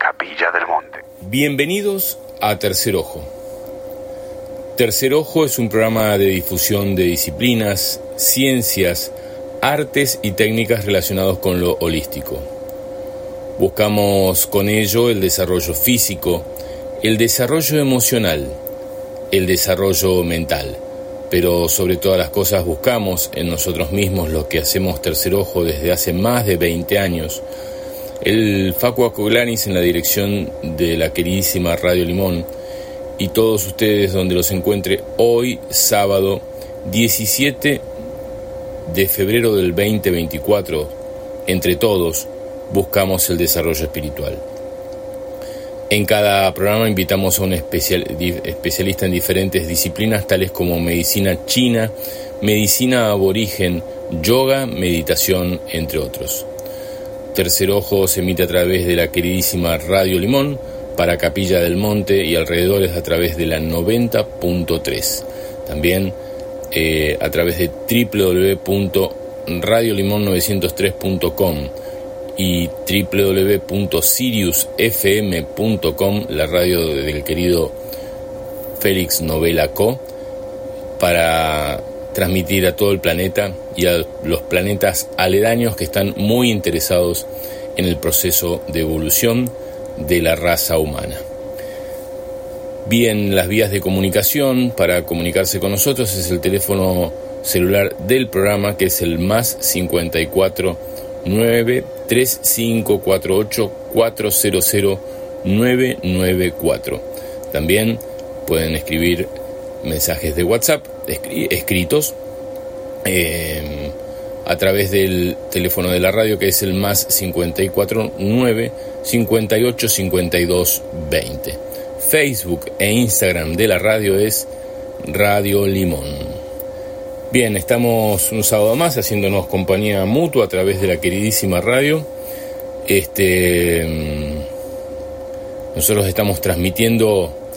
Capilla del Monte. Bienvenidos a Tercer Ojo. Tercer Ojo es un programa de difusión de disciplinas, ciencias, artes y técnicas relacionados con lo holístico. Buscamos con ello el desarrollo físico, el desarrollo emocional, el desarrollo mental, pero sobre todas las cosas buscamos en nosotros mismos lo que hacemos Tercer Ojo desde hace más de 20 años, el Facua Coglanis en la dirección de la queridísima Radio Limón y todos ustedes donde los encuentre hoy, sábado 17 de febrero del 2024, entre todos buscamos el desarrollo espiritual. En cada programa invitamos a un especialista en diferentes disciplinas tales como medicina china, medicina aborigen, yoga, meditación, entre otros. Tercer Ojo se emite a través de la queridísima Radio Limón para Capilla del Monte y alrededores a través de la 90.3. También eh, a través de www.radiolimon903.com y www.siriusfm.com, la radio del querido Félix Novela Co, para transmitir a todo el planeta y a los planetas aledaños que están muy interesados en el proceso de evolución de la raza humana. Bien, las vías de comunicación para comunicarse con nosotros es el teléfono celular del programa que es el más 54 9 3548 400 994. También pueden escribir mensajes de WhatsApp escritos eh, a través del teléfono de la radio que es el más 549 58 52 20. Facebook e Instagram de la radio es Radio Limón. Bien, estamos un sábado más haciéndonos compañía mutua a través de la queridísima radio. Este, mm, nosotros estamos transmitiendo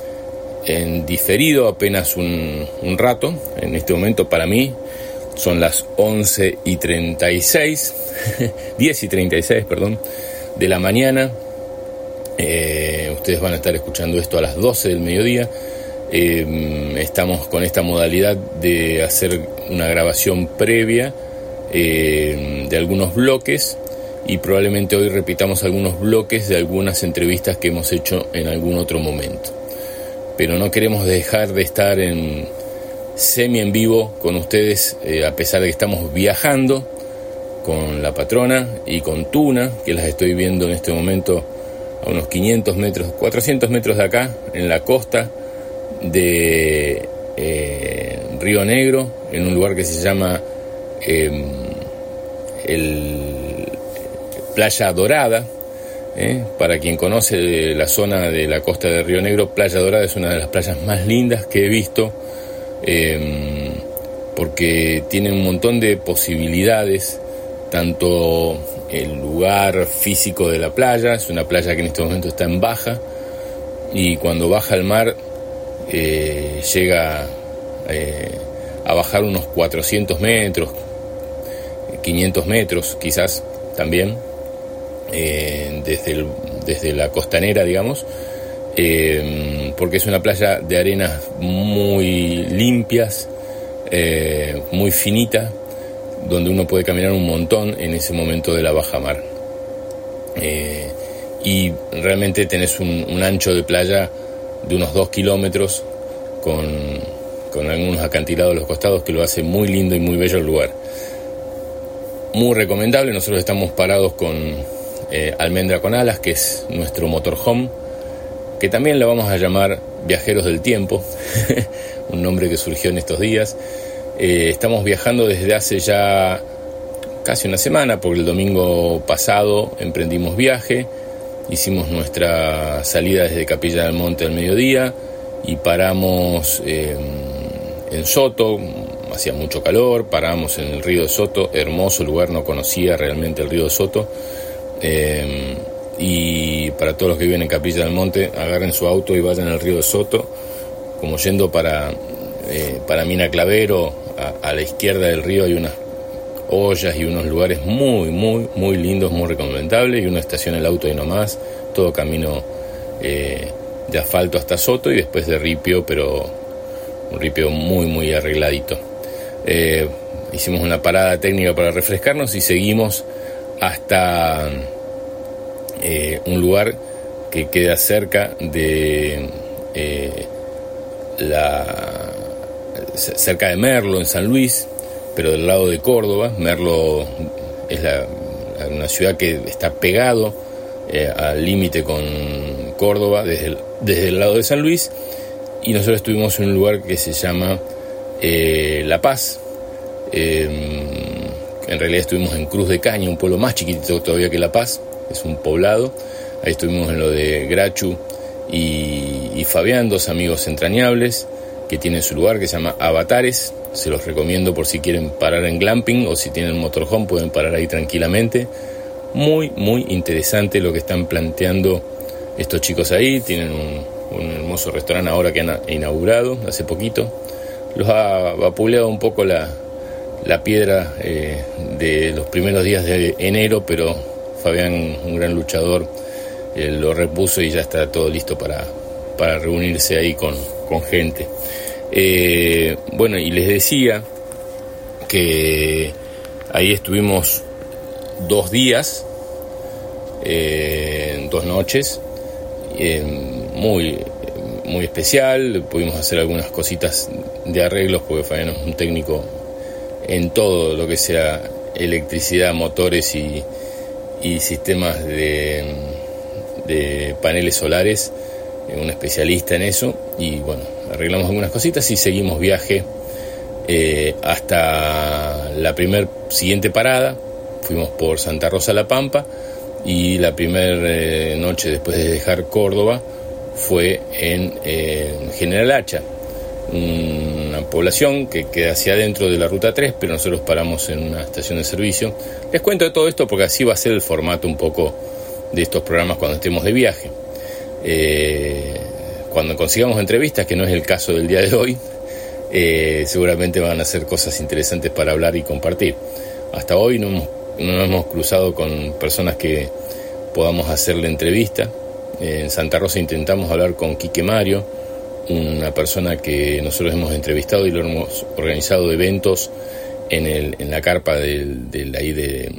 en diferido apenas un, rato. En este momento para mí son las 11 y 36, 10 y 36, perdón, de la mañana. Eh, ustedes van a estar escuchando esto a las 12 del mediodía. Eh, estamos con esta modalidad de hacer una grabación previa eh, de algunos bloques y probablemente hoy repitamos algunos bloques de algunas entrevistas que hemos hecho en algún otro momento pero no queremos dejar de estar en semi en vivo con ustedes, eh, a pesar de que estamos viajando con la patrona y con Tuna, que las estoy viendo en este momento a unos 500 metros, 400 metros de acá, en la costa de eh, Río Negro, en un lugar que se llama em, el Playa Dorada, ¿eh? Para quien conoce la zona de la costa de Río Negro, Playa Dorada es una de las playas más lindas que he visto, em, porque tiene un montón de posibilidades, tanto el lugar físico de la playa, es una playa que en este momento está en baja, y cuando baja al mar eh, llega eh, a bajar unos 400 metros, 500 metros quizás también eh, desde, desde la costanera, digamos, eh, porque es una playa de arenas muy limpias, eh, muy finita, donde uno puede caminar un montón en ese momento de la baja mar. y realmente tenés un, ancho de playa de unos dos kilómetros con, con algunos acantilados a los costados que lo hace muy lindo y muy bello el lugar. Muy recomendable, nosotros estamos parados con eh, Almendra con Alas, que es nuestro motorhome, que también lo vamos a llamar Viajeros del Tiempo, un nombre que surgió en estos días. Eh, estamos viajando desde hace ya casi una semana, porque el domingo pasado emprendimos viaje, hicimos nuestra salida desde Capilla del Monte al mediodía y paramos eh, en Soto, hacía mucho calor, paramos en el río de Soto, hermoso lugar, no conocía realmente el río de Soto eh, y para todos los que viven en Capilla del Monte, agarren su auto y vayan al río de Soto, como yendo para, eh, para Mina Clavero, a, la izquierda del río hay unas ollas y unos lugares muy, muy, muy lindos, muy recomendables, y uno estaciona el auto ahí nomás, todo camino eh, de asfalto hasta Soto y después de ripio, pero un ripio muy, muy arregladito. Hicimos una parada técnica para refrescarnos y seguimos hasta un lugar que queda cerca de la cerca de Merlo en San Luis pero del lado de Córdoba Merlo es una ciudad que está pegado eh, al límite con Córdoba desde el, desde el lado de San Luis y nosotros estuvimos en un lugar que se llama eh, La Paz. Em, en realidad estuvimos en Cruz de Caña, un pueblo más chiquitito todavía que La Paz, es un poblado. Ahí estuvimos en lo de Grachu y, Fabián, dos amigos entrañables que tienen su lugar que se llama Avatares. Se los recomiendo por si quieren parar en glamping o si tienen motorhome pueden parar ahí tranquilamente. Muy, muy interesante lo que están planteando estos chicos ahí. Tienen un, hermoso restaurante ahora que han inaugurado hace poquito. Los ha vapuleado un poco la, la piedra eh, de los primeros días de enero, pero Fabián, un gran luchador, eh, lo repuso y ya está todo listo para, para reunirse ahí con, con gente. Eh, bueno, y les decía que ahí estuvimos dos días, dos noches, muy, muy especial, pudimos hacer algunas cositas de arreglos porque Fabián es un técnico en todo lo que sea electricidad, motores y, y sistemas de, de paneles solares, un especialista en eso y bueno, arreglamos algunas cositas y seguimos viaje eh, hasta la primer siguiente parada. Fuimos por Santa Rosa La Pampa y la primera eh, noche después de dejar Córdoba fue en eh, General Hacha, una población que queda hacia adentro de la ruta 3, pero nosotros paramos en una estación de servicio. Les cuento todo esto porque así va a ser el formato un poco de estos programas cuando estemos de viaje cuando consigamos entrevistas, que no es el caso del día de hoy, eh, seguramente van a ser cosas interesantes para hablar y compartir. Hasta hoy no hemos, no hemos cruzado con personas que podamos hacerle entrevista. en Santa Rosa intentamos hablar con Quique Mario, una persona que nosotros hemos entrevistado y lo hemos organizado eventos en, el, en la carpa del, ahí de,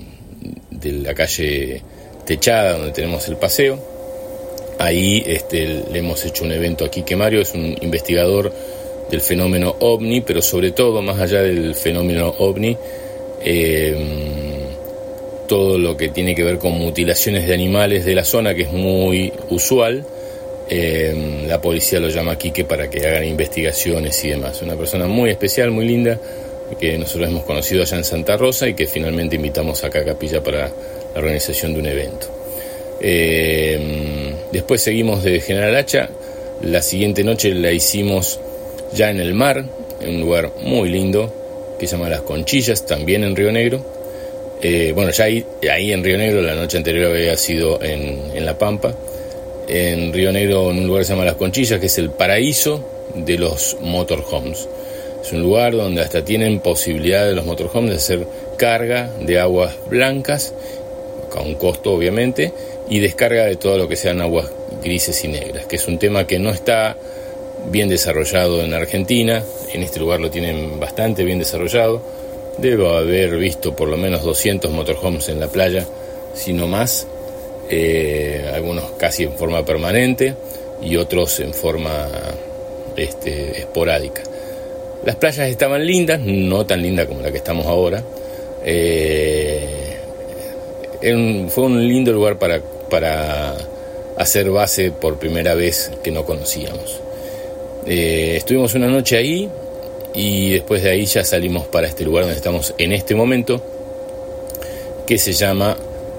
de la calle Techada, donde tenemos el paseo Ahí este, le hemos hecho un evento aquí que Mario es un investigador del fenómeno ovni, pero sobre todo, más allá del fenómeno ovni, eh, todo lo que tiene que ver con mutilaciones de animales de la zona, que es muy usual. Eh, la policía lo llama Quique para que hagan investigaciones y demás. Una persona muy especial, muy linda, que nosotros hemos conocido allá en Santa Rosa y que finalmente invitamos acá a Capilla para la organización de un evento. Eh, después seguimos de General Hacha. La siguiente noche la hicimos ya en el mar, en un lugar muy lindo que se llama Las Conchillas, también en Río Negro. Eh, bueno, ya ahí, en Río Negro, la noche anterior había sido en, La Pampa. En Río Negro, en un lugar que se llama Las Conchillas, que es el paraíso de los motorhomes. Es un lugar donde hasta tienen posibilidad de los motorhomes de hacer carga de aguas blancas, con un costo obviamente, y descarga de todo lo que sean aguas grises y negras, que es un tema que no está bien desarrollado en Argentina, en este lugar lo tienen bastante bien desarrollado, debo haber visto por lo menos 200 motorhomes en la playa, si no más, eh, algunos casi en forma permanente y otros en forma este, esporádica. Las playas estaban lindas, no tan lindas como la que estamos ahora. Eh, fue un lindo lugar para para hacer base por primera vez que no conocíamos. Eh, estuvimos una noche ahí y después de ahí ya salimos para este lugar donde estamos en este momento, que se llama,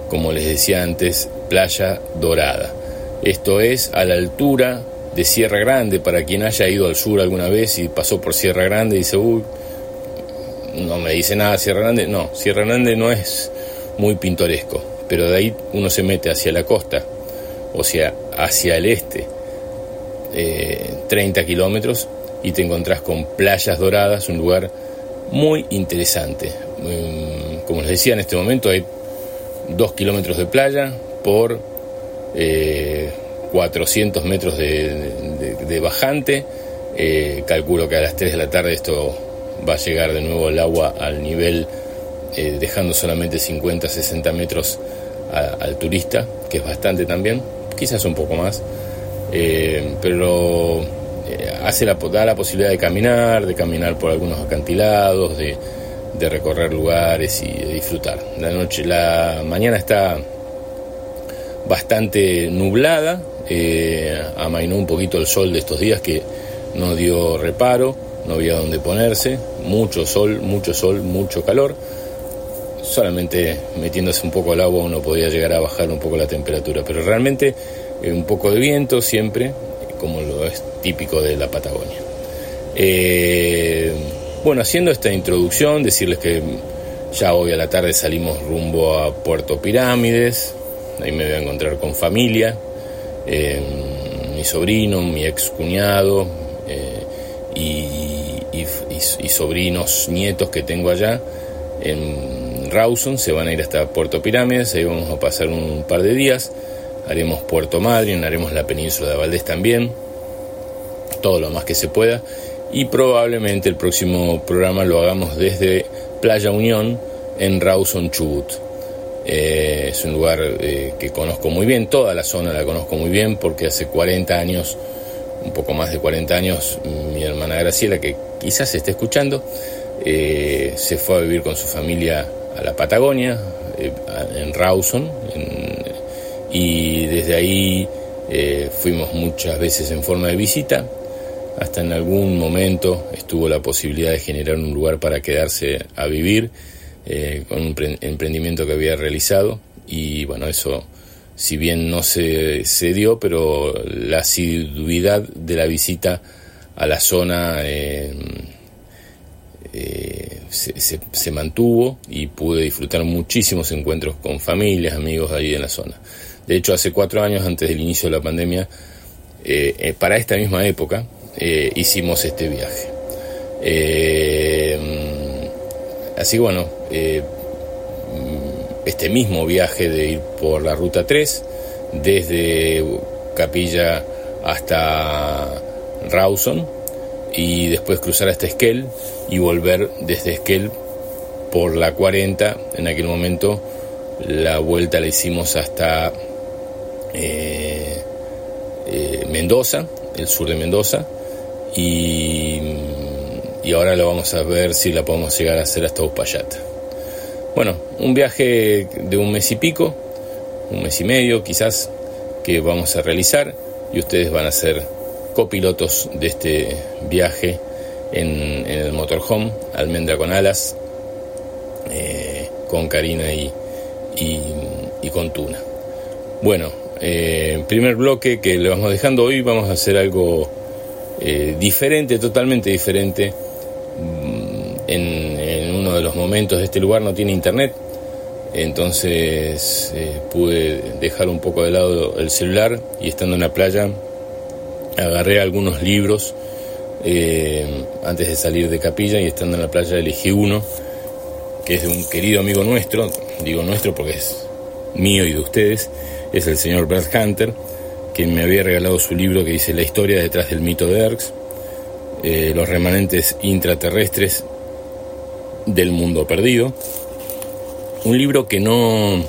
como les decía antes, Playa Dorada. Esto es a la altura de Sierra Grande, para quien haya ido al sur alguna vez y pasó por Sierra Grande y dice, uy, no me dice nada Sierra Grande. No, Sierra Grande no es muy pintoresco pero de ahí uno se mete hacia la costa, o sea, hacia el este, 30 eh, kilómetros, y te encontrás con playas doradas, un lugar muy interesante. Mm, como les decía, en este momento hay dos kilómetros de playa por 400 metros de, bajante. calculo que a las 3 de la tarde esto va a llegar de nuevo el agua al nivel, dejando solamente 50, 60 metros al turista, que es bastante también, quizás un poco más, pero hace la, da la posibilidad de caminar, de caminar por algunos acantilados, de, de recorrer lugares y de disfrutar. La noche, la mañana está bastante nublada, eh, amainó un poquito el sol de estos días que no dio reparo, no había donde ponerse, mucho sol, mucho sol, mucho calor. Solamente metiéndose un poco al agua uno podía llegar a bajar un poco la temperatura, pero realmente eh, un poco de viento siempre, como lo es típico de la Patagonia. Eh, bueno, haciendo esta introducción, decirles que ya hoy a la tarde salimos rumbo a Puerto Pirámides, ahí me voy a encontrar con familia, eh, mi sobrino, mi ex cuñado eh, y, sobrinos, nietos que tengo allá en Rawson, se van a ir hasta Puerto Pirámides, ahí vamos a pasar un par de días, haremos Puerto Madryn, haremos la península de Valdés también, todo lo más que se pueda. Y probablemente el próximo programa lo hagamos desde Playa Unión en Rawson Chubut. Eh, es un lugar eh, que conozco muy bien, toda la zona la conozco muy bien porque hace 40 años, un poco más de 40 años, mi hermana Graciela, que quizás esté escuchando, eh, se fue a vivir con su familia a la Patagonia, en Rawson, y desde ahí fuimos muchas veces en forma de visita. Hasta en algún momento estuvo la posibilidad de generar un lugar para quedarse a vivir eh, con un emprendimiento que había realizado y bueno, eso si bien no se, se dio, pero la asiduidad de la visita a la zona eh, eh, se, mantuvo y pude disfrutar muchísimos encuentros con familias, amigos ahí en la zona. De hecho, hace cuatro años antes del inicio de la pandemia, para esta misma época, eh, hicimos este viaje. Eh, así bueno, eh, este mismo viaje de ir por la ruta 3, desde Capilla hasta Rawson, y después cruzar hasta Esquel y volver desde Esquel por la 40. En aquel momento la vuelta la hicimos hasta Mendoza, el sur de Mendoza, y, y ahora lo vamos a ver si la podemos llegar a hacer hasta Uspallata. Bueno, un viaje de un mes y pico, un mes y medio quizás, que vamos a realizar y ustedes van a ser copilotos de este viaje en, el motorhome, almendra con alas, eh, con Karina y, y, con Tuna. Bueno, eh, primer bloque que le vamos dejando hoy, vamos a hacer algo eh, diferente, totalmente diferente. En, uno de los momentos de este lugar no tiene internet, entonces eh, pude dejar un poco de lado el celular y estando en la playa agarré algunos libros eh, antes de salir de capilla y estando en la playa elegí uno que es de un querido amigo nuestro, digo nuestro porque es mío y de ustedes, es el señor Brad Hunter quien me había regalado su libro que dice La historia detrás del mito de Erx, eh, los remanentes intraterrestres del mundo perdido. Un libro que no.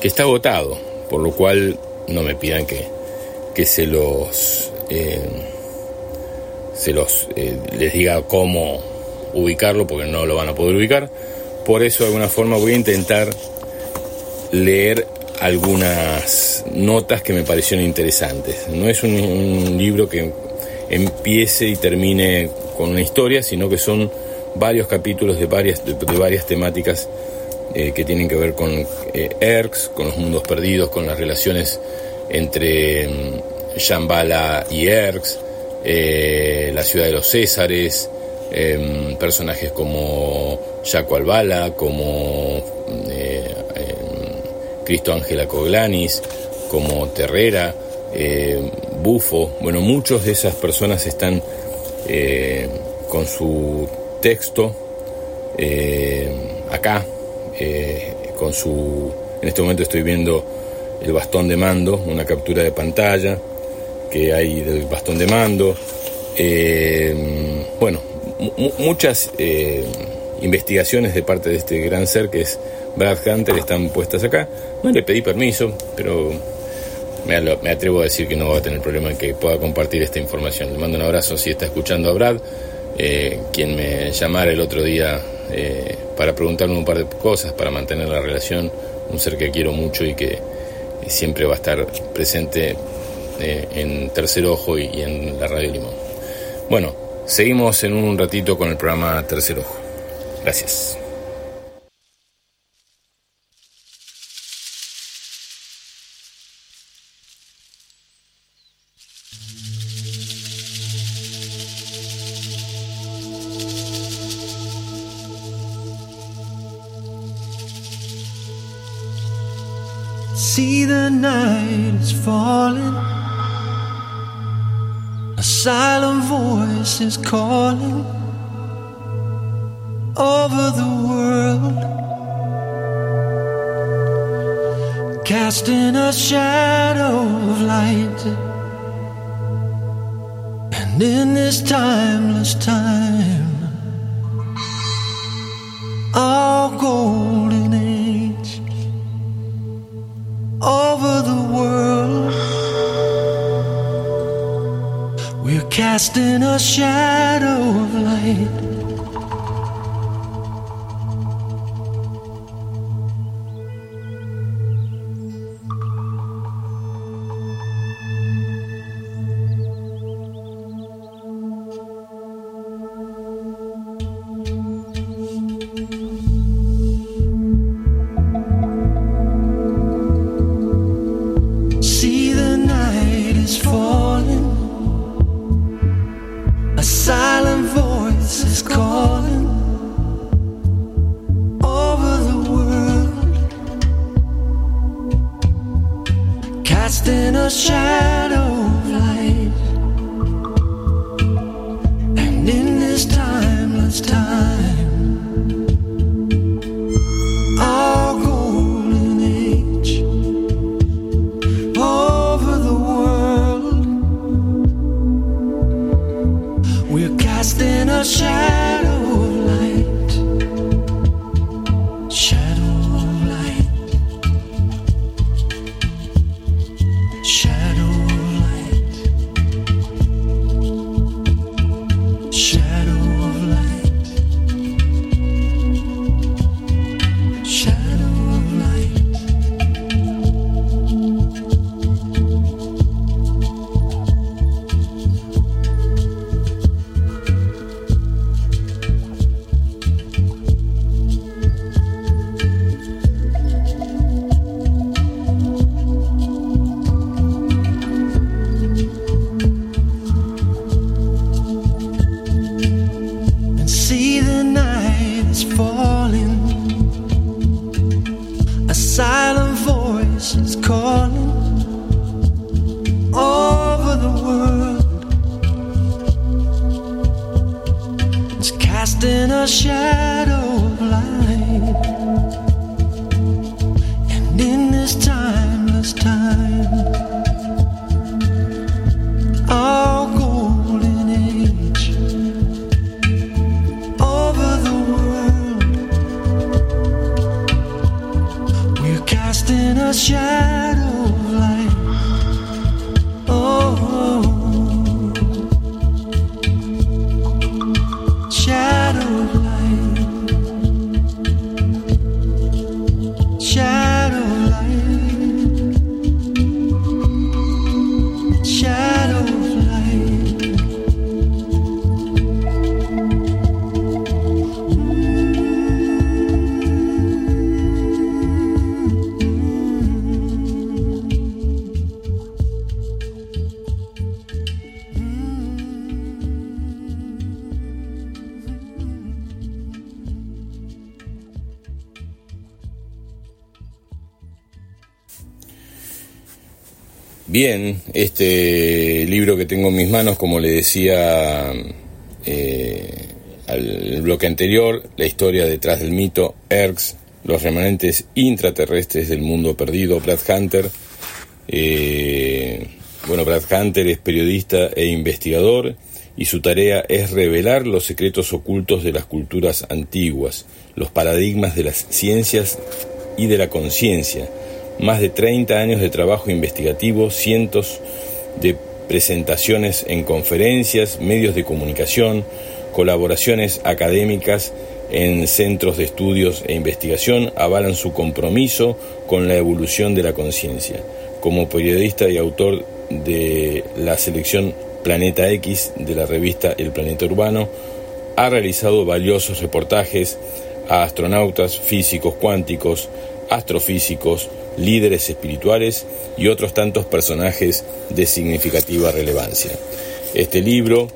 que está agotado, por lo cual no me pidan que, que se los. Eh, se los eh, les diga cómo ubicarlo porque no lo van a poder ubicar. Por eso de alguna forma voy a intentar leer algunas notas que me parecieron interesantes. No es un, libro que empiece y termine con una historia, sino que son varios capítulos de varias, de, varias temáticas eh, que tienen que ver con eh, Erx, con los mundos perdidos, con las relaciones entre mm, Shambhala y Erx, eh, la ciudad de los Césares, em, personajes como Jaco Albala, como Cristo Ángela Coglanis, como Terrera, eh, Bufo, bueno, muchos de esas personas están eh, con su texto eh, acá, con su, en este momento estoy viendo el bastón de mando, una captura de pantalla que hay del bastón de mando. Bueno, muchas investigaciones de parte de este gran ser que es Brad Hunter están puestas acá. No le pedí permiso, pero me, atrevo a decir que no va a tener problema en que pueda compartir esta información. Le mando un abrazo si está escuchando a Brad, eh, quien me llamara el otro día para preguntarme un par de cosas, para mantener la relación, un ser que quiero mucho y que siempre va a estar presente eh, en Tercer Ojo y, y en la Radio Limón. Bueno, seguimos en un ratito con el programa Tercer Ojo. Gracias. Night is falling. A silent voice is calling over the world, casting a shadow of light. And in this timeless time, our golden over the world. We're casting a shadow of light. Tengo en mis manos, como le decía eh, al bloque anterior, la historia detrás del mito, Erx, los remanentes intraterrestres del mundo perdido, Brad Hunter, Eh, bueno, Brad Hunter es periodista e investigador y su tarea es revelar los secretos ocultos de las culturas antiguas, los paradigmas de las ciencias y de la conciencia. Más de 30 años de trabajo investigativo, cientos presentaciones en conferencias, medios de comunicación, colaboraciones académicas en centros de estudios e investigación avalan su compromiso con la evolución de la conciencia. Como periodista y autor de la selección Planeta X de la revista El Planeta Urbano, ha realizado valiosos reportajes a astronautas, físicos cuánticos, astrofísicos, líderes espirituales y otros tantos personajes de significativa relevancia. Este libro,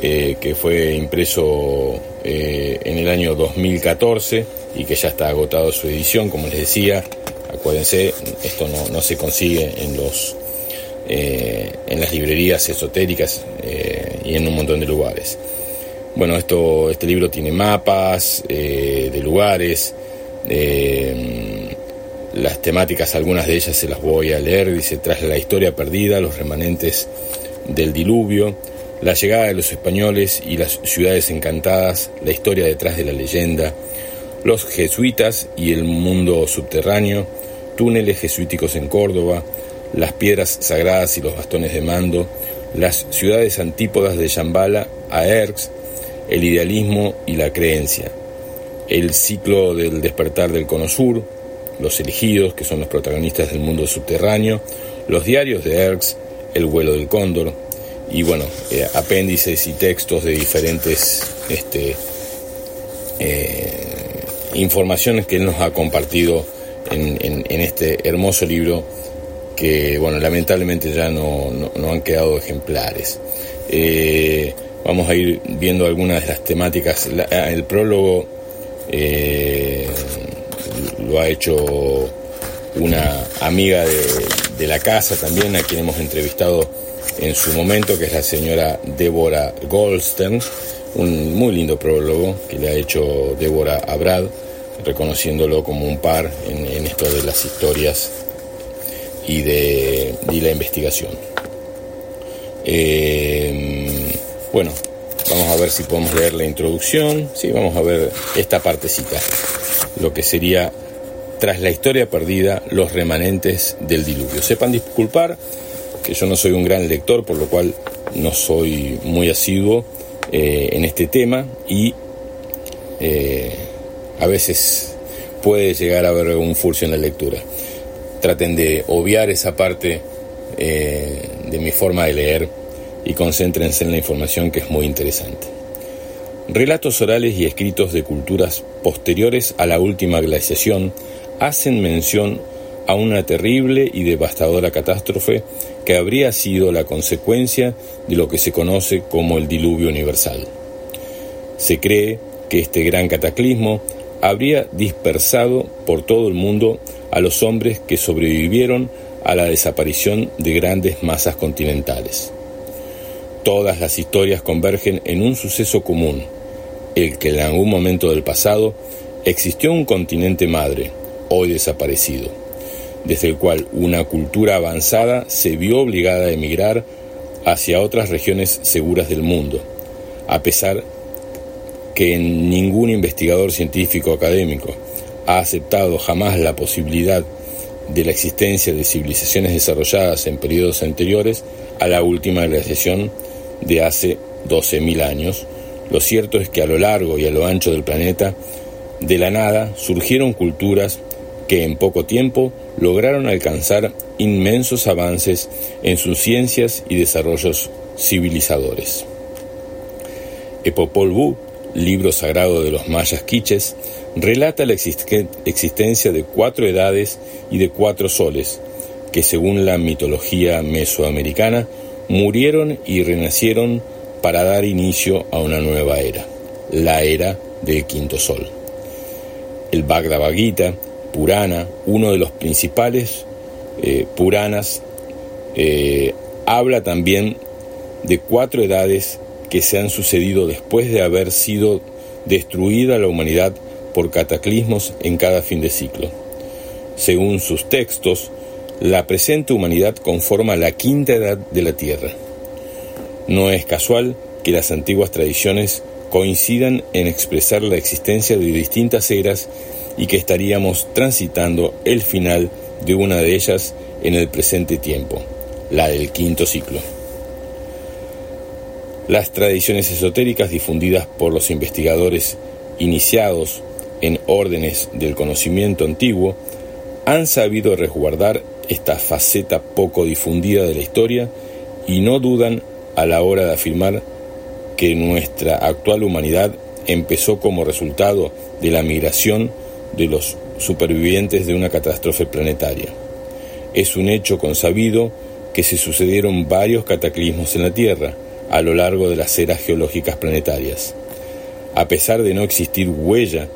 eh, que fue impreso eh, en el año 2014 y que ya está agotado su edición, como les decía, acuérdense, esto no, se consigue en los eh, en las librerías esotéricas y en un montón de lugares. Bueno, esto, este libro tiene mapas de lugares, las temáticas, algunas de ellas se las voy a leer, dice, tras la historia perdida, los remanentes del diluvio, la llegada de los españoles y las ciudades encantadas, la historia detrás de la leyenda, los jesuitas y el mundo subterráneo, túneles jesuíticos en Córdoba, las piedras sagradas y los bastones de mando, las ciudades antípodas de Shambhala a Erx, el idealismo y la creencia, el ciclo del despertar del cono sur, los elegidos, que son los protagonistas del mundo subterráneo, los diarios de Erx, el vuelo del cóndor, y bueno, eh, apéndices y textos de diferentes este, eh, informaciones que él nos ha compartido en, este hermoso libro que, bueno, lamentablemente ya no, han quedado ejemplares. Eh, vamos a ir viendo algunas de las temáticas. el prólogo lo ha hecho una amiga de, la casa también, a quien hemos entrevistado en su momento, que es la señora Débora Goldstein, un muy lindo prólogo que le ha hecho Débora a Brad, reconociéndolo como un par en, esto de las historias y de la investigación. Eh, bueno, vamos a ver si podemos leer la introducción. Sí, vamos a ver esta partecita, lo que sería tras la historia perdida, los remanentes del diluvio. Sepan disculpar que yo no soy un gran lector, por lo cual no soy muy asiduo eh, en este tema y eh, a veces puede llegar a haber un furcio en la lectura. Traten de obviar esa parte eh, de mi forma de leer y concéntrense en la información que es muy interesante. Relatos orales y escritos de culturas posteriores a la última glaciación hacen mención a una terrible y devastadora catástrofe que habría sido la consecuencia de lo que se conoce como el diluvio universal. Se cree que este gran cataclismo habría dispersado por todo el mundo a los hombres que sobrevivieron a la desaparición de grandes masas continentales. Todas las historias convergen en un suceso común, el que en algún momento del pasado existió un continente madre, hoy desaparecido, desde el cual una cultura avanzada se vio obligada a emigrar hacia otras regiones seguras del mundo, a pesar que ningún investigador científico académico ha aceptado jamás la posibilidad de la existencia de civilizaciones desarrolladas en periodos anteriores a la última glaciación de hace 12.000 años, lo cierto es que a lo largo y a lo ancho del planeta, de la nada surgieron culturas que en poco tiempo lograron alcanzar inmensos avances en sus ciencias y desarrollos civilizadores. Epopol Vuh, libro sagrado de los mayas quiches, relata la existencia de cuatro edades y de cuatro soles, que según la mitología mesoamericana murieron y renacieron para dar inicio a una nueva era, la era del quinto sol. El Bhagavad Gita Purana, uno de los principales eh, Puranas, eh, habla también de cuatro edades que se han sucedido después de haber sido destruida la humanidad por cataclismos en cada fin de ciclo. Según sus textos, la presente humanidad conforma la quinta edad de la Tierra. No es casual que las antiguas tradiciones coincidan en expresar la existencia de distintas eras y que estaríamos transitando el final de una de ellas en el presente tiempo, la del quinto ciclo. Las tradiciones esotéricas difundidas por los investigadores iniciados en órdenes del conocimiento antiguo han sabido resguardar esta faceta poco difundida de la historia y no dudan a la hora de afirmar que nuestra actual humanidad empezó como resultado de la migración de los supervivientes de una catástrofe planetaria. Es un hecho consabido que se sucedieron varios cataclismos en la Tierra a lo largo de las eras geológicas planetarias. A pesar de no existir huella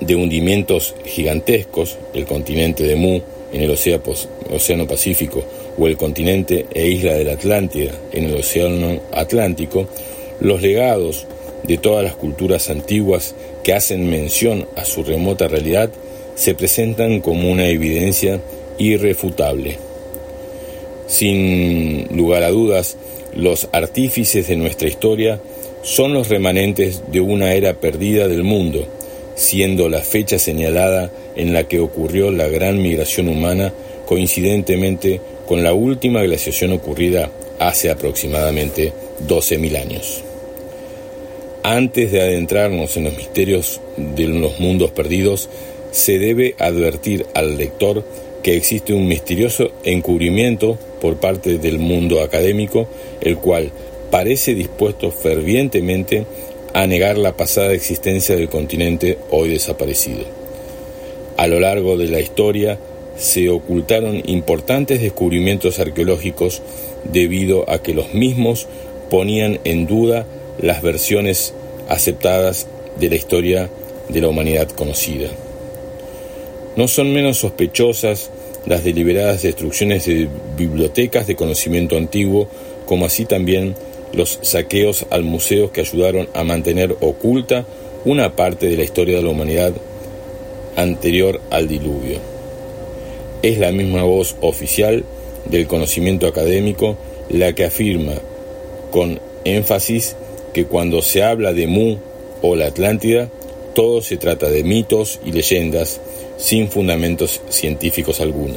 de hundimientos gigantescos, el continente de Mu en el Océano Pacífico o el continente e isla de la Atlántida en el Océano Atlántico, los legados de todas las culturas antiguas que hacen mención a su remota realidad se presentan como una evidencia irrefutable. Sin lugar a dudas, los artífices de nuestra historia son los remanentes de una era perdida del mundo, siendo la fecha señalada en la que ocurrió la gran migración humana coincidentemente con la última glaciación ocurrida hace aproximadamente 12.000 años. Antes de adentrarnos en los misterios de los mundos perdidos, se debe advertir al lector que existe un misterioso encubrimiento por parte del mundo académico, el cual parece dispuesto fervientemente a negar la pasada existencia del continente hoy desaparecido. A lo largo de la historia se ocultaron importantes descubrimientos arqueológicos debido a que los mismos ponían en duda las versiones aceptadas de la historia de la humanidad conocida. No son menos sospechosas las deliberadas destrucciones de bibliotecas de conocimiento antiguo, como así también los saqueos al museo que ayudaron a mantener oculta una parte de la historia de la humanidad anterior al diluvio. Es la misma voz oficial del conocimiento académico la que afirma con énfasis que cuando se habla de Mu o la Atlántida, todo se trata de mitos y leyendas sin fundamentos científicos alguno.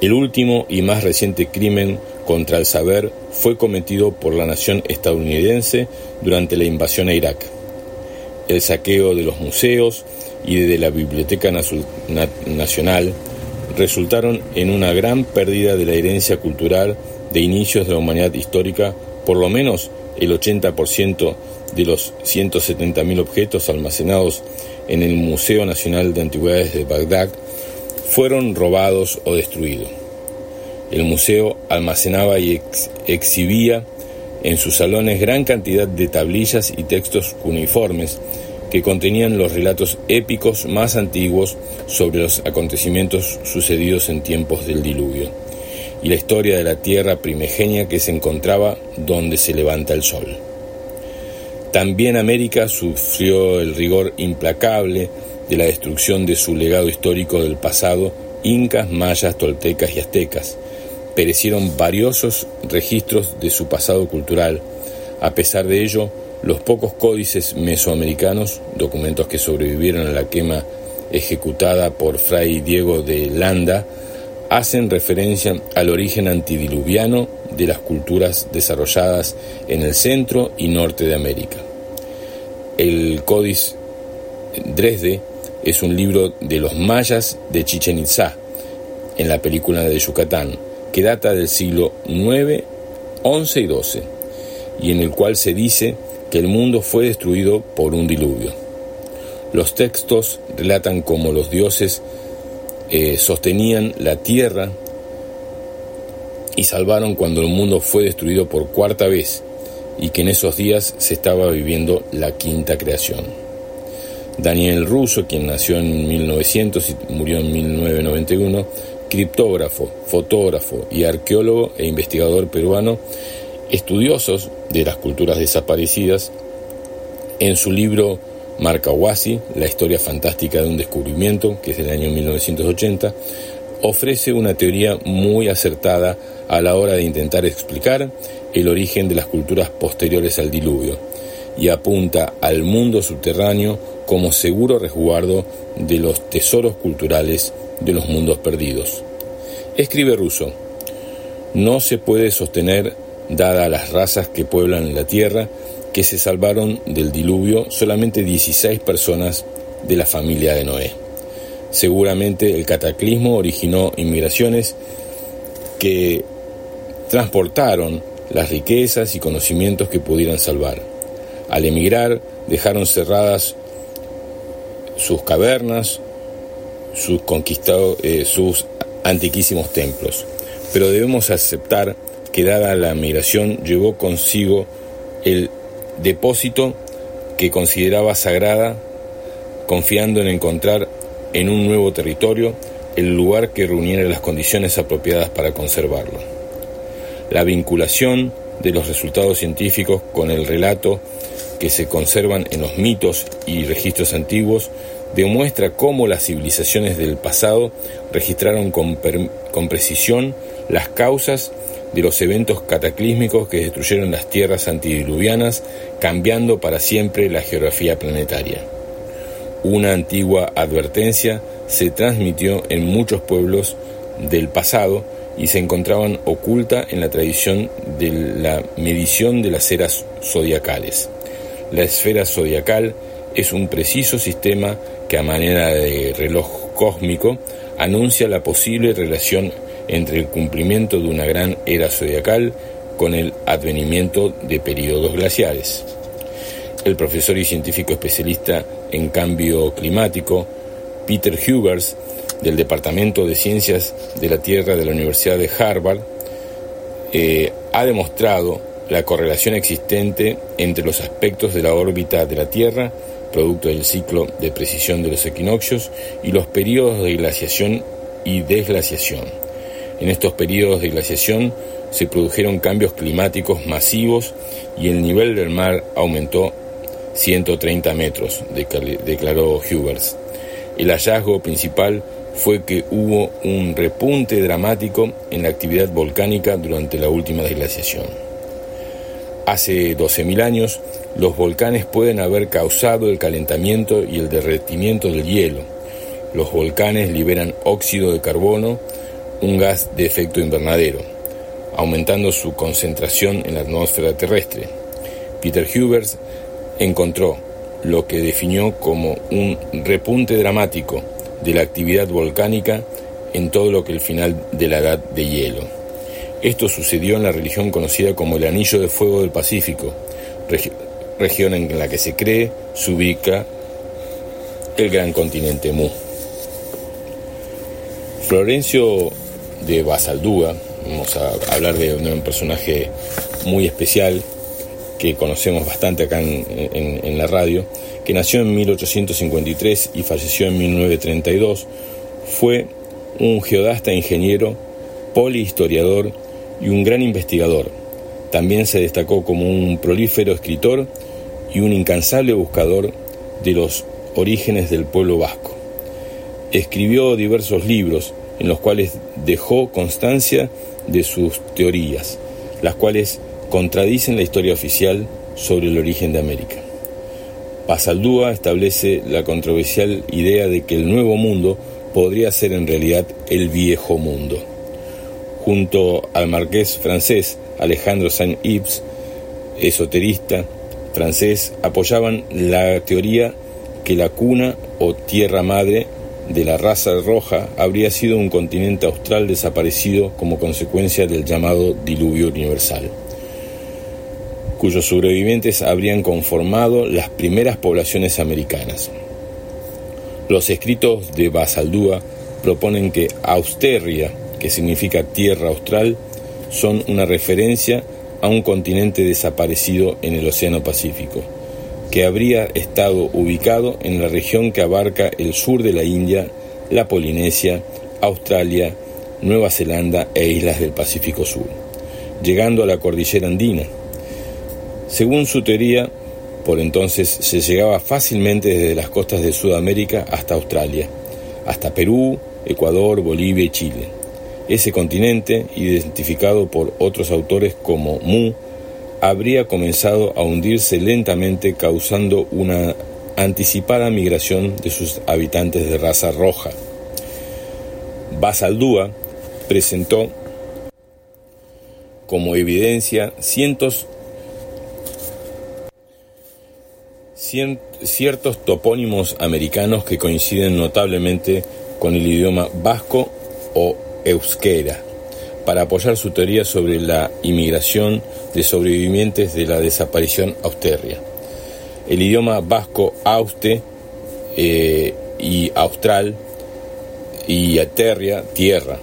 El último y más reciente crimen contra el saber fue cometido por la nación estadounidense durante la invasión a Irak. El saqueo de los museos y de la Biblioteca Nacional resultaron en una gran pérdida de la herencia cultural de inicios de la humanidad histórica, por lo menos el 80% de los 170.000 objetos almacenados en el Museo Nacional de Antigüedades de Bagdad fueron robados o destruidos. El museo almacenaba y exhibía en sus salones gran cantidad de tablillas y textos uniformes que contenían los relatos épicos más antiguos sobre los acontecimientos sucedidos en tiempos del diluvio y la historia de la tierra primigenia que se encontraba donde se levanta el sol. También América sufrió el rigor implacable de la destrucción de su legado histórico del pasado, incas, mayas, toltecas y aztecas. Perecieron valiosos registros de su pasado cultural. A pesar de ello, los pocos códices mesoamericanos, documentos que sobrevivieron a la quema ejecutada por Fray Diego de Landa, hacen referencia al origen antidiluviano de las culturas desarrolladas en el centro y norte de América. El Códice Dresde es un libro de los mayas de Chichen Itzá, en la película de Yucatán, que data del siglo IX, XI y XII, y en el cual se dice que el mundo fue destruido por un diluvio. Los textos relatan cómo los dioses eh, sostenían la tierra y salvaron cuando el mundo fue destruido por cuarta vez y que en esos días se estaba viviendo la quinta creación. Daniel Russo, quien nació en 1900 y murió en 1991, criptógrafo, fotógrafo y arqueólogo e investigador peruano, estudiosos de las culturas desaparecidas, en su libro Mark Awasi, La historia fantástica de un descubrimiento, que es del año 1980, ofrece una teoría muy acertada a la hora de intentar explicar el origen de las culturas posteriores al diluvio y apunta al mundo subterráneo como seguro resguardo de los tesoros culturales de los mundos perdidos. Escribe Russo, no se puede sostener, dada las razas que pueblan la Tierra, que se salvaron del diluvio solamente 16 personas de la familia de Noé. Seguramente el cataclismo originó inmigraciones que transportaron las riquezas y conocimientos que pudieran salvar. Al emigrar dejaron cerradas sus cavernas, sus, conquistados, eh, sus antiquísimos templos. Pero debemos aceptar que dada la migración llevó consigo el depósito que consideraba sagrada, confiando en encontrar en un nuevo territorio el lugar que reuniera las condiciones apropiadas para conservarlo. La vinculación de los resultados científicos con el relato que se conservan en los mitos y registros antiguos demuestra cómo las civilizaciones del pasado registraron con, con precisión las causas de los eventos cataclísmicos que destruyeron las tierras antidiluvianas, cambiando para siempre la geografía planetaria. Una antigua advertencia se transmitió en muchos pueblos del pasado y se encontraban oculta en la tradición de la medición de las eras zodiacales. La esfera zodiacal es un preciso sistema que a manera de reloj cósmico anuncia la posible relación entre el cumplimiento de una gran era zodiacal con el advenimiento de periodos glaciares. El profesor y científico especialista en cambio climático, Peter Hugers, del Departamento de Ciencias de la Tierra de la Universidad de Harvard, eh, ha demostrado la correlación existente entre los aspectos de la órbita de la Tierra, producto del ciclo de precisión de los equinoccios, y los periodos de glaciación y desglaciación en estos periodos de glaciación se produjeron cambios climáticos masivos y el nivel del mar aumentó 130 metros, declaró Hubers. El hallazgo principal fue que hubo un repunte dramático en la actividad volcánica durante la última desglaciación. Hace 12.000 años, los volcanes pueden haber causado el calentamiento y el derretimiento del hielo. Los volcanes liberan óxido de carbono, un gas de efecto invernadero, aumentando su concentración en la atmósfera terrestre. Peter Hubers encontró lo que definió como un repunte dramático de la actividad volcánica en todo lo que el final de la edad de hielo. Esto sucedió en la religión conocida como el Anillo de Fuego del Pacífico, región en la que se cree se ubica el gran continente Mu. Florencio de Basaldúa. Vamos a hablar de, un personaje muy especial que conocemos bastante acá en, la radio, que nació en 1853 y falleció en 1932. Fue un geodasta ingeniero, polihistoriador y un gran investigador. También se destacó como un prolífero escritor y un incansable buscador de los orígenes del pueblo vasco. Escribió diversos libros, en los cuales dejó constancia de sus teorías, las cuales contradicen la historia oficial sobre el origen de América. Pasaldúa establece la controversial idea de que el nuevo mundo podría ser en realidad el viejo mundo. Junto al marqués francés Alejandro Saint-Yves, esoterista francés, apoyaban la teoría que la cuna o tierra madre de la raza roja habría sido un continente austral desaparecido como consecuencia del llamado diluvio universal, cuyos sobrevivientes habrían conformado las primeras poblaciones americanas. Los escritos de Basaldúa proponen que Austerria, que significa tierra austral, son una referencia a un continente desaparecido en el Océano Pacífico que habría estado ubicado en la región que abarca el sur de la India, la Polinesia, Australia, Nueva Zelanda e islas del Pacífico Sur, llegando a la cordillera andina. Según su teoría, Por entonces se llegaba fácilmente desde las costas de Sudamérica hasta Australia, hasta Perú, Ecuador, Bolivia y Chile. Ese continente, identificado por otros autores como Mu, habría comenzado a hundirse lentamente causando una anticipada migración de sus habitantes de raza roja. Basaldúa presentó como evidencia cientos ciertos topónimos americanos que coinciden notablemente con el idioma vasco o euskera, para apoyar su teoría sobre la inmigración de sobrevivientes de la desaparición austerria. El idioma vasco auste eh, y austral y aterria, tierra.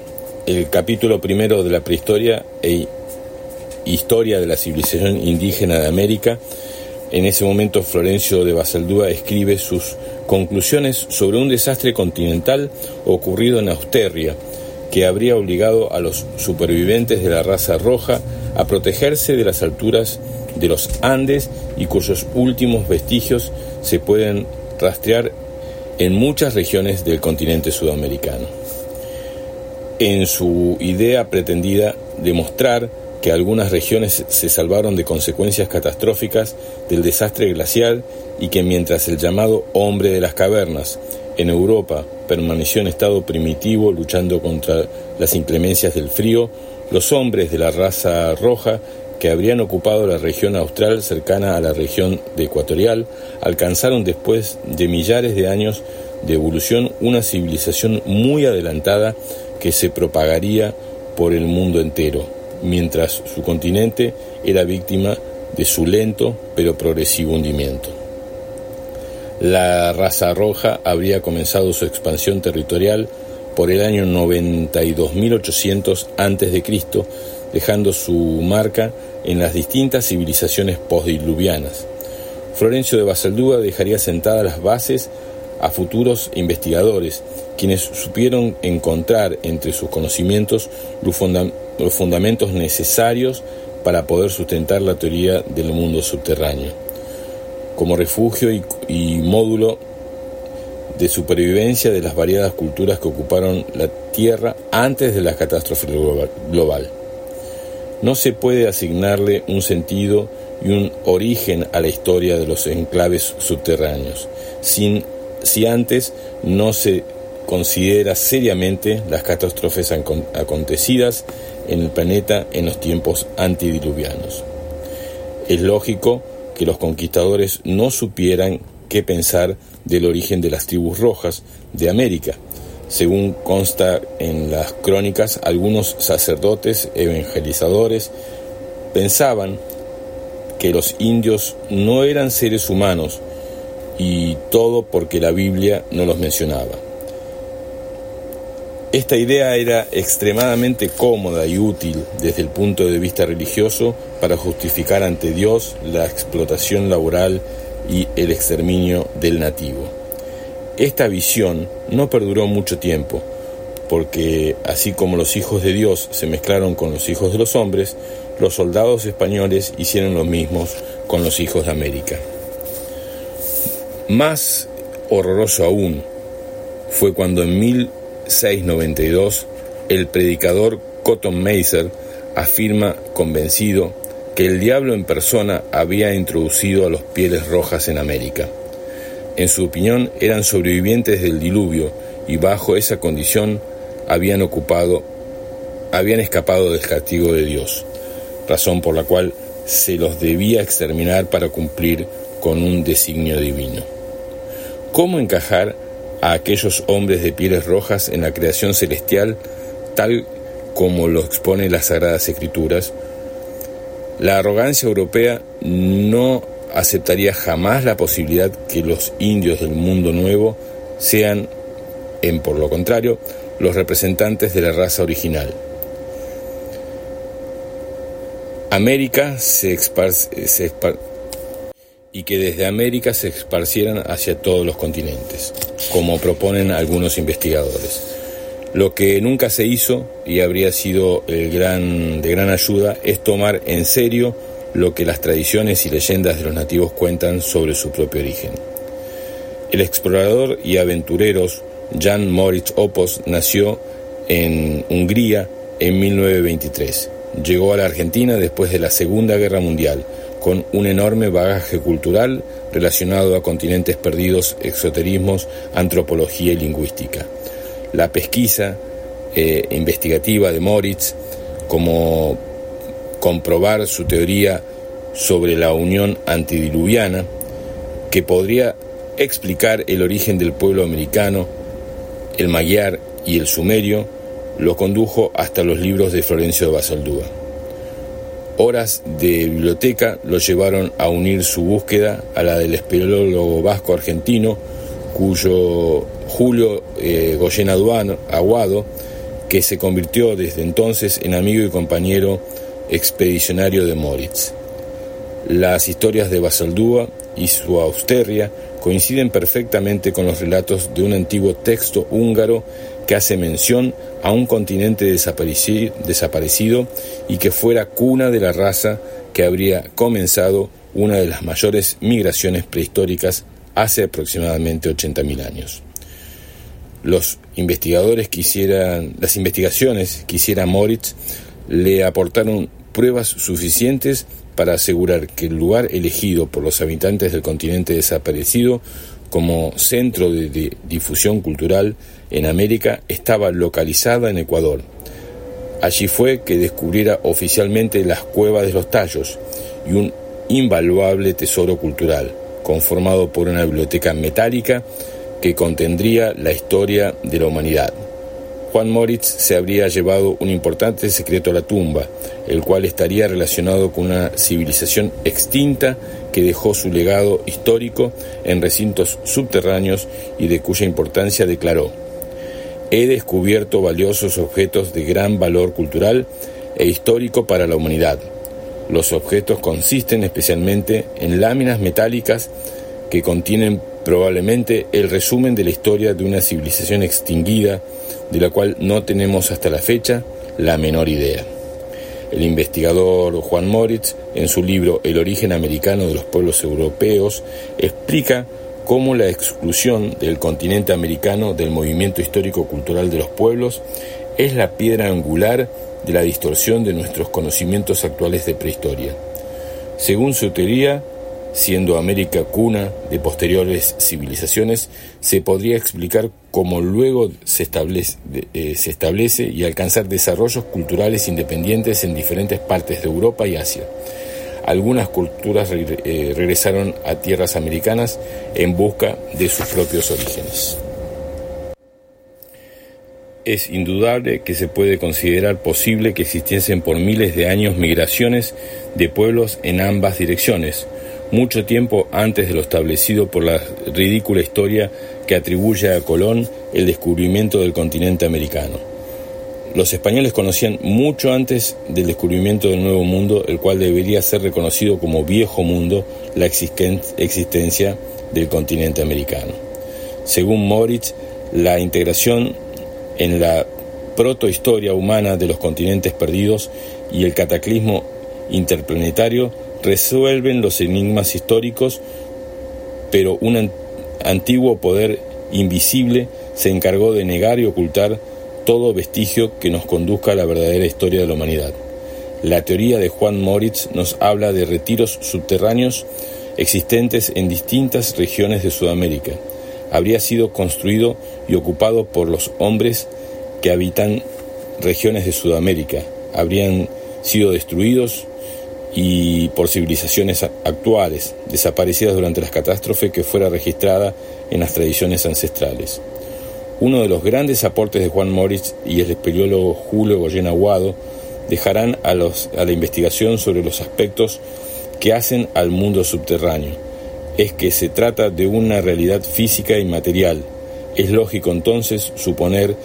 El capítulo primero de la prehistoria e historia de la civilización indígena de América en ese momento Florencio de Basaldúa escribe sus conclusiones sobre un desastre continental ocurrido en Austerria, que habría obligado a los supervivientes de la raza roja a protegerse de las alturas de los Andes y cuyos últimos vestigios se pueden rastrear en muchas regiones del continente sudamericano. En su idea pretendida demostrar que algunas regiones se salvaron de consecuencias catastróficas del desastre glacial y que mientras el llamado hombre de las cavernas en Europa permaneció en estado primitivo luchando contra las inclemencias del frío, los hombres de la raza roja que habrían ocupado la región austral cercana a la región de ecuatorial alcanzaron después de millares de años de evolución una civilización muy adelantada que se propagaría por el mundo entero mientras su continente era víctima de su lento pero progresivo hundimiento. La raza roja habría comenzado su expansión territorial por el año 92.800 a.C., dejando su marca en las distintas civilizaciones postdiluvianas. Florencio de Basaldúa dejaría sentadas las bases a futuros investigadores, quienes supieron encontrar entre sus conocimientos los, los fundamentos necesarios para poder sustentar la teoría del mundo subterráneo, como refugio y, módulo de supervivencia de las variadas culturas que ocuparon la Tierra antes de la catástrofe global. No se puede asignarle un sentido y un origen a la historia de los enclaves subterráneos, sin, si antes no se considera seriamente las catástrofes acontecidas en el planeta en los tiempos antidiluvianos. Es lógico que los conquistadores no supieran qué pensar del origen de las tribus rojas de América. Según consta en las crónicas, algunos sacerdotes evangelizadores pensaban que los indios no eran seres humanos y todo porque la Biblia no los mencionaba. Esta idea era extremadamente cómoda y útil desde el punto de vista religioso para justificar ante Dios la explotación laboral y el exterminio del nativo. Esta visión no perduró mucho tiempo, porque así como los hijos de Dios se mezclaron con los hijos de los hombres, los soldados españoles hicieron lo mismo con los hijos de América. Más horroroso aún fue cuando en mil 692, el predicador Cotton Mather afirma convencido que el diablo en persona había introducido a los pieles rojas en América. En su opinión eran sobrevivientes del diluvio y bajo esa condición habían ocupado habían escapado del castigo de Dios, razón por la cual se los debía exterminar para cumplir con un designio divino. ¿Cómo encajar a aquellos hombres de pieles rojas en la creación celestial, tal como lo expone las Sagradas Escrituras, la arrogancia europea no aceptaría jamás la posibilidad que los indios del mundo nuevo sean, en por lo contrario, los representantes de la raza original. América se, y que desde América se esparcieran hacia todos los continentes, como proponen algunos investigadores. Lo que nunca se hizo y habría sido gran, de gran ayuda es tomar en serio lo que las tradiciones y leyendas de los nativos cuentan sobre su propio origen. El explorador y aventurero Jan Moritz Opos nació en Hungría en 1923. Llegó a la Argentina después de la Segunda Guerra Mundial, con un enorme bagaje cultural relacionado a continentes perdidos, exoterismos, antropología y lingüística. La pesquisa eh, investigativa de Moritz, como comprobar su teoría sobre la unión antidiluviana, que podría explicar el origen del pueblo americano, el mayar y el sumerio, lo condujo hasta los libros de Florencio de Basaldúa. Horas de biblioteca lo llevaron a unir su búsqueda a la del espeleólogo vasco argentino, cuyo Julio eh, Aguado, que se convirtió desde entonces en amigo y compañero expedicionario de Moritz. Las historias de Basaldúa y su Austeria coinciden perfectamente con los relatos de un antiguo texto húngaro que hace mención a un continente desaparecido y que fuera cuna de la raza que habría comenzado una de las mayores migraciones prehistóricas hace aproximadamente 80.000 años. Los investigadores quisieran, las investigaciones que hiciera Moritz le aportaron pruebas suficientes para asegurar que el lugar elegido por los habitantes del continente desaparecido como centro de, difusión cultural en América estaba localizada en Ecuador. Allí fue que descubriera oficialmente las cuevas de los tallos y un invaluable tesoro cultural, conformado por una biblioteca metálica que contendría la historia de la humanidad. Juan Moritz se habría llevado un importante secreto a la tumba, el cual estaría relacionado con una civilización extinta que dejó su legado histórico en recintos subterráneos y de cuya importancia declaró, he descubierto valiosos objetos de gran valor cultural e histórico para la humanidad. Los objetos consisten especialmente en láminas metálicas que contienen probablemente el resumen de la historia de una civilización extinguida de la cual no tenemos hasta la fecha la menor idea. El investigador Juan Moritz, en su libro El origen americano de los pueblos europeos, explica cómo la exclusión del continente americano del movimiento histórico-cultural de los pueblos es la piedra angular de la distorsión de nuestros conocimientos actuales de prehistoria. Según su teoría, siendo América cuna de posteriores civilizaciones, se podría explicar cómo luego se establece, eh, se establece y alcanzar desarrollos culturales independientes en diferentes partes de Europa y Asia. Algunas culturas eh, regresaron a tierras americanas en busca de sus propios orígenes. Es indudable que se puede considerar posible que existiesen por miles de años migraciones de pueblos en ambas direcciones, mucho tiempo antes de lo establecido por la ridícula historia que atribuye a Colón el descubrimiento del continente americano. Los españoles conocían mucho antes del descubrimiento del Nuevo Mundo, el cual debería ser reconocido como viejo mundo, la existencia del continente americano. Según Moritz, la integración en la protohistoria humana de los continentes perdidos y el cataclismo interplanetario resuelven los enigmas históricos, pero un antiguo poder invisible se encargó de negar y ocultar todo vestigio que nos conduzca a la verdadera historia de la humanidad. La teoría de Juan Moritz nos habla de retiros subterráneos existentes en distintas regiones de Sudamérica. Habría sido construido y ocupado por los hombres que habitan regiones de Sudamérica. Habrían sido destruidos y por civilizaciones actuales, desaparecidas durante las catástrofes que fuera registrada en las tradiciones ancestrales. Uno de los grandes aportes de Juan Moritz y el espeleólogo Julio Goyen Aguado dejarán a, los, a la investigación sobre los aspectos que hacen al mundo subterráneo. Es que se trata de una realidad física y material. Es lógico entonces suponer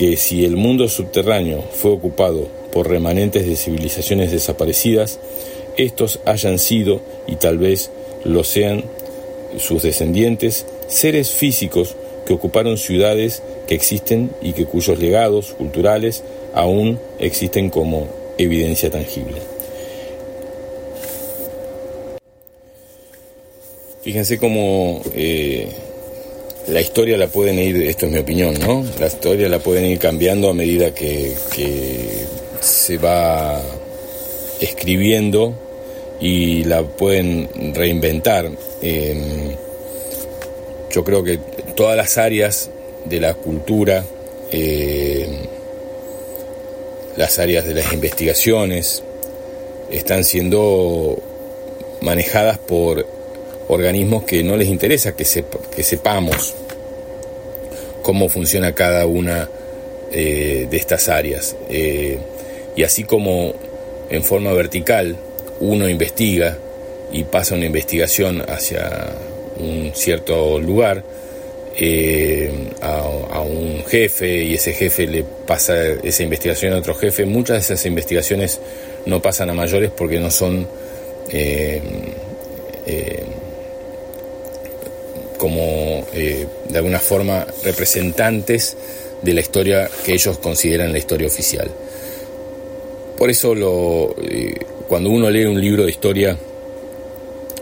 que si el mundo subterráneo fue ocupado por remanentes de civilizaciones desaparecidas, estos hayan sido, y tal vez lo sean, sus descendientes, seres físicos que ocuparon ciudades que existen y que cuyos legados culturales aún existen como evidencia tangible. Fíjense cómo eh, la historia la pueden ir, esto es mi opinión, ¿no? La historia la pueden ir cambiando a medida que, se va escribiendo y la pueden reinventar. Em, yo creo que todas las áreas de la cultura, em, las áreas de las investigaciones, están siendo manejadas por organismos que no les interesa que, que sepamos cómo funciona cada una eh, de estas áreas. Eh, y así como en forma vertical uno investiga y pasa una investigación hacia un cierto lugar, eh, a, un jefe y ese jefe le pasa esa investigación a otro jefe, muchas de esas investigaciones no pasan a mayores porque no son como eh, de alguna forma representantes de la historia que ellos consideran la historia oficial. Por eso lo, eh, cuando uno lee un libro de historia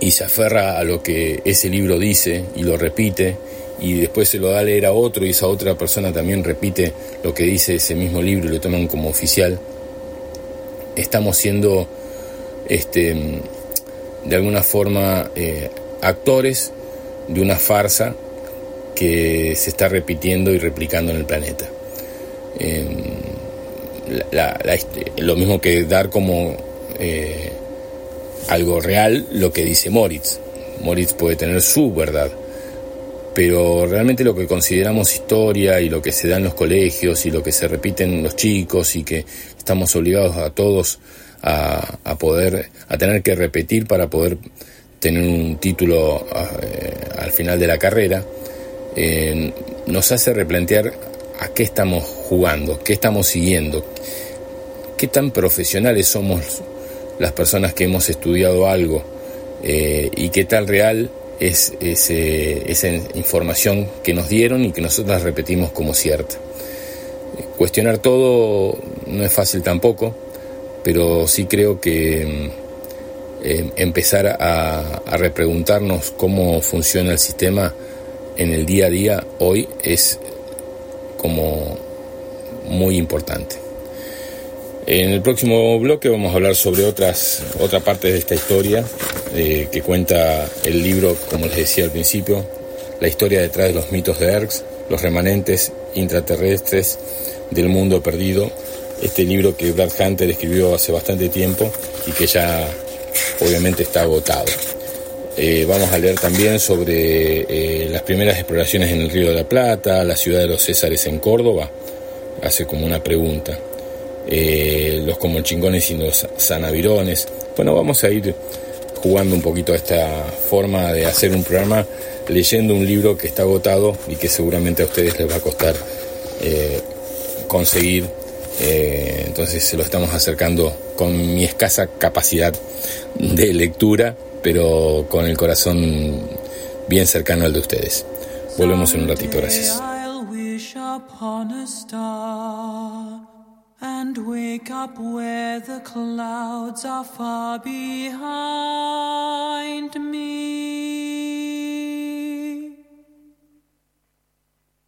y se aferra a lo que ese libro dice y lo repite y después se lo da a leer a otro y esa otra persona también repite lo que dice ese mismo libro y lo toman como oficial, estamos siendo este, de alguna forma eh, actores de una farsa que se está repitiendo y replicando en el planeta. lo mismo que dar como eh, algo real lo que dice Moritz. Moritz puede tener su verdad, pero realmente lo que consideramos historia y lo que se da en los colegios y lo que se repiten los chicos y que estamos obligados a todos a, a poder, a tener que repetir para poder tener un título eh, al final de la carrera, eh, nos hace replantear a qué estamos jugando, qué estamos siguiendo, qué tan profesionales somos las personas que hemos estudiado algo eh, y qué tal real es esa información que nos dieron y que nosotros repetimos como cierta. Cuestionar todo no es fácil tampoco, pero sí creo que eh, empezar a, repreguntarnos cómo funciona el sistema en el día a día hoy es como muy importante. En el próximo bloque vamos a hablar sobre otras otra parte de esta historia eh, que cuenta el libro, como les decía al principio, la historia detrás de los mitos de Erx, los remanentes intraterrestres del mundo perdido. Este libro que Brad Hunter escribió hace bastante tiempo y que ya obviamente está agotado. Eh, vamos a leer también sobre eh, las primeras exploraciones en el Río de la Plata, la ciudad de los Césares en Córdoba, hace como una pregunta, eh, los comochingones y los sanavirones. Bueno, vamos a ir jugando un poquito a esta forma de hacer un programa leyendo un libro que está agotado y que seguramente a ustedes les va a costar conseguir. entonces se lo estamos acercando con mi escasa capacidad de lectura, pero con el corazón bien cercano al de ustedes. Volvemos en un ratito, gracias. And wake up where the clouds are far behind me.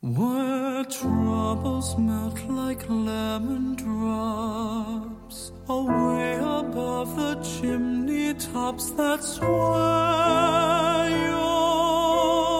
Where troubles melt like lemon drops away above the chimney tops. That's where you'll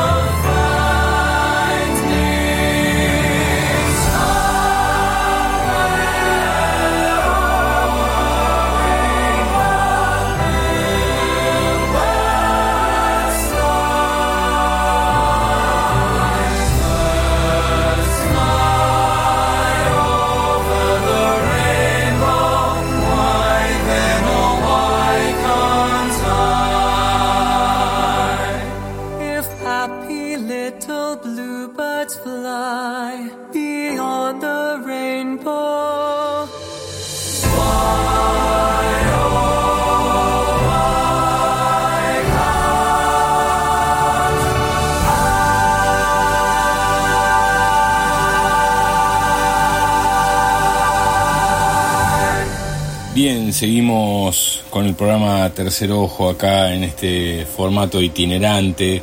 seguimos con el programa Tercer Ojo acá en este formato itinerante.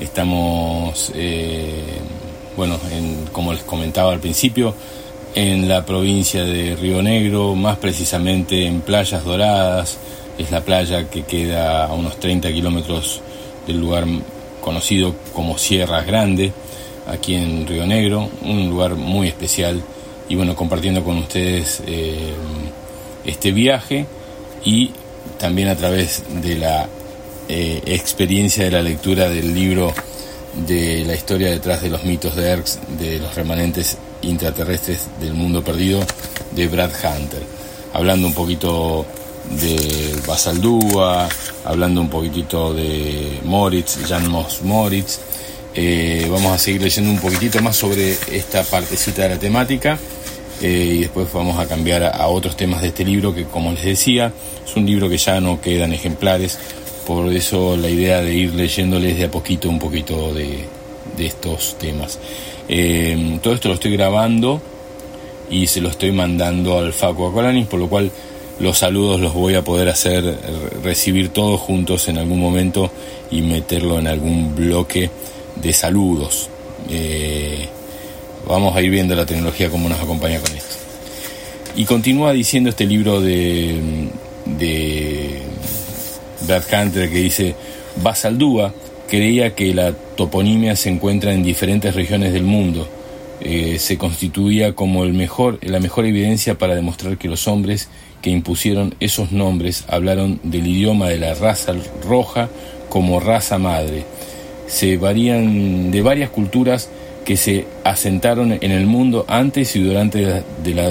Estamos, eh, bueno, en- como les comentaba al principio, en la provincia de Río Negro, más precisamente en Playas Doradas. Es la playa que queda a unos 30 kilómetros del lugar conocido como Sierras Grande, aquí en Río Negro, un lugar muy especial. Y bueno, compartiendo con ustedes eh, este viaje y también a través de la eh, experiencia de la lectura del libro de la historia detrás de los mitos de Erx, de los remanentes intraterrestres del mundo perdido, de Brad Hunter. Hablando un poquito de Basaldúa, hablando un poquitito de Moritz, Jan Moss Moritz. Eh, vamos a seguir leyendo un poquitito más sobre esta partecita de la temática eh, y después vamos a cambiar a, otros temas de este libro que como les decía es un libro que ya no quedan ejemplares. Por eso la idea de ir leyéndoles de a poquito un poquito de, estos temas. Eh, todo esto lo estoy grabando y se lo estoy mandando al Facu Acolanis por lo cual los saludos los voy a poder hacer recibir todos juntos en algún momento y meterlo en algún bloque de saludos. Eh, vamos a ir viendo la tecnología cómo nos acompaña con esto. Y continúa diciendo este libro de, de Hunter que dice, Basaldúa creía que la toponimia se encuentra en diferentes regiones del mundo. Eh, se constituía como el mejor, la mejor evidencia para demostrar que los hombres que impusieron esos nombres hablaron del idioma de la raza roja como raza madre. Se varían de varias culturas que se asentaron en el mundo antes y durante de la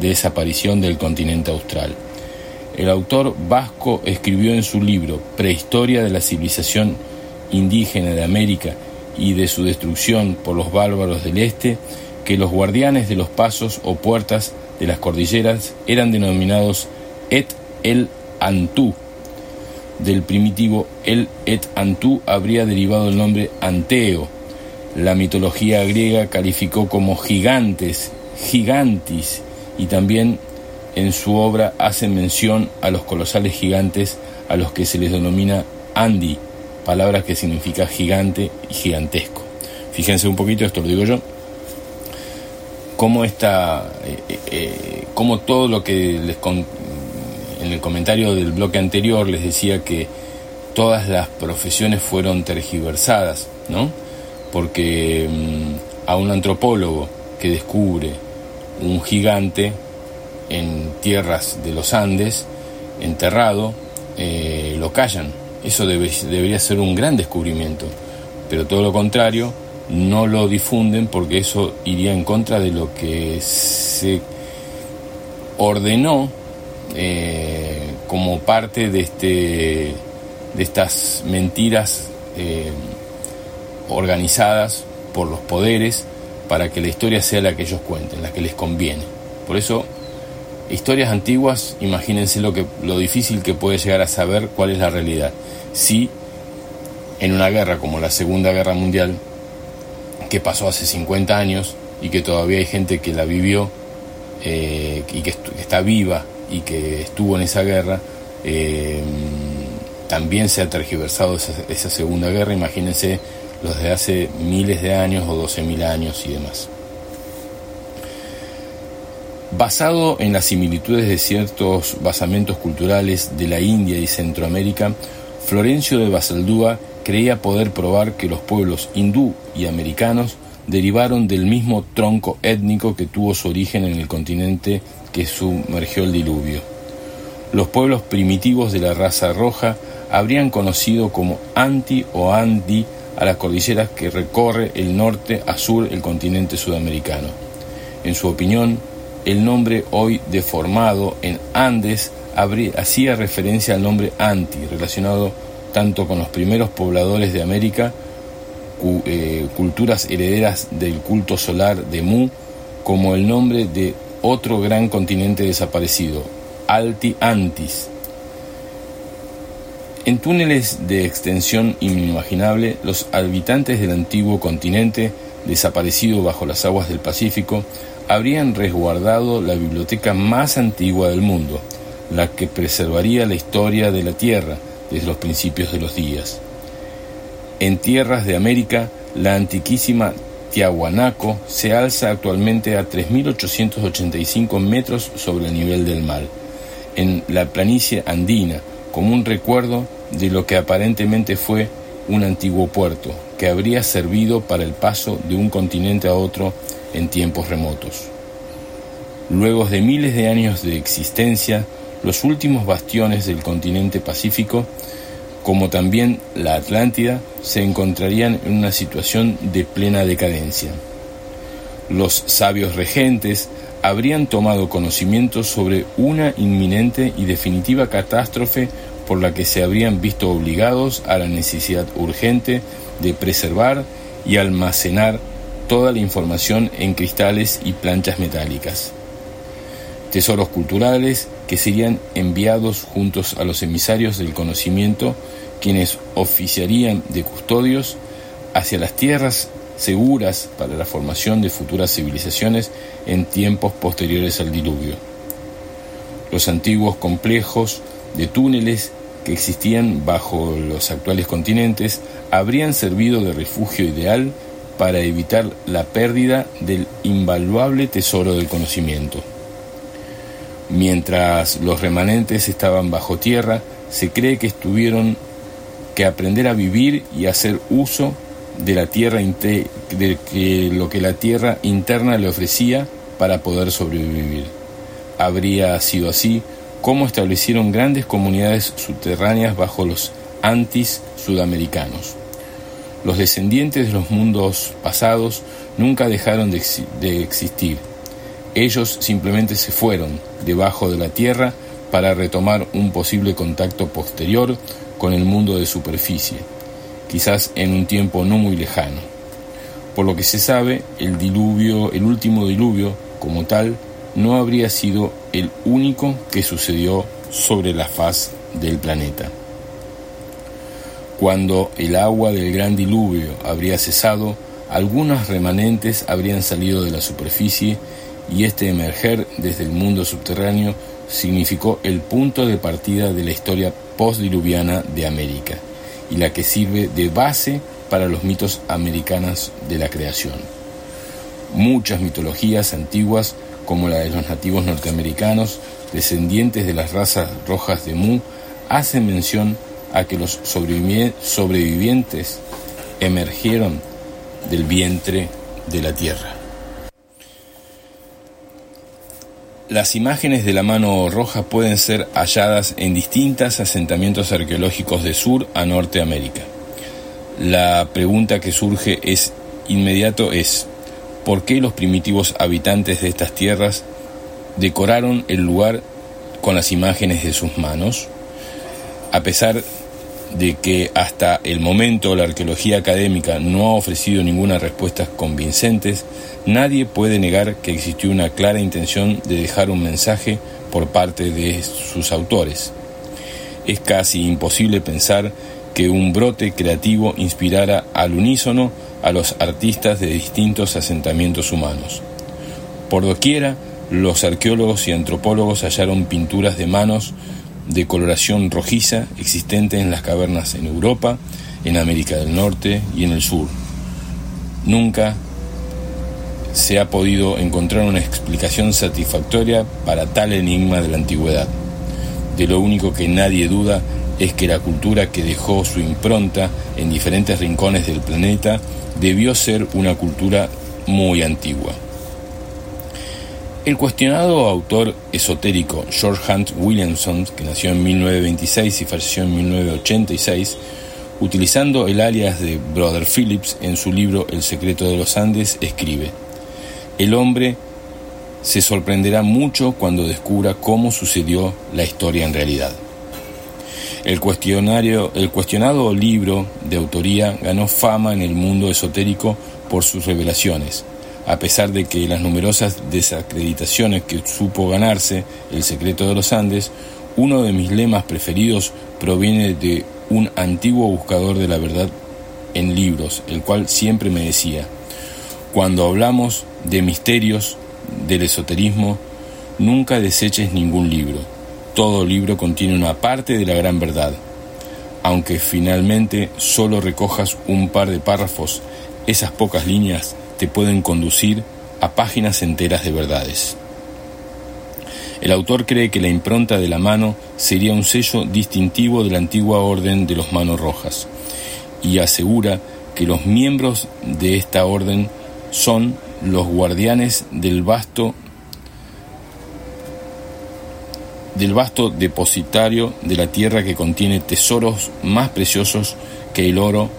desaparición del continente austral. El autor vasco escribió en su libro Prehistoria de la civilización indígena de América y de su destrucción por los bárbaros del este que los guardianes de los pasos o puertas de las cordilleras eran denominados Et el Antú. Del primitivo El Et Antú habría derivado el nombre Anteo. La mitología griega calificó como gigantes, gigantis, y también en su obra hace mención a los colosales gigantes a los que se les denomina Andi, palabra que significa gigante y gigantesco. Fíjense un poquito, esto lo digo yo, cómo esta, eh, eh, cómo todo lo que les con- en el comentario del bloque anterior les decía que todas las profesiones fueron tergiversadas, ¿no? Porque mm, a un antropólogo que descubre un gigante en tierras de los Andes, enterrado, eh, lo callan. Eso debería ser un gran descubrimiento, pero todo lo contrario, no lo difunden porque eso iría en contra de lo que se ordenó eh, como parte de, este, de estas mentiras eh, organizadas por los poderes para que la historia sea la que ellos cuenten, la que les conviene. Por eso, historias antiguas, imagínense lo, que, lo difícil que puede llegar a saber cuál es la realidad. Si en una guerra como la Segunda Guerra Mundial, que pasó hace 50 años y que todavía hay gente que la vivió eh, y que, está viva y que estuvo en esa guerra, eh, también se ha tergiversado esa, esa Segunda Guerra, imagínense los de hace miles de años o doce mil años y demás. Basado en las similitudes de ciertos basamentos culturales de la India y Centroamérica, Florencio de Basaldúa creía poder probar que los pueblos hindú y americanos derivaron del mismo tronco étnico que tuvo su origen en el continente que sumergió el diluvio. Los pueblos primitivos de la raza roja habrían conocido como Anti o Andi a las cordilleras que recorre el norte a sur el continente sudamericano. En su opinión, el nombre hoy deformado en Andes hacía referencia al nombre Anti, relacionado tanto con los primeros pobladores de América, eh, culturas herederas del culto solar de Mu, como el nombre de otro gran continente desaparecido, Alti Antis, en túneles de extensión inimaginable, los habitantes del antiguo continente, desaparecido bajo las aguas del Pacífico, habrían resguardado la biblioteca más antigua del mundo, la que preservaría la historia de la Tierra desde los principios de los días. En tierras de América, la antiquísima Tiahuanaco se alza actualmente a 3.885 metros sobre el nivel del mar. En la planicie andina, como un recuerdo de lo que aparentemente fue un antiguo puerto, que habría servido para el paso de un continente a otro en tiempos remotos. Luego de miles de años de existencia, los últimos bastiones del continente Pacífico, como también la Atlántida, se encontrarían en una situación de plena decadencia. Los sabios regentes habrían tomado conocimiento sobre una inminente y definitiva catástrofe por la que se habrían visto obligados a la necesidad urgente de preservar y almacenar toda la información en cristales y planchas metálicas. Tesoros culturales que serían enviados juntos a los emisarios del conocimiento, quienes oficiarían de custodios hacia las tierras seguras para la formación de futuras civilizaciones en tiempos posteriores al diluvio. Los antiguos complejos de túneles que existían bajo los actuales continentes habrían servido de refugio ideal para evitar la pérdida del invaluable tesoro del conocimiento. Mientras los remanentes estaban bajo tierra, se cree que tuvieron que aprender a vivir y hacer uso de la tierra de que lo que la tierra interna le ofrecía para poder sobrevivir. Habría sido así cómo establecieron grandes comunidades subterráneas bajo los antis sudamericanos. Los descendientes de los mundos pasados nunca dejaron de, de, existir. Ellos simplemente se fueron debajo de la tierra para retomar un posible contacto posterior con el mundo de superficie, quizás en un tiempo no muy lejano. Por lo que se sabe, el diluvio, el último diluvio, como tal, no habría sido el único que sucedió sobre la faz del planeta. Cuando el agua del gran diluvio habría cesado, algunos remanentes habrían salido de la superficie y este emerger desde el mundo subterráneo significó el punto de partida de la historia postdiluviana de América y la que sirve de base para los mitos americanos de la creación. Muchas mitologías antiguas como la de los nativos norteamericanos, descendientes de las razas rojas de Mu, hacen mención a que los sobrevivientes emergieron del vientre de la tierra. Las imágenes de la mano roja pueden ser halladas en distintos asentamientos arqueológicos de Sur a Norteamérica. La pregunta que surge es inmediato es ¿por qué los primitivos habitantes de estas tierras decoraron el lugar con las imágenes de sus manos? A pesar de que hasta el momento la arqueología académica no ha ofrecido ninguna respuesta convincente, nadie puede negar que existió una clara intención de dejar un mensaje por parte de sus autores. Es casi imposible pensar que un brote creativo inspirara al unísono a los artistas de distintos asentamientos humanos. Por doquiera, los arqueólogos y antropólogos hallaron pinturas de manos de coloración rojiza existente en las cavernas en Europa, en América del Norte y en el sur. Nunca se ha podido encontrar una explicación satisfactoria para tal enigma de la antigüedad. De lo único que nadie duda es que la cultura que dejó su impronta en diferentes rincones del planeta debió ser una cultura muy antigua. El cuestionado autor esotérico George Hunt Williamson, que nació en 1926 y falleció en 1986, utilizando el alias de Brother Phillips en su libro El secreto de los Andes, escribe, El hombre se sorprenderá mucho cuando descubra cómo sucedió la historia en realidad. El, cuestionario, el cuestionado libro de autoría ganó fama en el mundo esotérico por sus revelaciones, a pesar de que las numerosas desacreditaciones que supo ganarse El secreto de los Andes, uno de mis lemas preferidos proviene de un antiguo buscador de la verdad en libros, el cual siempre me decía, cuando hablamos de misterios del esoterismo, nunca deseches ningún libro. Todo libro contiene una parte de la gran verdad. Aunque finalmente solo recojas un par de párrafos, esas pocas líneas te pueden conducir a páginas enteras de verdades. El autor cree que la impronta de la mano sería un sello distintivo de la antigua orden de los manos rojas y asegura que los miembros de esta orden son los guardianes del vasto del vasto depositario de la tierra que contiene tesoros más preciosos que el oro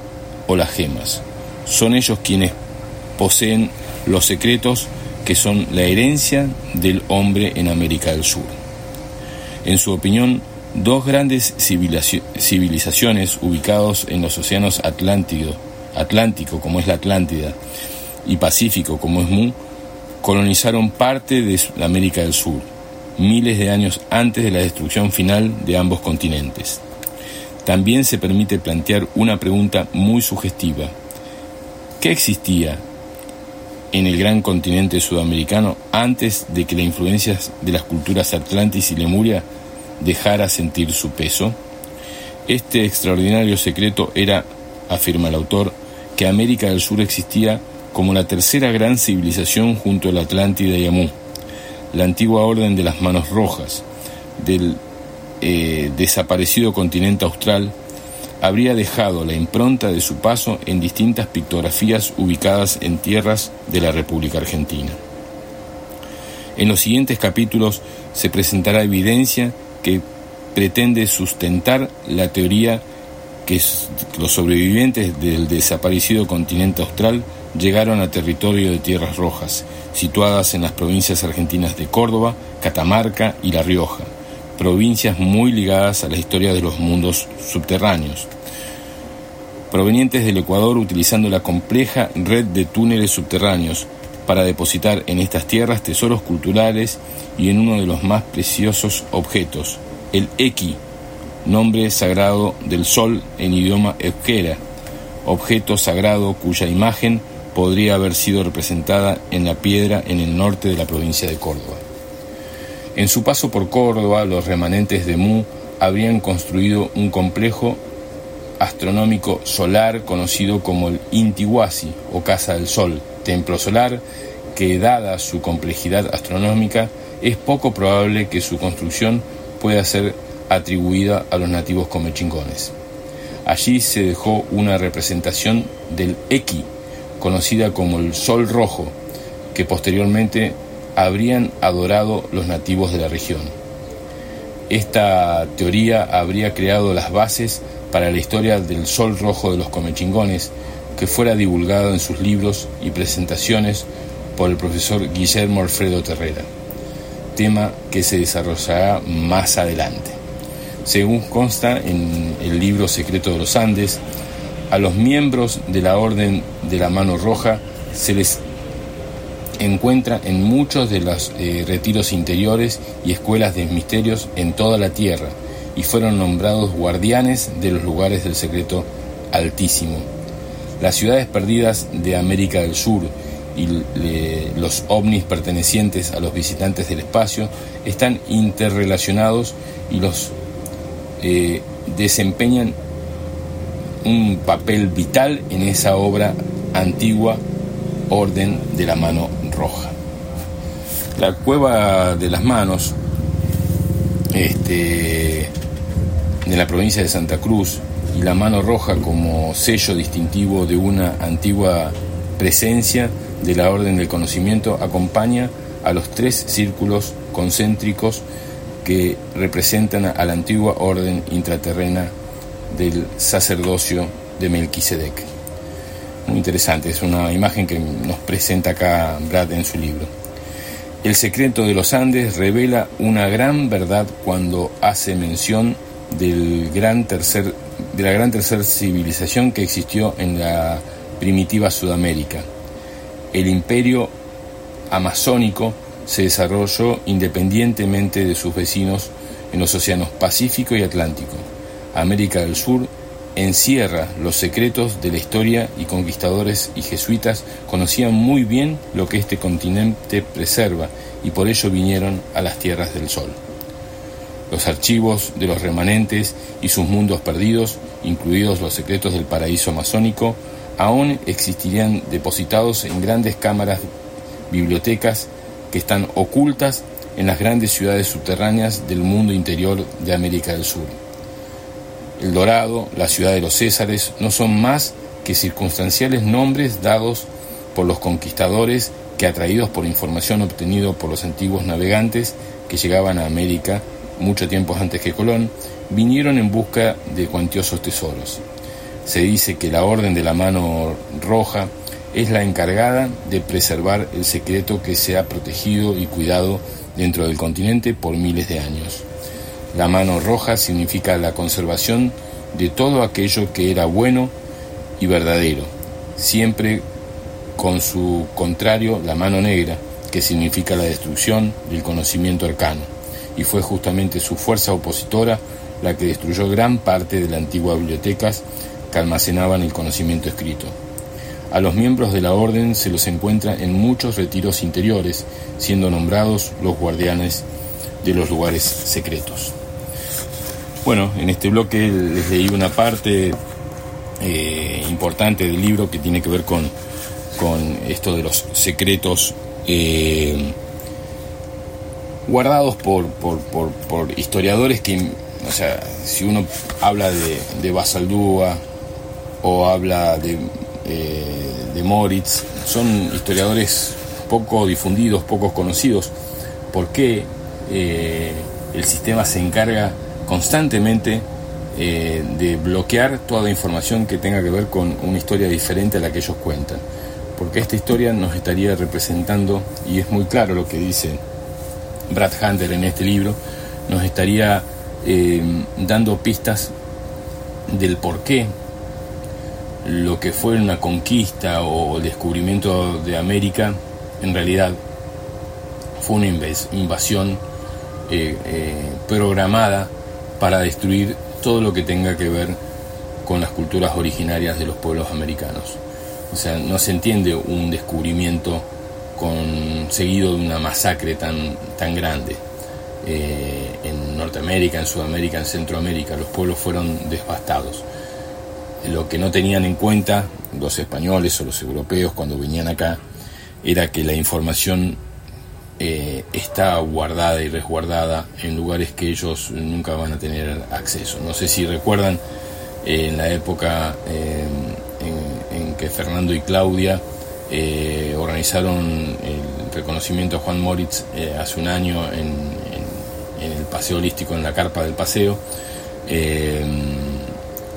o las gemas. Son ellos quienes poseen los secretos que son la herencia del hombre en América del Sur. En su opinión, dos grandes civilizaciones ubicados en los océanos Atlántico, Atlántico como es la Atlántida y Pacífico como es Mu, colonizaron parte de América del Sur, miles de años antes de la destrucción final de ambos continentes. También se permite plantear una pregunta muy sugestiva. ¿Qué existía en el gran continente sudamericano antes de que la influencia de las culturas Atlantis y Lemuria dejara sentir su peso? Este extraordinario secreto era, afirma el autor, que América del Sur existía como la tercera gran civilización junto a la Atlántida y Amú, la antigua orden de las manos rojas, del eh, desaparecido continente austral, habría dejado la impronta de su paso en distintas pictografías ubicadas en tierras de la República Argentina. En los siguientes capítulos se presentará evidencia que pretende sustentar la teoría que los sobrevivientes del desaparecido continente austral llegaron a territorio de tierras rojas, situadas en las provincias argentinas de Córdoba, Catamarca y La Rioja, provincias muy ligadas a la historia de los mundos subterráneos, provenientes del Ecuador utilizando la compleja red de túneles subterráneos para depositar en estas tierras tesoros culturales y en uno de los más preciosos objetos, el Eki, nombre sagrado del sol en idioma euskera, objeto sagrado cuya imagen podría haber sido representada en la piedra en el norte de la provincia de Córdoba. En su paso por Córdoba, los remanentes de Mu habrían construido un complejo astronómico solar conocido como el Intihuasi o Casa del Sol, templo solar que dada su complejidad astronómica es poco probable que su construcción pueda ser atribuida a los nativos comechingones. Allí se dejó una representación del Eki, conocida como el Sol Rojo, que posteriormente habrían adorado los nativos de la región. Esta teoría habría creado las bases para la historia del sol rojo de los comechingones, que fuera divulgado en sus libros y presentaciones por el profesor Guillermo Alfredo Terrera, tema que se desarrollará más adelante. Según consta en el libro Secreto de los Andes, a los miembros de la Orden de la Mano Roja se les encuentra en muchos de los eh, retiros interiores y escuelas de misterios en toda la tierra y fueron nombrados guardianes de los lugares del secreto altísimo. Las ciudades perdidas de América del Sur y los ovnis pertenecientes a los visitantes del espacio están interrelacionados y los eh, desempeñan un papel vital en esa obra antigua Orden de la Mano Roja. La cueva de las manos este, de la provincia de Santa Cruz y la mano roja como sello distintivo de una antigua presencia de la Orden del Conocimiento acompaña a los tres círculos concéntricos que representan a la antigua orden intraterrena del sacerdocio de Melquisedec. Muy interesante, es una imagen que nos presenta acá Brad en su libro. El secreto de los Andes revela una gran verdad cuando hace mención del gran tercer, de la gran tercera civilización que existió en la primitiva Sudamérica. El imperio amazónico se desarrolló independientemente de sus vecinos en los océanos Pacífico y Atlántico. América del Sur encierra los secretos de la historia y conquistadores y jesuitas conocían muy bien lo que este continente preserva y por ello vinieron a las tierras del sol. Los archivos de los remanentes y sus mundos perdidos, incluidos los secretos del paraíso amazónico, aún existirían depositados en grandes cámaras bibliotecas que están ocultas en las grandes ciudades subterráneas del mundo interior de América del Sur. El Dorado, la ciudad de los Césares, no son más que circunstanciales nombres dados por los conquistadores que atraídos por información obtenida por los antiguos navegantes que llegaban a América mucho tiempo antes que Colón, vinieron en busca de cuantiosos tesoros. Se dice que la Orden de la Mano Roja es la encargada de preservar el secreto que se ha protegido y cuidado dentro del continente por miles de años. La mano roja significa la conservación de todo aquello que era bueno y verdadero, siempre con su contrario la mano negra, que significa la destrucción del conocimiento arcano, y fue justamente su fuerza opositora la que destruyó gran parte de las antiguas bibliotecas que almacenaban el conocimiento escrito. A los miembros de la orden se los encuentra en muchos retiros interiores, siendo nombrados los guardianes de los lugares secretos. Bueno, en este bloque les leí una parte eh, importante del libro que tiene que ver con, con esto de los secretos eh, guardados por, por, historiadores que, o sea, si uno habla de, de Basaldúa o habla de, eh, de Moritz, son historiadores poco difundidos, poco conocidos. ¿Por qué el sistema se encarga constantemente eh, de bloquear toda información que tenga que ver con una historia diferente a la que ellos cuentan. Porque esta historia nos estaría representando, y es muy claro lo que dice Brad Hunter en este libro, nos estaría eh, dando pistas del por qué lo que fue una conquista o descubrimiento de América en realidad fue una invasión eh, programada para destruir todo lo que tenga que ver con las culturas originarias de los pueblos americanos. O sea, no se entiende un descubrimiento con, seguido de una masacre tan, tan grande. Eh, en Norteamérica, en Sudamérica, en Centroamérica, los pueblos fueron devastados. Lo que no tenían en cuenta los españoles o los europeos cuando venían acá era que la información eh, está guardada y resguardada en lugares que ellos nunca van a tener acceso. No sé si recuerdan eh, en la época eh, en, que Fernando y Claudia organizaron el reconocimiento a Juan Moritz hace un año en, el paseo holístico, en la carpa del paseo.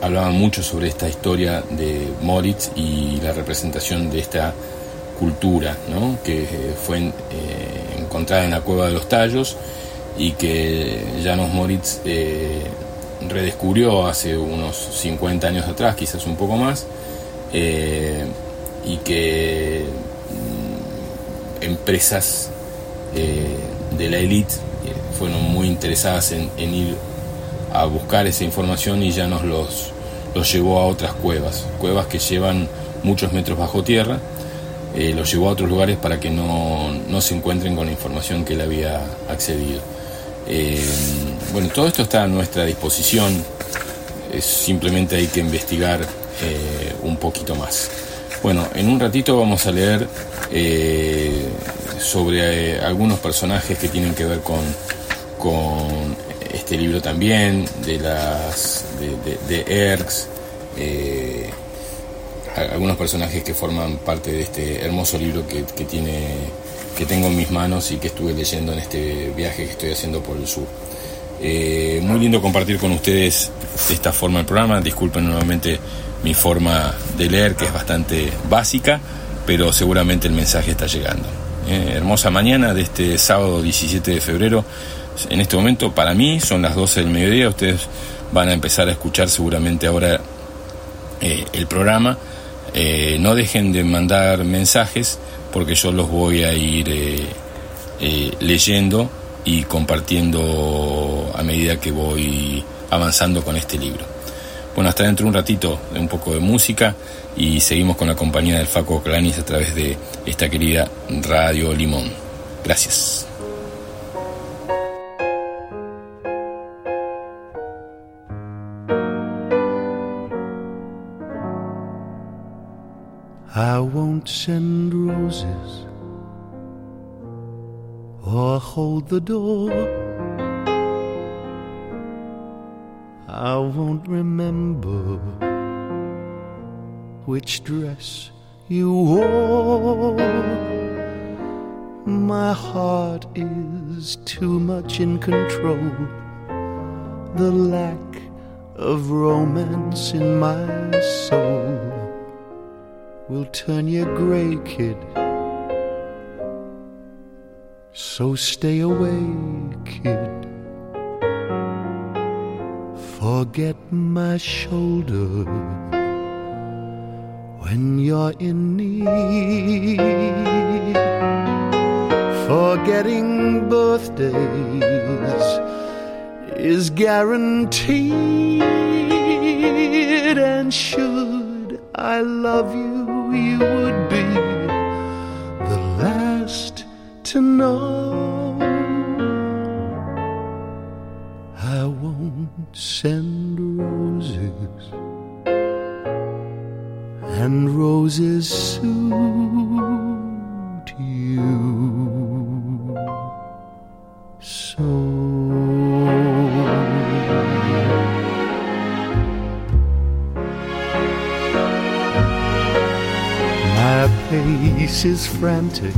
Hablaban mucho sobre esta historia de Moritz y la representación de esta cultura que fue encontrada en la cueva de los tallos y que Janos Moritz redescubrió hace unos 50 años atrás, quizás un poco más, y que mm, empresas eh, de la élite eh, fueron muy interesadas en, ir a buscar esa información y ya nos los, los llevó a otras cuevas, cuevas que llevan muchos metros bajo tierra, eh, los llevó a otros lugares para que no, no, se encuentren con la información que él había accedido. bueno, todo esto está a nuestra disposición, simplemente hay que investigar un poquito más. Bueno, en un ratito vamos a leer eh, sobre eh, algunos personajes que tienen que ver con, con este libro también, de las de, de, eh, algunos personajes que forman parte de este hermoso libro que, que, tiene que tengo en mis manos y que estuve leyendo en este viaje que estoy haciendo por el sur. muy lindo compartir con ustedes de esta forma el programa. Disculpen nuevamente mi forma de leer, que es bastante básica, pero seguramente el mensaje está llegando. Eh, hermosa mañana de este sábado 17 de febrero. En este momento, para mí, son las 12 del mediodía. Ustedes van a empezar a escuchar seguramente ahora eh, el programa. Eh, no dejen de mandar mensajes porque yo los voy a ir leyendo y compartiendo a medida que voy avanzando con este libro. Bueno, hasta dentro de un ratito de un poco de música y seguimos con la compañía del Faco Clanis a través de esta querida Radio Limón. Gracias. I won't send roses or hold the door. I won't remember which dress you wore. My heart is too much in control. The lack of romance in my soul will turn you gray, kid. So stay away, kid. Forget my shoulder when you're in need. Forgetting birthdays is guaranteed. And should I love you, you would be the last to know. I won't send roses, and roses suit you so. My pace is frantic,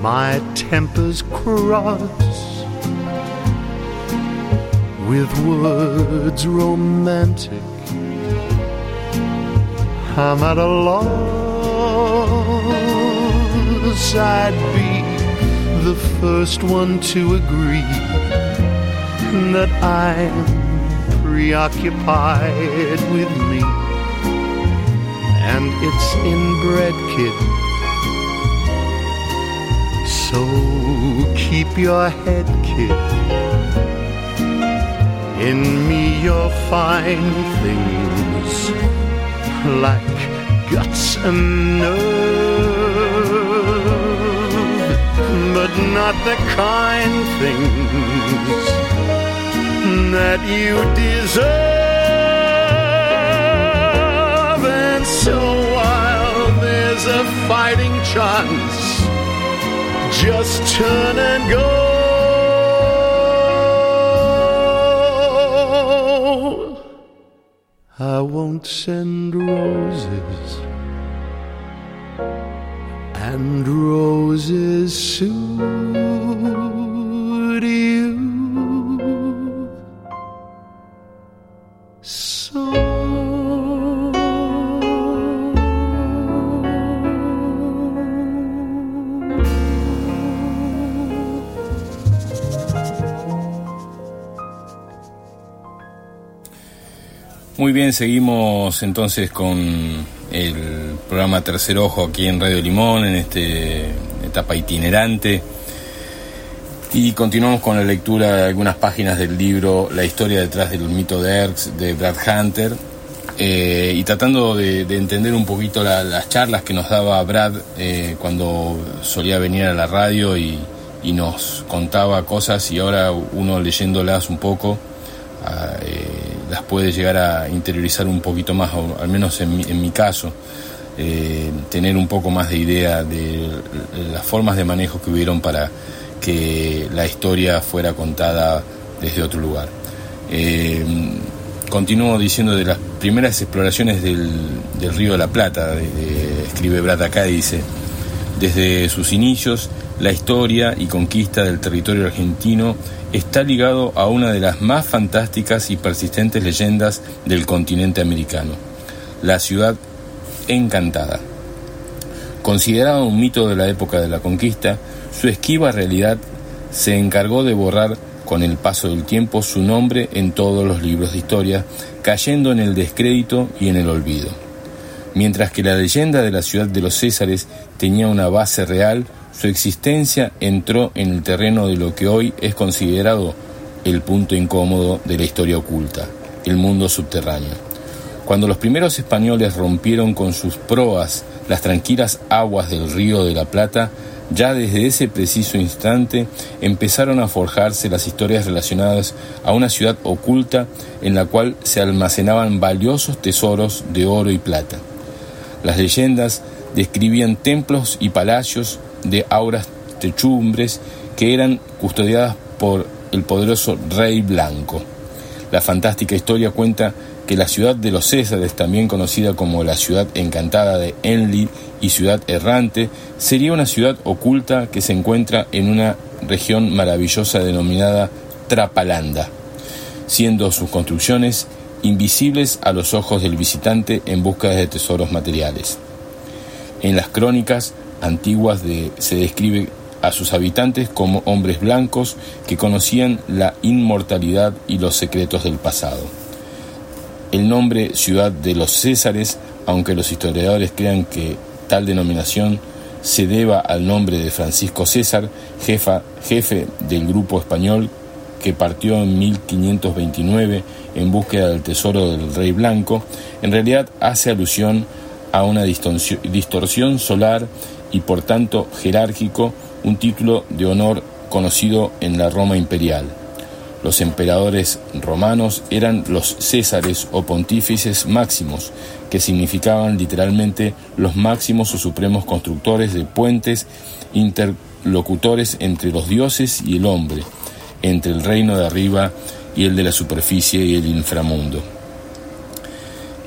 my temper's cross with words romantic. I'm at a loss. I'd be the first one to agree that I'm preoccupied with me. And it's inbred, kid. So keep your head, kid in me you'll find things like guts and nerve, but not the kind things that you deserve. so wild, there's a fighting chance. Just turn and go. I won't send roses and roses soon. Muy bien, seguimos entonces con el programa Tercer Ojo aquí en Radio Limón, en esta etapa itinerante. Y continuamos con la lectura de algunas páginas del libro La historia detrás del mito de Erx de Brad Hunter. eh, y tratando de, de entender un poquito la- las charlas que nos daba Brad eh, cuando solía venir a la radio y, y nos contaba cosas y ahora uno leyéndolas un poco ah, eh, las puede llegar a interiorizar un poquito más, al menos en mi, caso, eh, tener un poco más de idea de las formas de manejo que hubieron para que la historia fuera contada desde otro lugar. Eh, continúo diciendo de las primeras exploraciones del, río de la Plata, escribe Brad acá, dice, desde sus inicios, la historia y conquista del territorio argentino está ligado a una de las más fantásticas y persistentes leyendas del continente americano, la ciudad encantada. Considerado un mito de la época de la conquista, su esquiva realidad se encargó de borrar con el paso del tiempo su nombre en todos los libros de historia, cayendo en el descrédito y en el olvido. Mientras que la leyenda de la ciudad de los Césares tenía una base real, su existencia entró en el terreno de lo que hoy es considerado el punto incómodo de la historia oculta, el mundo subterráneo. Cuando los primeros españoles rompieron con sus proas las tranquilas aguas del río de la Plata, ya desde ese preciso instante empezaron a forjarse las historias relacionadas a una ciudad oculta en la cual se almacenaban valiosos tesoros de oro y plata. Las leyendas describían templos y palacios de auras techumbres que eran custodiadas por el poderoso Rey Blanco. La fantástica historia cuenta que la ciudad de los Césares, también conocida como la ciudad encantada de Enlil y ciudad errante, sería una ciudad oculta que se encuentra en una región maravillosa denominada Trapalanda, siendo sus construcciones invisibles a los ojos del visitante en busca de tesoros materiales. En las crónicas antiguas de- se describe a sus habitantes como hombres blancos que conocían la inmortalidad y los secretos del pasado. El nombre Ciudad de los Césares, aunque los historiadores crean que tal denominación se deba al nombre de Francisco César, jefa- jefe del grupo español que partió en 1529 en búsqueda del tesoro del Rey Blanco, en realidad hace alusión a una distorsión, distorsión solar y por tanto jerárquico, un título de honor conocido en la Roma imperial. Los emperadores romanos eran los césares o pontífices máximos, que significaban literalmente los máximos o supremos constructores de puentes interlocutores entre los dioses y el hombre, entre el reino de arriba y el de la superficie y el inframundo.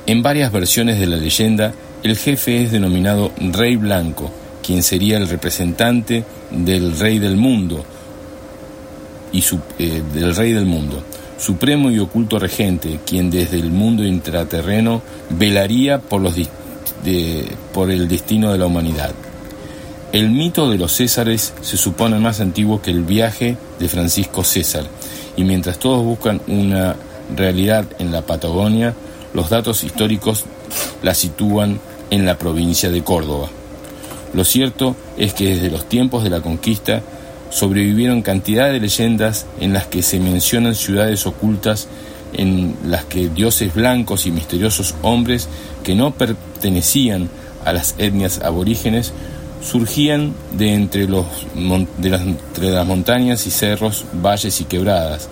En varias versiones de la leyenda, el jefe es denominado Rey Blanco, quien sería el representante del Rey del mundo, y eh, del Rey del mundo, supremo y oculto regente, quien desde el mundo intraterreno velaría por el destino de la humanidad. El mito de los Césares se supone más antiguo que el viaje de Francisco César, y mientras todos buscan una realidad en la Patagonia, los datos históricos la sitúan en la provincia de Córdoba. Lo cierto es que desde los tiempos de la conquista sobrevivieron cantidad de leyendas en las que se mencionan ciudades ocultas en las que dioses blancos y misteriosos hombres que no pertenecían a las etnias aborígenes surgían de entre, los, de las, entre las montañas y cerros, valles y quebradas,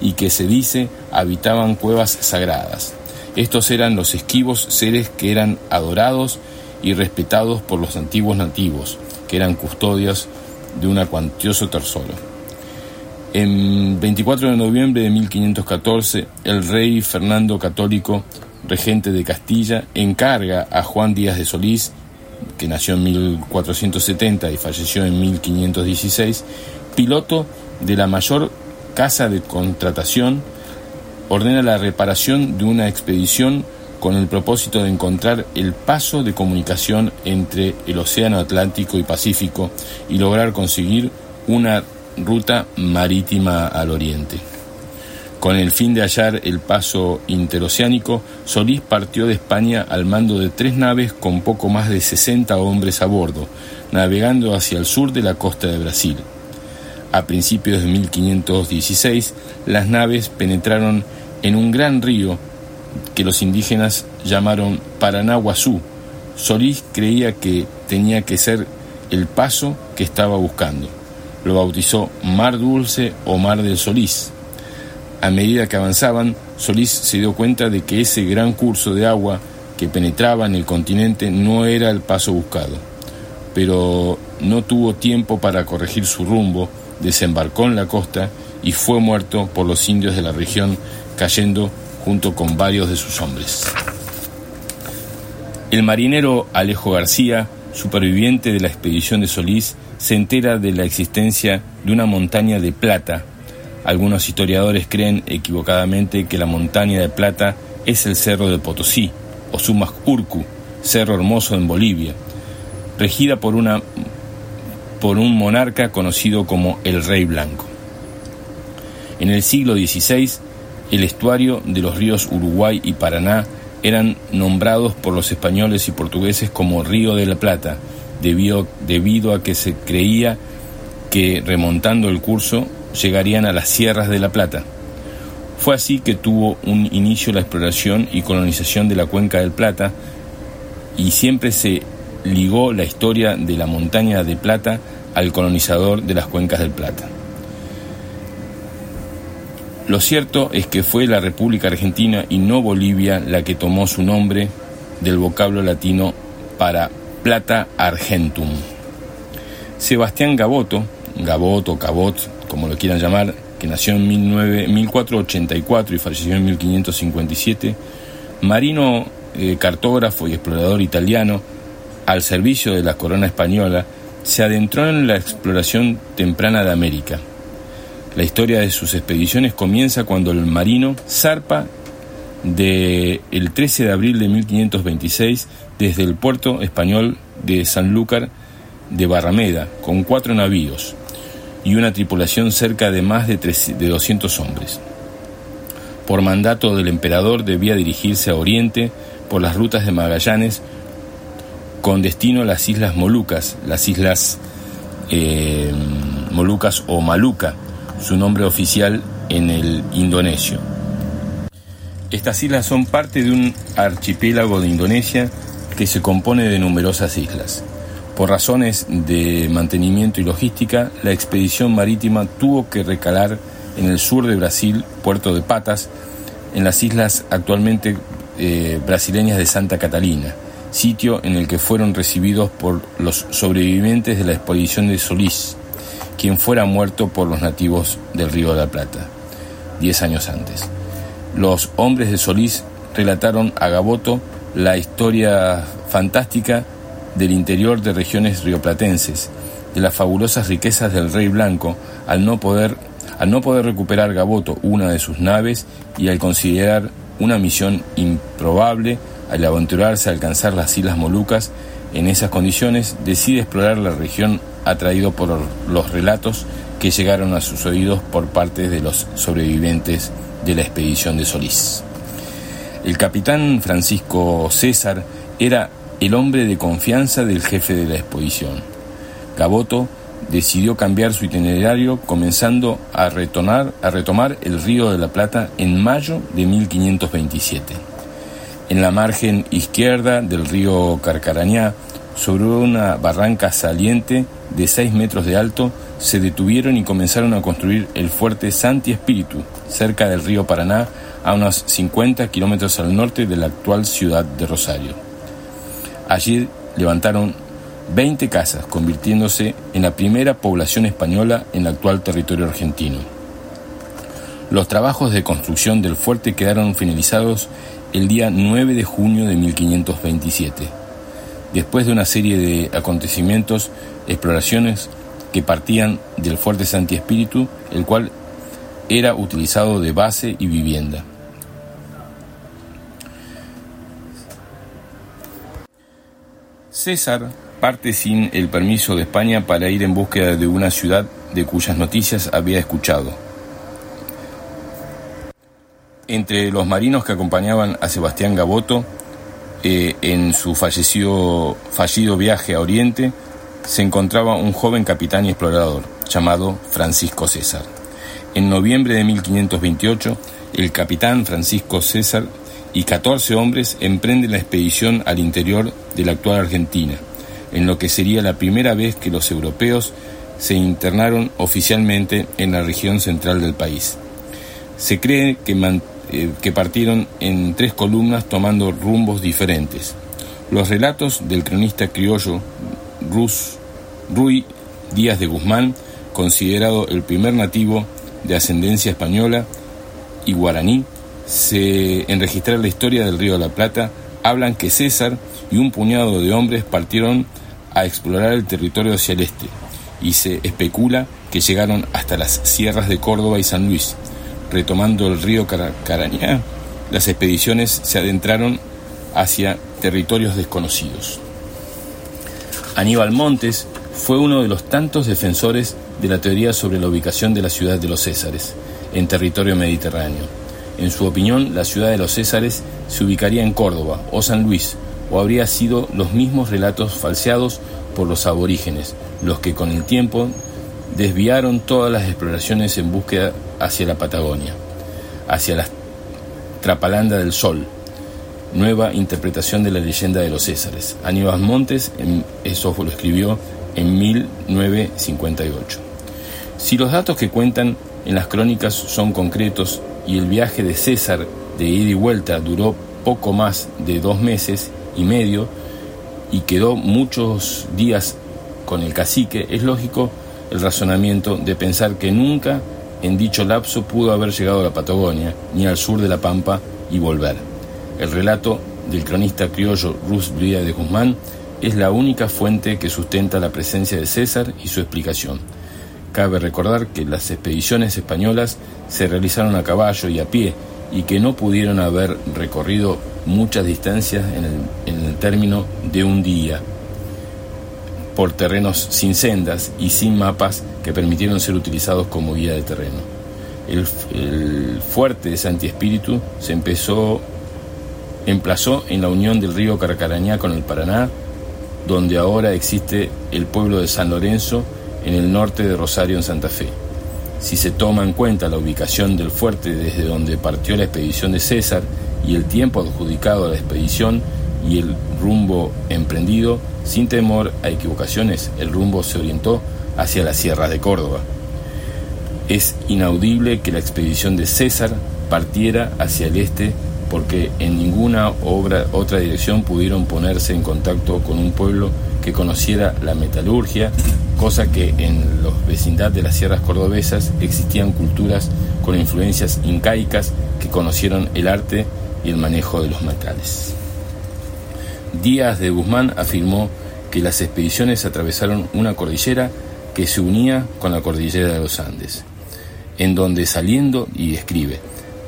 y que se dice habitaban cuevas sagradas. Estos eran los esquivos seres que eran adorados y respetados por los antiguos nativos, que eran custodias de un cuantioso tesoro. En 24 de noviembre de 1514, el rey Fernando Católico, regente de Castilla, encarga a Juan Díaz de Solís que nació en 1470 y falleció en 1516, piloto de la mayor casa de contratación, ordena la reparación de una expedición con el propósito de encontrar el paso de comunicación entre el Océano Atlántico y Pacífico y lograr conseguir una ruta marítima al oriente. Con el fin de hallar el paso interoceánico, Solís partió de España al mando de tres naves con poco más de 60 hombres a bordo, navegando hacia el sur de la costa de Brasil. A principios de 1516, las naves penetraron en un gran río que los indígenas llamaron Paranaguazú. Solís creía que tenía que ser el paso que estaba buscando. Lo bautizó Mar Dulce o Mar del Solís a medida que avanzaban, Solís se dio cuenta de que ese gran curso de agua que penetraba en el continente no era el paso buscado. Pero no tuvo tiempo para corregir su rumbo, desembarcó en la costa y fue muerto por los indios de la región, cayendo junto con varios de sus hombres. El marinero Alejo García, superviviente de la expedición de Solís, se entera de la existencia de una montaña de plata algunos historiadores creen equivocadamente que la montaña de plata es el cerro de Potosí, o Sumas Urcu, cerro hermoso en Bolivia, regida por, una, por un monarca conocido como el Rey Blanco. En el siglo XVI, el estuario de los ríos Uruguay y Paraná eran nombrados por los españoles y portugueses como Río de la Plata, debido, debido a que se creía que remontando el curso llegarían a las sierras de La Plata. Fue así que tuvo un inicio la exploración y colonización de la cuenca del Plata y siempre se ligó la historia de la montaña de Plata al colonizador de las cuencas del Plata. Lo cierto es que fue la República Argentina y no Bolivia la que tomó su nombre del vocablo latino para Plata Argentum. Sebastián Gaboto, Gaboto, Cabot, como lo quieran llamar, que nació en 1484 y falleció en 1557, marino, eh, cartógrafo y explorador italiano, al servicio de la corona española, se adentró en la exploración temprana de América. La historia de sus expediciones comienza cuando el marino zarpa de el 13 de abril de 1526 desde el puerto español de Sanlúcar de Barrameda con cuatro navíos, y una tripulación cerca de más de, de 200 hombres. Por mandato del emperador debía dirigirse a Oriente por las rutas de Magallanes con destino a las islas Molucas, las islas eh, Molucas o Maluca, su nombre oficial en el indonesio. Estas islas son parte de un archipiélago de Indonesia que se compone de numerosas islas. Por razones de mantenimiento y logística, la expedición marítima tuvo que recalar en el sur de Brasil, Puerto de Patas, en las islas actualmente eh, brasileñas de Santa Catalina, sitio en el que fueron recibidos por los sobrevivientes de la expedición de Solís, quien fuera muerto por los nativos del Río de la Plata, diez años antes. Los hombres de Solís relataron a Gaboto la historia fantástica del interior de regiones rioplatenses, de las fabulosas riquezas del rey blanco, al no poder, al no poder recuperar Gaboto una de sus naves y al considerar una misión improbable, al aventurarse a alcanzar las Islas Molucas, en esas condiciones decide explorar la región atraído por los relatos que llegaron a sus oídos por parte de los sobrevivientes de la expedición de Solís. El capitán Francisco César era el hombre de confianza del jefe de la exposición. Gaboto decidió cambiar su itinerario comenzando a retomar el río de la Plata en mayo de 1527. En la margen izquierda del río Carcarañá, sobre una barranca saliente de 6 metros de alto, se detuvieron y comenzaron a construir el fuerte Santi Espíritu, cerca del río Paraná, a unos 50 kilómetros al norte de la actual ciudad de Rosario. Allí levantaron 20 casas, convirtiéndose en la primera población española en el actual territorio argentino. Los trabajos de construcción del fuerte quedaron finalizados el día 9 de junio de 1527. Después de una serie de acontecimientos, exploraciones que partían del fuerte Santi Espíritu, el cual era utilizado de base y vivienda. César parte sin el permiso de España para ir en búsqueda de una ciudad de cuyas noticias había escuchado. Entre los marinos que acompañaban a Sebastián Gaboto eh, en su fallecido, fallido viaje a Oriente, se encontraba un joven capitán y explorador llamado Francisco César. En noviembre de 1528, el capitán Francisco César y 14 hombres emprenden la expedición al interior de la actual Argentina, en lo que sería la primera vez que los europeos se internaron oficialmente en la región central del país. Se cree que, eh, que partieron en tres columnas tomando rumbos diferentes. Los relatos del cronista criollo Rus, Rui Díaz de Guzmán, considerado el primer nativo de ascendencia española y guaraní, se, en registrar la historia del río de la Plata, hablan que César y un puñado de hombres partieron a explorar el territorio hacia el este, y se especula que llegaron hasta las sierras de Córdoba y San Luis. Retomando el río Carañá, las expediciones se adentraron hacia territorios desconocidos. Aníbal Montes fue uno de los tantos defensores de la teoría sobre la ubicación de la ciudad de los Césares en territorio mediterráneo. En su opinión, la ciudad de los Césares se ubicaría en Córdoba o San Luis, o habría sido los mismos relatos falseados por los aborígenes, los que con el tiempo desviaron todas las exploraciones en búsqueda hacia la Patagonia, hacia la Trapalanda del Sol, nueva interpretación de la leyenda de los Césares. Aníbal Montes, eso lo escribió en 1958. Si los datos que cuentan en las crónicas son concretos y el viaje de César de ida y vuelta duró poco más de dos meses y medio y quedó muchos días con el cacique, es lógico el razonamiento de pensar que nunca en dicho lapso pudo haber llegado a la Patagonia ni al sur de la Pampa y volver. El relato del cronista criollo Rus Bría de Guzmán es la única fuente que sustenta la presencia de César y su explicación. Cabe recordar que las expediciones españolas se realizaron a caballo y a pie y que no pudieron haber recorrido muchas distancias en el, término de un día por terrenos sin sendas y sin mapas que permitieron ser utilizados como guía de terreno. El, el fuerte de Santi Espíritu se empezó, emplazó en la unión del río Caracarañá con el Paraná donde ahora existe el pueblo de San Lorenzo en el norte de Rosario en Santa Fe. Si se toma en cuenta la ubicación del fuerte desde donde partió la expedición de César y el tiempo adjudicado a la expedición y el rumbo emprendido, sin temor a equivocaciones, el rumbo se orientó hacia las sierras de Córdoba. Es inaudible que la expedición de César partiera hacia el este porque en ninguna obra, otra dirección pudieron ponerse en contacto con un pueblo que conociera la metalurgia, cosa que en los vecindad de las sierras cordobesas existían culturas con influencias incaicas que conocieron el arte y el manejo de los metales. Díaz de Guzmán afirmó que las expediciones atravesaron una cordillera que se unía con la cordillera de los Andes, en donde saliendo, y escribe,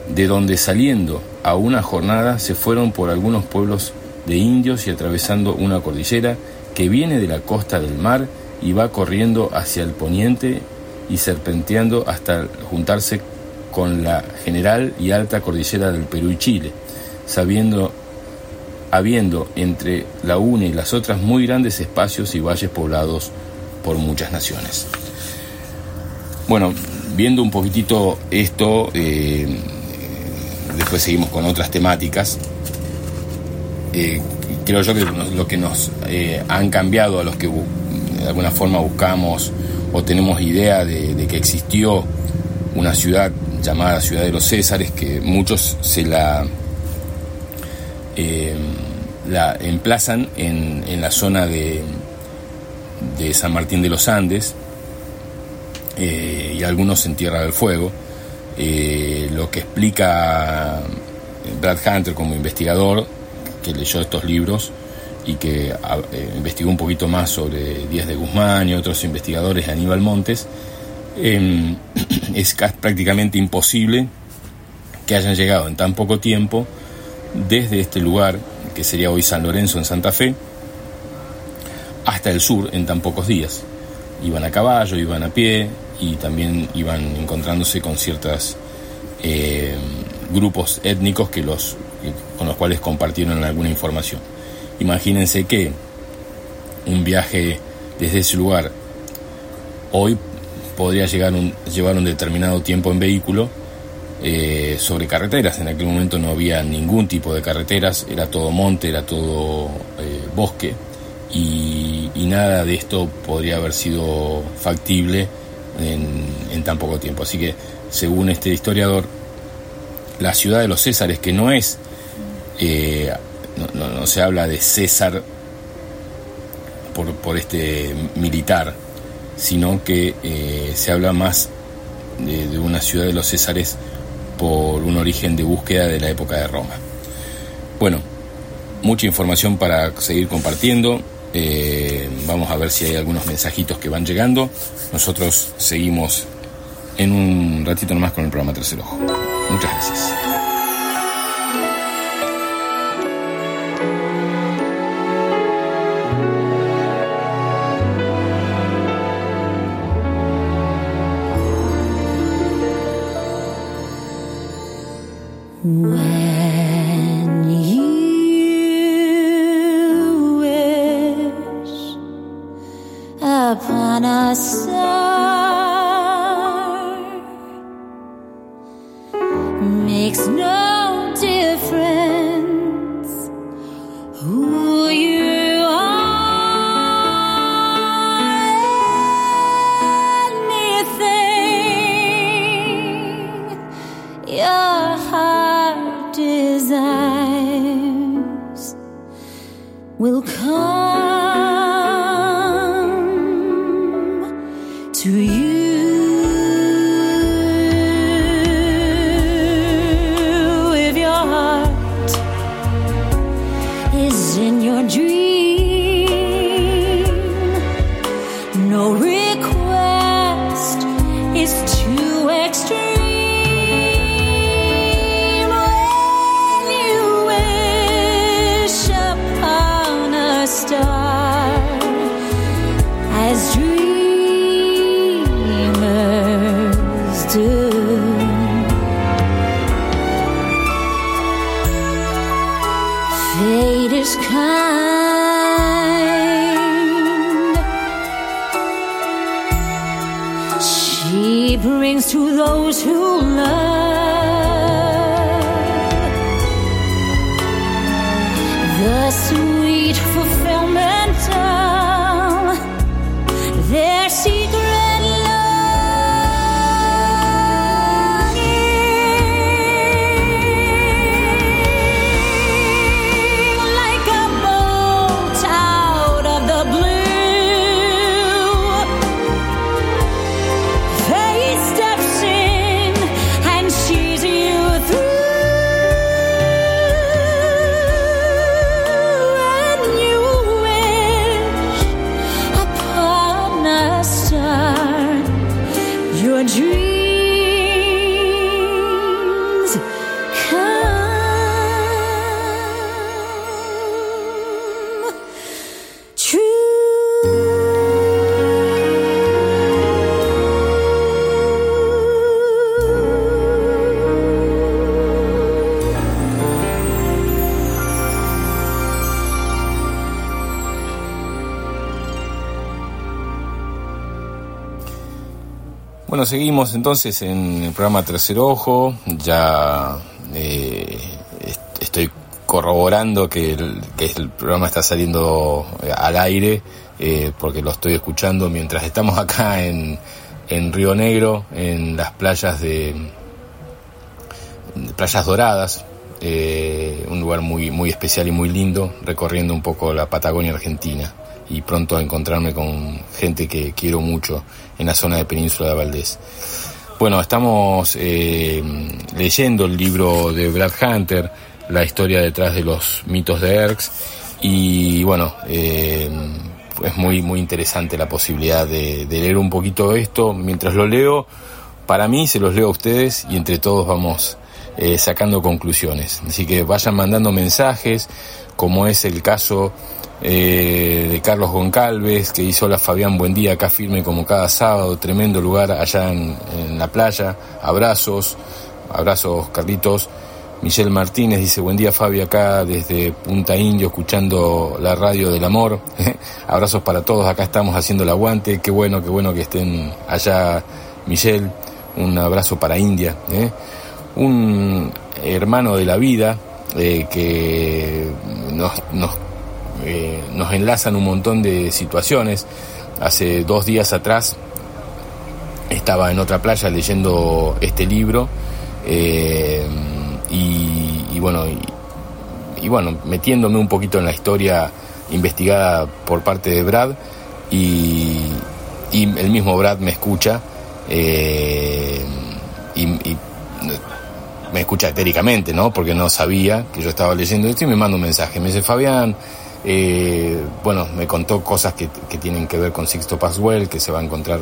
de donde saliendo a una jornada se fueron por algunos pueblos de indios y atravesando una cordillera que viene de la costa del mar y va corriendo hacia el poniente y serpenteando hasta juntarse con la general y alta cordillera del Perú y Chile, sabiendo habiendo entre la una y las otras muy grandes espacios y valles poblados por muchas naciones. Bueno, viendo un poquitito esto, eh, después seguimos con otras temáticas. Eh, creo yo que lo que nos eh, han cambiado a los que de alguna forma buscamos o tenemos idea de, que existió una ciudad llamada Ciudad de los Césares, que muchos se la, eh, la emplazan en, la zona de, de San Martín de los Andes y algunos en Tierra del Fuego eh, lo que explica Brad Hunter como investigador, que leyó estos libros, y que eh, investigó un poquito más sobre Díaz de Guzmán y otros investigadores de Aníbal Montes, em, es prácticamente imposible que hayan llegado en tan poco tiempo desde este lugar, que sería hoy San Lorenzo en Santa Fe, hasta el sur en tan pocos días. Iban a caballo, iban a pie y también iban encontrándose con ciertos eh, grupos étnicos que los, con los cuales compartieron alguna información. Imagínense que un viaje desde ese lugar hoy podría llegar llevar un determinado tiempo en vehículo eh, sobre carreteras. En aquel momento no había ningún tipo de carreteras, era todo monte, era todo eh, bosque y, nada de esto podría haber sido factible en, tan poco tiempo. Así que, según este historiador, la ciudad de los Césares, que no es, eh, no, se habla de César por, por este militar, sino que eh, se habla más de, una ciudad de los Césares por un origen de búsqueda de la época de Roma. Bueno, mucha información para seguir compartiendo. Eh, vamos a ver si hay algunos mensajitos que van llegando. Nosotros seguimos en un ratito nomás con el programa Tercer Ojo. Muchas gracias. Seguimos entonces en el programa Tercer Ojo. Ya eh, estoy corroborando que el, programa está saliendo eh, al aire eh, porque lo estoy escuchando mientras estamos acá en, en Río Negro, en las playas de, Playas Doradas, un lugar muy, muy especial y muy lindo, recorriendo un poco la Patagonia Argentina y pronto a encontrarme con gente que quiero mucho en la zona de Península de Valdés. Bueno, estamos eh, leyendo el libro de Brad Hunter, la historia detrás de los mitos de Erx, Y bueno, eh, es muy, muy interesante la posibilidad de, leer un poquito esto. Mientras lo leo, para mí se los leo a ustedes y entre todos vamos eh, sacando conclusiones. Así que vayan mandando mensajes, como es el caso eh, de Carlos Goncalves, que hizo la Fabián Buen Día acá firme como cada sábado, tremendo lugar allá en, en la playa. Abrazos, abrazos Carlitos. Michelle Martínez dice, buen día Fabi acá desde Punta Indio escuchando la radio del amor. Abrazos para todos, acá estamos haciendo el aguante. Qué bueno, qué bueno que estén allá Michelle. Un abrazo para India. ¿eh? Un hermano de la vida eh, que nos, nos, eh, nos enlazan un montón de situaciones. Hace dos días atrás estaba en otra playa leyendo este libro. Eh, y, y, bueno, y, bueno, metiéndome un poquito en la historia investigada por parte de Brad y, y el mismo Brad me escucha eh, y, me escucha etéricamente, ¿no? Porque no sabía que yo estaba leyendo esto y me manda un mensaje. Me dice, Fabián, eh, bueno, me contó cosas que, tienen que ver con Sixto Paswell, que se va a encontrar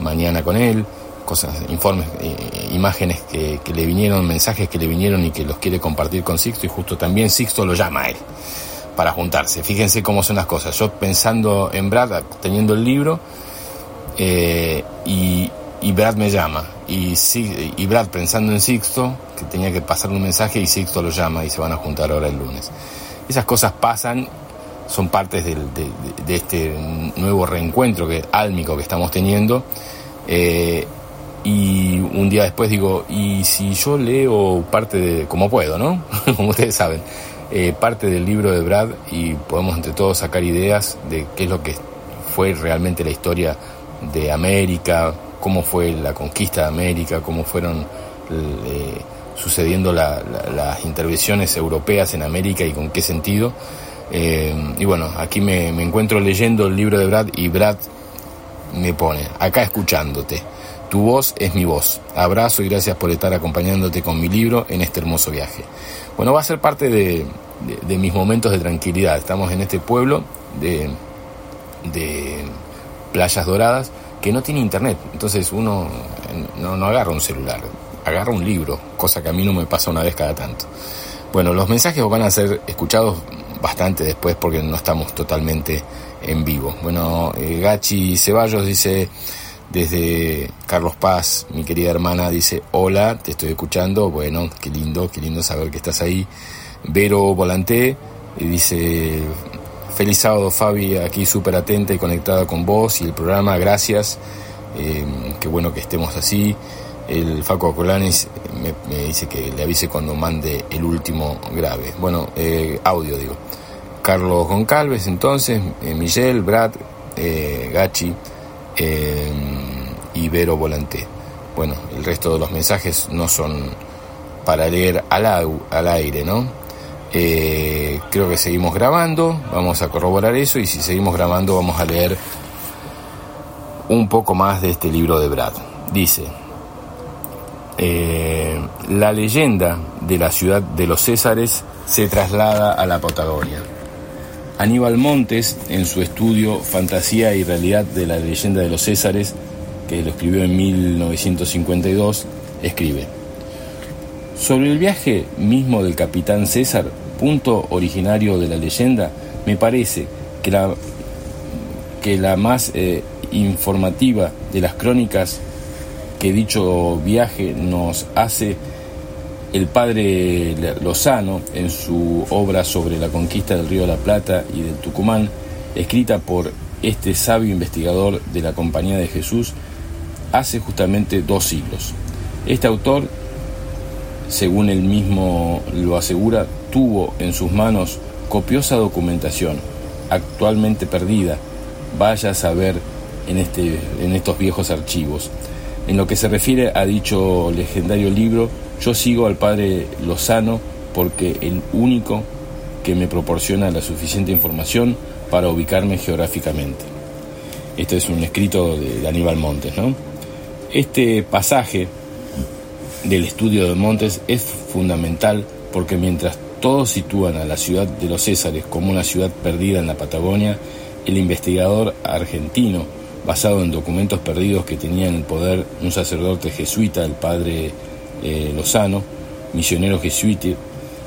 mañana con él cosas, informes, eh, imágenes que, le vinieron, mensajes que le vinieron y que los quiere compartir con Sixto y justo también Sixto lo llama a él para juntarse. Fíjense cómo son las cosas. Yo pensando en Brad, teniendo el libro, eh, y, y, Brad me llama. Y, y Brad pensando en Sixto, que tenía que pasarle un mensaje y Sixto lo llama y se van a juntar ahora el lunes. Esas cosas pasan, son partes del, de, este nuevo reencuentro que, álmico que estamos teniendo. Eh, y un día después digo, ¿y si yo leo parte de, como puedo, ¿no? como ustedes saben, eh, parte del libro de Brad y podemos entre todos sacar ideas de qué es lo que fue realmente la historia de América, cómo fue la conquista de América, cómo fueron eh, sucediendo la, las intervenciones europeas en América y con qué sentido. Eh, y bueno, aquí me, me encuentro leyendo el libro de Brad y Brad me pone, acá escuchándote. Tu voz es mi voz. Abrazo y gracias por estar acompañándote con mi libro en este hermoso viaje. Bueno, va a ser parte de, de, de mis momentos de tranquilidad. Estamos en este pueblo de, de, playas doradas que no tiene internet. Entonces uno no, no agarra un celular, agarra un libro, cosa que a mí no me pasa una vez cada tanto. Bueno, los mensajes van a ser escuchados bastante después porque no estamos totalmente en vivo. Bueno, eh, Gachi Ceballos dice desde Carlos Paz, mi querida hermana, dice, hola, te estoy escuchando. Bueno, qué lindo, qué lindo saber que estás ahí. Vero Volanté dice, feliz sábado Fabi, aquí súper atenta y conectada con vos y el programa, gracias. Eh, qué bueno que estemos así. El Faco Acolanis me, dice que le avise cuando mande el último grave. Bueno, eh, audio digo. Carlos Goncalves entonces, eh, Brad, Gachi eh, Ibero Volante. Bueno, el resto de los mensajes no son para leer al, al aire, ¿no? Eh, creo que seguimos grabando, vamos a corroborar eso y si seguimos grabando vamos a leer un poco más de este libro de Brad. Dice, eh, la leyenda de la ciudad de los Césares se traslada a la Patagonia. Aníbal Montes, en su estudio Fantasía y Realidad de la leyenda de los Césares, que lo escribió en 1952, escribe, Sobre el viaje mismo del capitán César, punto originario de la leyenda, me parece que la, que la más eh, informativa de las crónicas que dicho viaje nos hace el padre Lozano en su obra sobre la conquista del río de la Plata y del Tucumán, escrita por este sabio investigador de la Compañía de Jesús hace justamente dos siglos. Este autor, según él mismo lo asegura, tuvo en sus manos copiosa documentación, actualmente perdida, vaya a saber en, este, en estos viejos archivos. En lo que se refiere a dicho legendario libro, yo sigo al padre Lozano porque el único que me proporciona la suficiente información para ubicarme geográficamente. Este es un escrito de, Aníbal Montes, ¿no? Este pasaje del estudio de Montes es fundamental porque mientras todos sitúan a la ciudad de los Césares como una ciudad perdida en la Patagonia, el investigador argentino, basado en documentos perdidos que tenía en el poder un sacerdote jesuita, el padre eh, Lozano, misionero jesuita,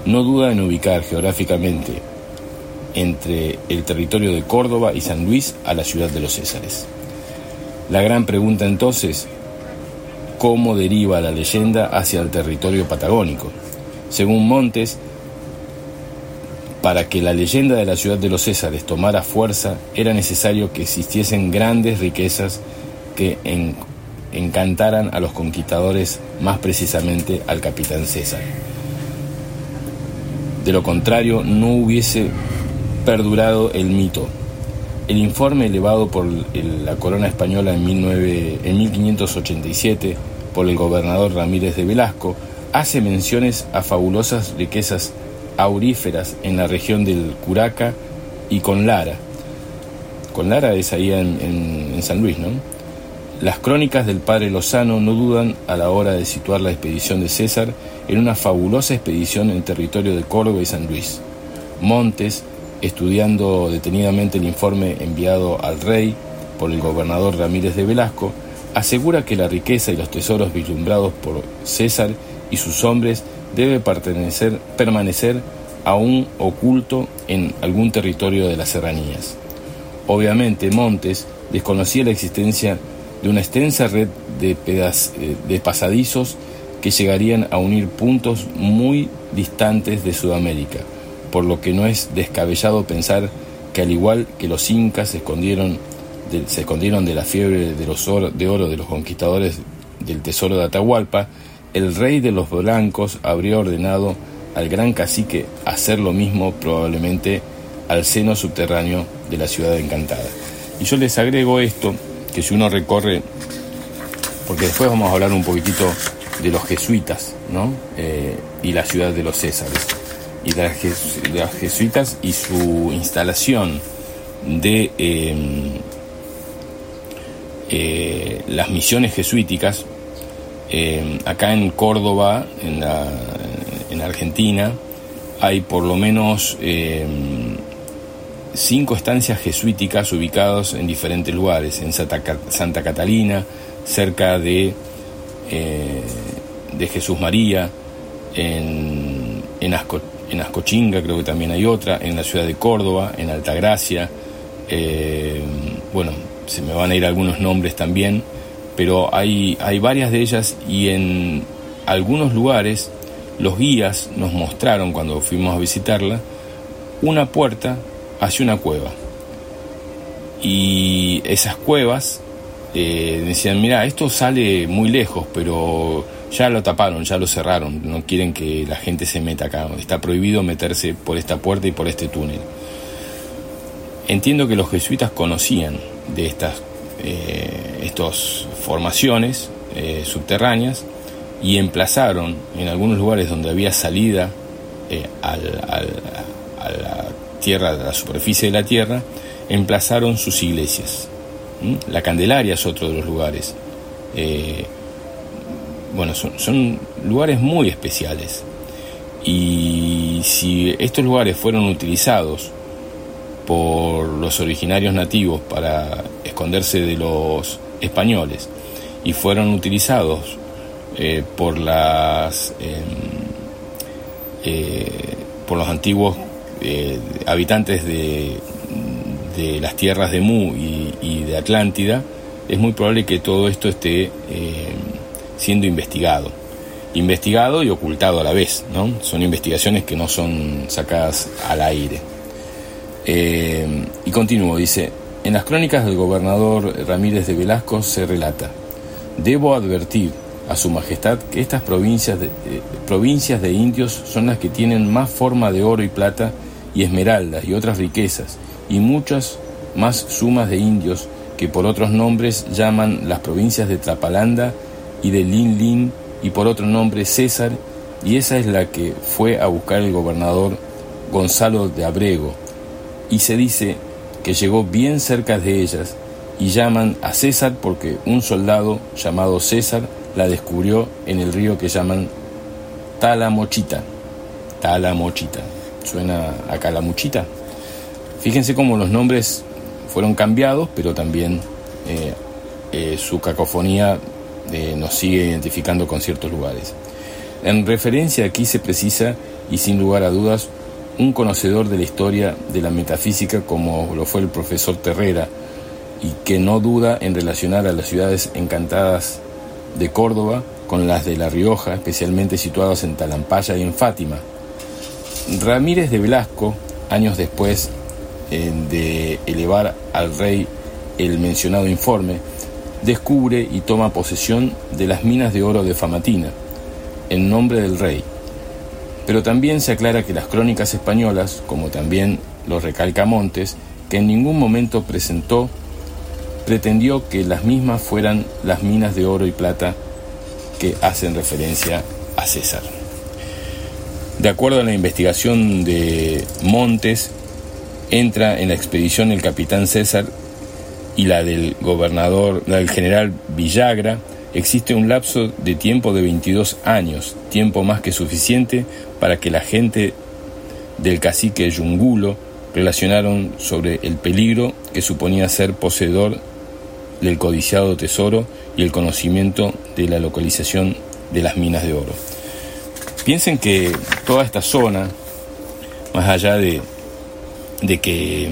no duda en ubicar geográficamente entre el territorio de Córdoba y San Luis a la ciudad de los Césares. La gran pregunta entonces, ¿cómo deriva la leyenda hacia el territorio patagónico? Según Montes, para que la leyenda de la ciudad de los Césares tomara fuerza era necesario que existiesen grandes riquezas que encantaran a los conquistadores, más precisamente al capitán César. De lo contrario, no hubiese perdurado el mito. El informe elevado por la corona española en, 19, en 1587 por el gobernador Ramírez de Velasco hace menciones a fabulosas riquezas auríferas en la región del Curaca y con Lara. Con Lara es ahí en, San Luis, ¿no? Las crónicas del padre Lozano no dudan a la hora de situar la expedición de César en una fabulosa expedición en territorio de Córdoba y San Luis. Montes, estudiando detenidamente el informe enviado al rey por el gobernador Ramírez de Velasco, asegura que la riqueza y los tesoros vislumbrados por César y sus hombres debe permanecer aún oculto en algún territorio de las serranías. Obviamente Montes desconocía la existencia de una extensa red de, eh, de pasadizos que llegarían a unir puntos muy distantes de Sudamérica, por lo que no es descabellado pensar que al igual que los incas se escondieron de, la fiebre de oro de los conquistadores del tesoro de Atahualpa, el rey de los blancos habría ordenado al gran cacique hacer lo mismo probablemente al seno subterráneo de la ciudad encantada. Y yo les agrego esto, que si uno recorre, porque después vamos a hablar un poquitito de los jesuitas, ¿no? Eh, y la ciudad de los Césares, y de las, jesuitas y su instalación de em, eh, las misiones jesuíticas, eh, acá en Córdoba, en, la, en Argentina, hay por lo menos eh, cinco estancias jesuíticas ubicadas en diferentes lugares, en Santa, Catalina, cerca de, eh, de Jesús María, en, en, en, Ascochinga creo que también hay otra, en la ciudad de Córdoba, en Altagracia, bueno, se me van a ir algunos nombres también, pero hay, hay varias de ellas y en algunos lugares los guías nos mostraron cuando fuimos a visitarla una puerta hacia una cueva. Y esas cuevas eh, decían, mira, esto sale muy lejos, pero ya lo taparon, ya lo cerraron, no quieren que la gente se meta acá, está prohibido meterse por esta puerta y por este túnel. Entiendo que los jesuitas conocían de estas eh, estas formaciones eh, subterráneas y emplazaron en algunos lugares donde había salida eh, a la tierra, a la superficie de la tierra, emplazaron sus iglesias. La Candelaria es otro de los lugares. bueno, son, son lugares muy especiales. Y si estos lugares fueron utilizados por los originarios nativos para esconderse de los españoles y fueron utilizados eh, por las em, eh, por los antiguos eh, habitantes de, las tierras de Mu y, de Atlántida, es muy probable que todo esto esté siendo investigado. Investigado y ocultado a la vez, ¿no? Son investigaciones que no son sacadas al aire. Eh, y continúo, dice, en las crónicas del gobernador Ramírez de Velasco se relata, debo advertir a su majestad que estas provincias de, eh, provincias de indios son las que tienen más forma de oro y plata y esmeraldas y otras riquezas, y muchas más sumas de indios que por otros nombres llaman las provincias de Trapalanda y de Lin y por otro nombre César, y esa es la que fue a buscar el gobernador Gonzalo de Abrego, y se dice que llegó bien cerca de ellas y llaman a César porque un soldado llamado César la descubrió en el río que llaman Talamochita. Talamochita. ¿Suena a Calamuchita? Fíjense cómo los nombres fueron cambiados, pero también eh, eh, su cacofonía eh, nos sigue identificando con ciertos lugares. En referencia aquí se precisa, y sin lugar a dudas, un conocedor de la historia de la metafísica como lo fue el profesor Terrera, y que no duda en relacionar a las ciudades encantadas de Córdoba con las de La Rioja, especialmente situadas en Talampaya y en Fátima. Ramírez de Velasco, años después de elevar al rey el mencionado informe, descubre y toma posesión de las minas de oro de Famatina, en nombre del rey. Pero también se aclara que las crónicas españolas, como también los recalca Montes, que en ningún momento presentó, pretendió que las mismas fueran las minas de oro y plata que hacen referencia a César. De acuerdo a la investigación de Montes, entra en la expedición el capitán César y la del gobernador, la del general Villagra, existe un lapso de tiempo de 22 años, tiempo más que suficiente para que la gente del cacique Yungulo relacionaron sobre el peligro que suponía ser poseedor del codiciado tesoro y el conocimiento de la localización de las minas de oro. Piensen que toda esta zona, más allá de, de que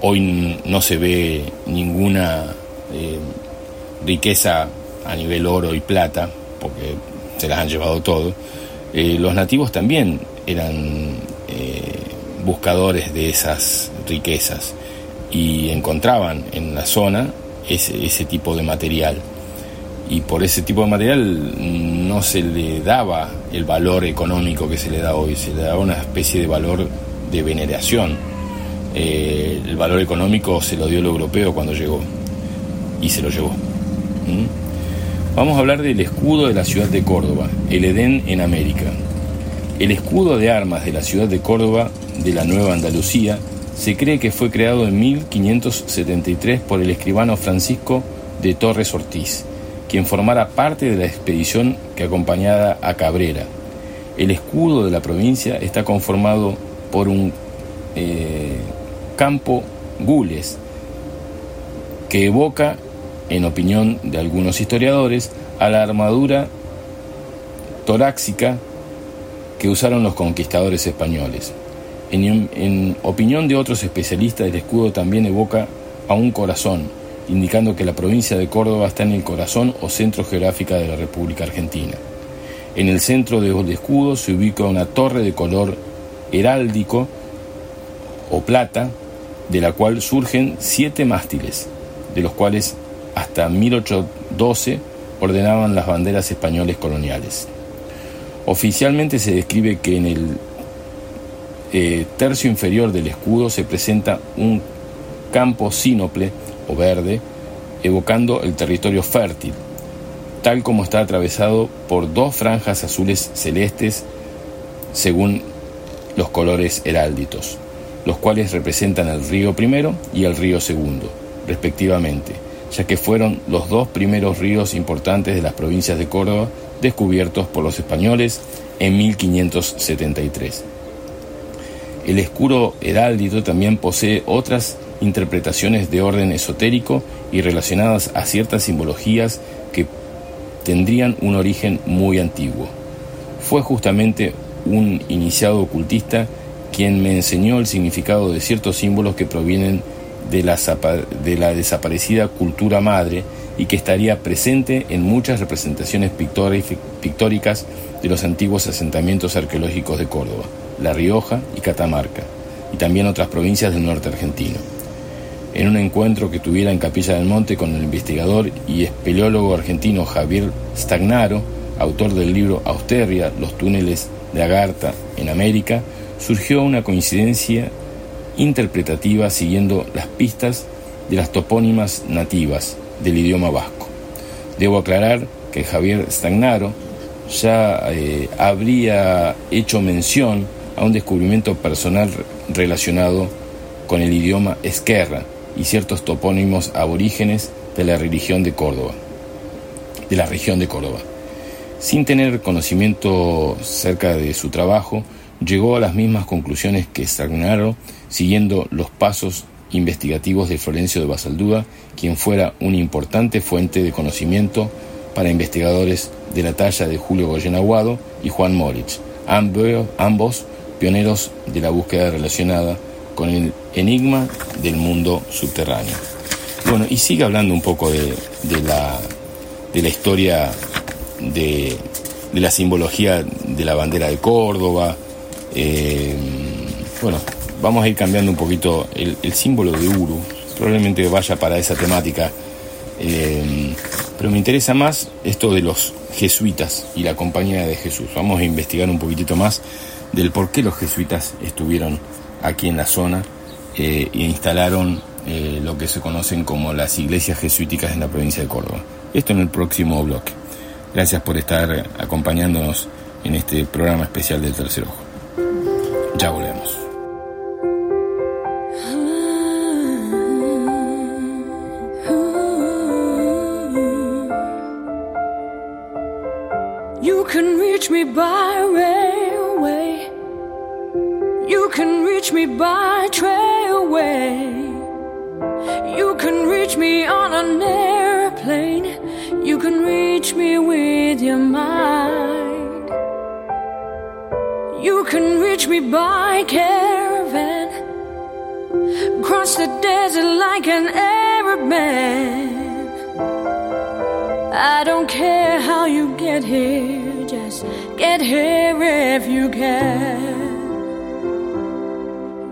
hoy no se ve ninguna eh, riqueza a nivel oro y plata, porque se las han llevado todo, eh, los nativos también eran eh, buscadores de esas riquezas y encontraban en la zona ese, tipo de material. Y por ese tipo de material no se le daba el valor económico que se le da hoy, se le daba una especie de valor de veneración. Eh, el valor económico se lo dio el europeo cuando llegó y se lo llevó. ¿Mm? Vamos a hablar del escudo de la ciudad de Córdoba, el Edén en América. El escudo de armas de la ciudad de Córdoba, de la Nueva Andalucía, se cree que fue creado en 1573 por el escribano Francisco de Torres Ortiz, quien formara parte de la expedición que acompañaba a Cabrera. El escudo de la provincia está conformado por un eh, campo gules que evoca, en opinión de algunos historiadores, a la armadura torácica que usaron los conquistadores españoles. En, opinión de otros especialistas, el escudo también evoca a un corazón, indicando que la provincia de Córdoba está en el corazón o centro geográfico de la República Argentina. En el centro del escudo se ubica una torre de color heráldico o plata, de la cual surgen siete mástiles, de los cuales hasta 1812 ordenaban las banderas españoles coloniales. Oficialmente se describe que en el eh, tercio inferior del escudo se presenta un campo sínople o verde, evocando el territorio fértil, tal como está atravesado por dos franjas azules celestes según los colores herálditos, los cuales representan el río primero y el río segundo, respectivamente, ya que fueron los dos primeros ríos importantes de las provincias de Córdoba descubiertos por los españoles en 1573. El escuro heráldito también posee otras interpretaciones de orden esotérico y relacionadas a ciertas simbologías que tendrían un origen muy antiguo. Fue justamente un iniciado ocultista quien me enseñó el significado de ciertos símbolos que provienen de la, de la desaparecida cultura madre y que estaría presente en muchas representaciones pictóricas de los antiguos asentamientos arqueológicos de Córdoba. La Rioja y Catamarca, y también otras provincias del norte argentino. En un encuentro que tuviera en Capilla del Monte con el investigador y espeleólogo argentino Javier Stagnaro, autor del libro Austeria, los túneles de Agartha en América, surgió una coincidencia interpretativa siguiendo las pistas de las topónimas nativas del idioma vasco. Debo aclarar que Javier Stagnaro ya eh, habría hecho mención a un descubrimiento personal relacionado con el idioma esquerra y ciertos topónimos aborígenes de la religión de Córdoba, de la región de Córdoba. Sin tener conocimiento cerca de su trabajo, llegó a las mismas conclusiones que Stagnaro, siguiendo los pasos investigativos de Florencio de Basaldúa, quien fuera una importante fuente de conocimiento para investigadores de la talla de Julio Goyen Aguado y Juan Moritz, ambos pioneros de la búsqueda relacionada con el enigma del mundo subterráneo. Bueno, y sigue hablando un poco de, la, historia de, la simbología de la bandera de Córdoba. Eh, bueno, vamos a ir cambiando un poquito el, símbolo de Uru, probablemente vaya para esa temática. Eh, pero me interesa más esto de los jesuitas y la compañía de Jesús. Vamos a investigar un poquitito más del por qué los jesuitas estuvieron aquí en la zona eh, e instalaron eh, lo que se conocen como las iglesias jesuíticas en la provincia de Córdoba. Esto en el próximo bloque. Gracias por estar acompañándonos en este programa especial del Tercer Ojo. Ya volvemos. Me by railway. You can reach me by trailway. You can reach me on an airplane. You can reach me with your mind. You can reach me by caravan. Cross the desert like an Arab man. I don't care how you get here, get here if you can.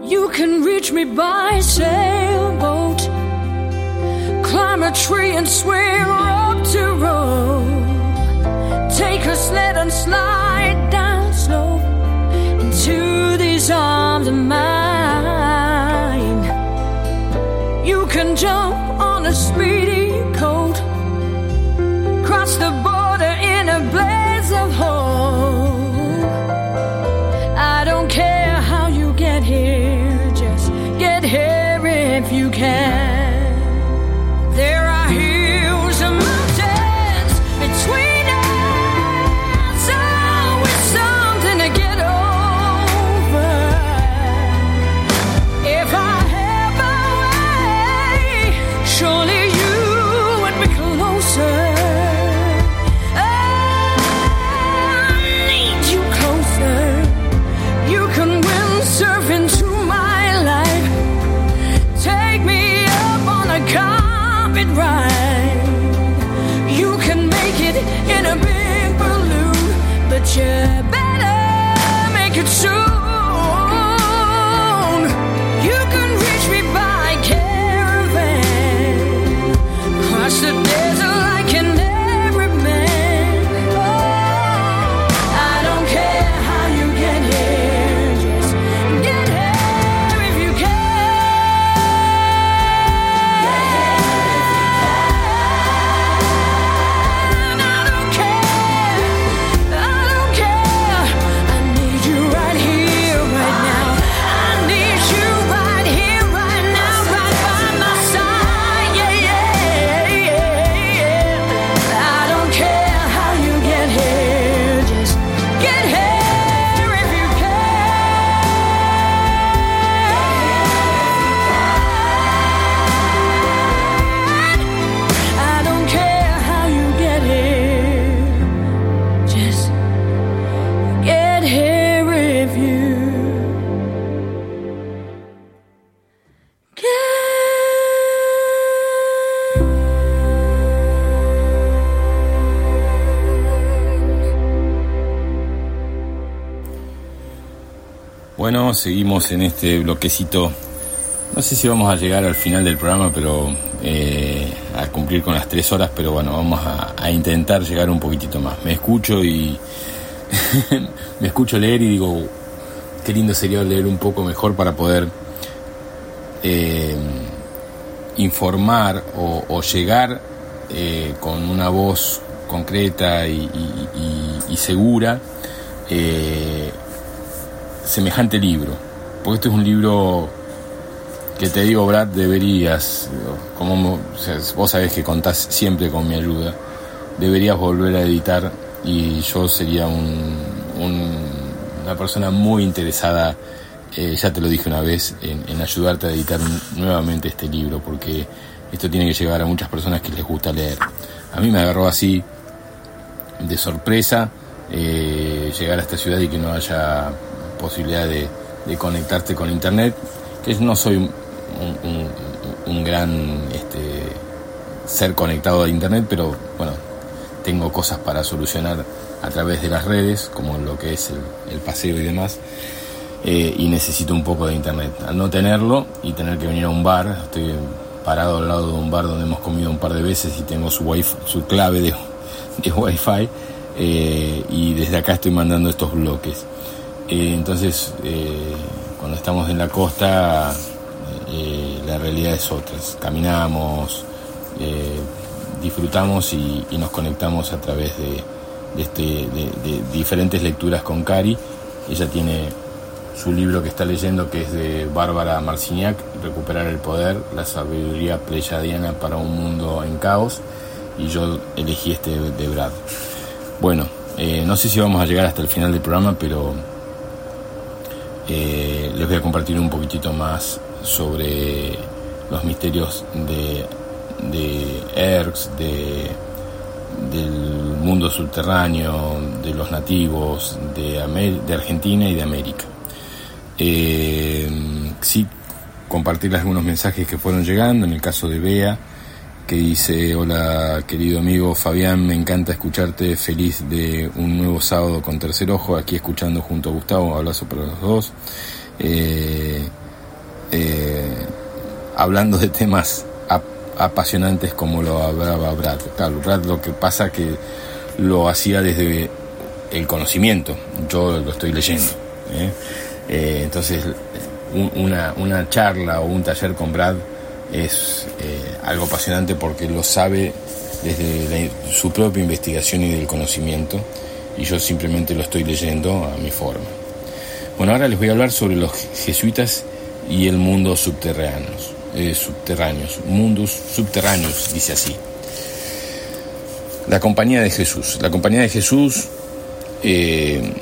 You can reach me by sailboat, climb a tree and swing rope to rope. Take a sled and slide down slow into these arms of mine. You can jump on a speedy coat, cross the border Seguimos en este bloquecito. No sé si vamos a llegar al final del programa, pero eh, a cumplir con las tres horas, pero bueno, vamos a, intentar llegar un poquitito más. Me escucho y me escucho leer y digo, qué lindo sería leer un poco mejor para poder eh, informar o, llegar eh, con una voz concreta y- y segura eh, semejante libro. Porque este es un libro que te digo, Brad, deberías, como vos sabés que contás siempre con mi ayuda, deberías volver a editar y yo sería una persona muy interesada, eh, ya te lo dije una vez, en, ayudarte a editar nuevamente este libro, porque esto tiene que llegar a muchas personas que les gusta leer. A mí me agarró así de sorpresa eh, llegar a esta ciudad y que no haya posibilidad de, conectarte con internet, que no soy un, gran este, ser conectado a internet, pero bueno, tengo cosas para solucionar a través de las redes, como lo que es el, paseo y demás, eh, y necesito un poco de internet. Al no tenerlo y tener que venir a un bar, estoy parado al lado de un bar donde hemos comido un par de veces y tengo su, wifi, su clave de, de wifi, eh, y desde acá estoy mandando estos bloques. Eh, entonces, cuando estamos en la costa, la realidad es otra. Caminamos, disfrutamos y, nos conectamos a través de, este, de, diferentes lecturas con Cari. Ella tiene su libro que está leyendo, que es de Bárbara Marciniak, Recuperar el Poder, la sabiduría pleyadiana para un mundo en caos, y yo elegí este de Brad. Bueno, eh, no sé si vamos a llegar hasta el final del programa, pero eh, les voy a compartir un poquitito más sobre los misterios de de de, del mundo subterráneo, de los nativos, de, Argentina y de América. Eh, sí, compartir algunos mensajes que fueron llegando, en el caso de Bea, que dice, hola querido amigo Fabián, me encanta escucharte, feliz de un nuevo sábado con tercer ojo, aquí escuchando junto a Gustavo, abrazo para los dos. Eh, eh, hablando de temas apasionantes como lo hablaba Brad. Claro, Brad lo que pasa que lo hacía desde el conocimiento, yo lo estoy leyendo. ¿eh? Entonces, una, una, charla o un taller con Brad es eh, algo apasionante porque lo sabe desde su propia investigación y del conocimiento y yo simplemente lo estoy leyendo a mi forma. Bueno, ahora les voy a hablar sobre los jesuitas y el mundo subterráneo. Eh, subterráneos, mundos subterráneos, dice así. La Compañía de Jesús. La Compañía de Jesús, eh,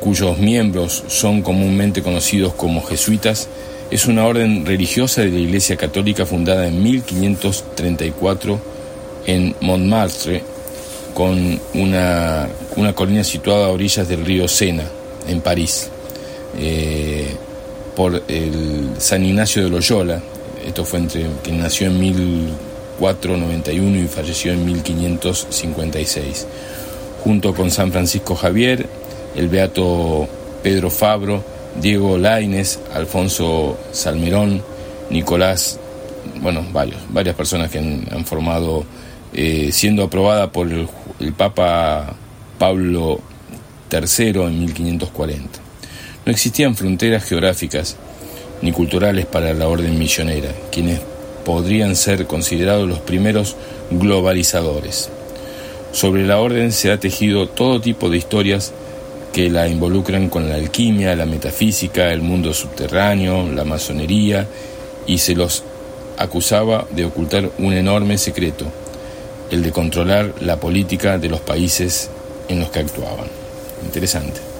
cuyos miembros son comúnmente conocidos como jesuitas, es una orden religiosa de la Iglesia Católica fundada en 1534 en Montmartre, con una, una colina situada a orillas del río Sena, en París. Eh, por el San Ignacio de Loyola, esto fue entre que nació en 1491 y falleció en 1556, junto con San Francisco Javier, el beato Pedro Fabro, Diego Laines, Alfonso Salmerón, Nicolás, bueno, varios, varias personas que han, formado, eh, siendo aprobada por el, el Papa Pablo III en 1540. No existían fronteras geográficas ni culturales para la orden misionera, quienes podrían ser considerados los primeros globalizadores. Sobre la orden se ha tejido todo tipo de historias que la involucran con la alquimia, la metafísica, el mundo subterráneo, la masonería, y se los acusaba de ocultar un enorme secreto, el de controlar la política de los países en los que actuaban. Interesante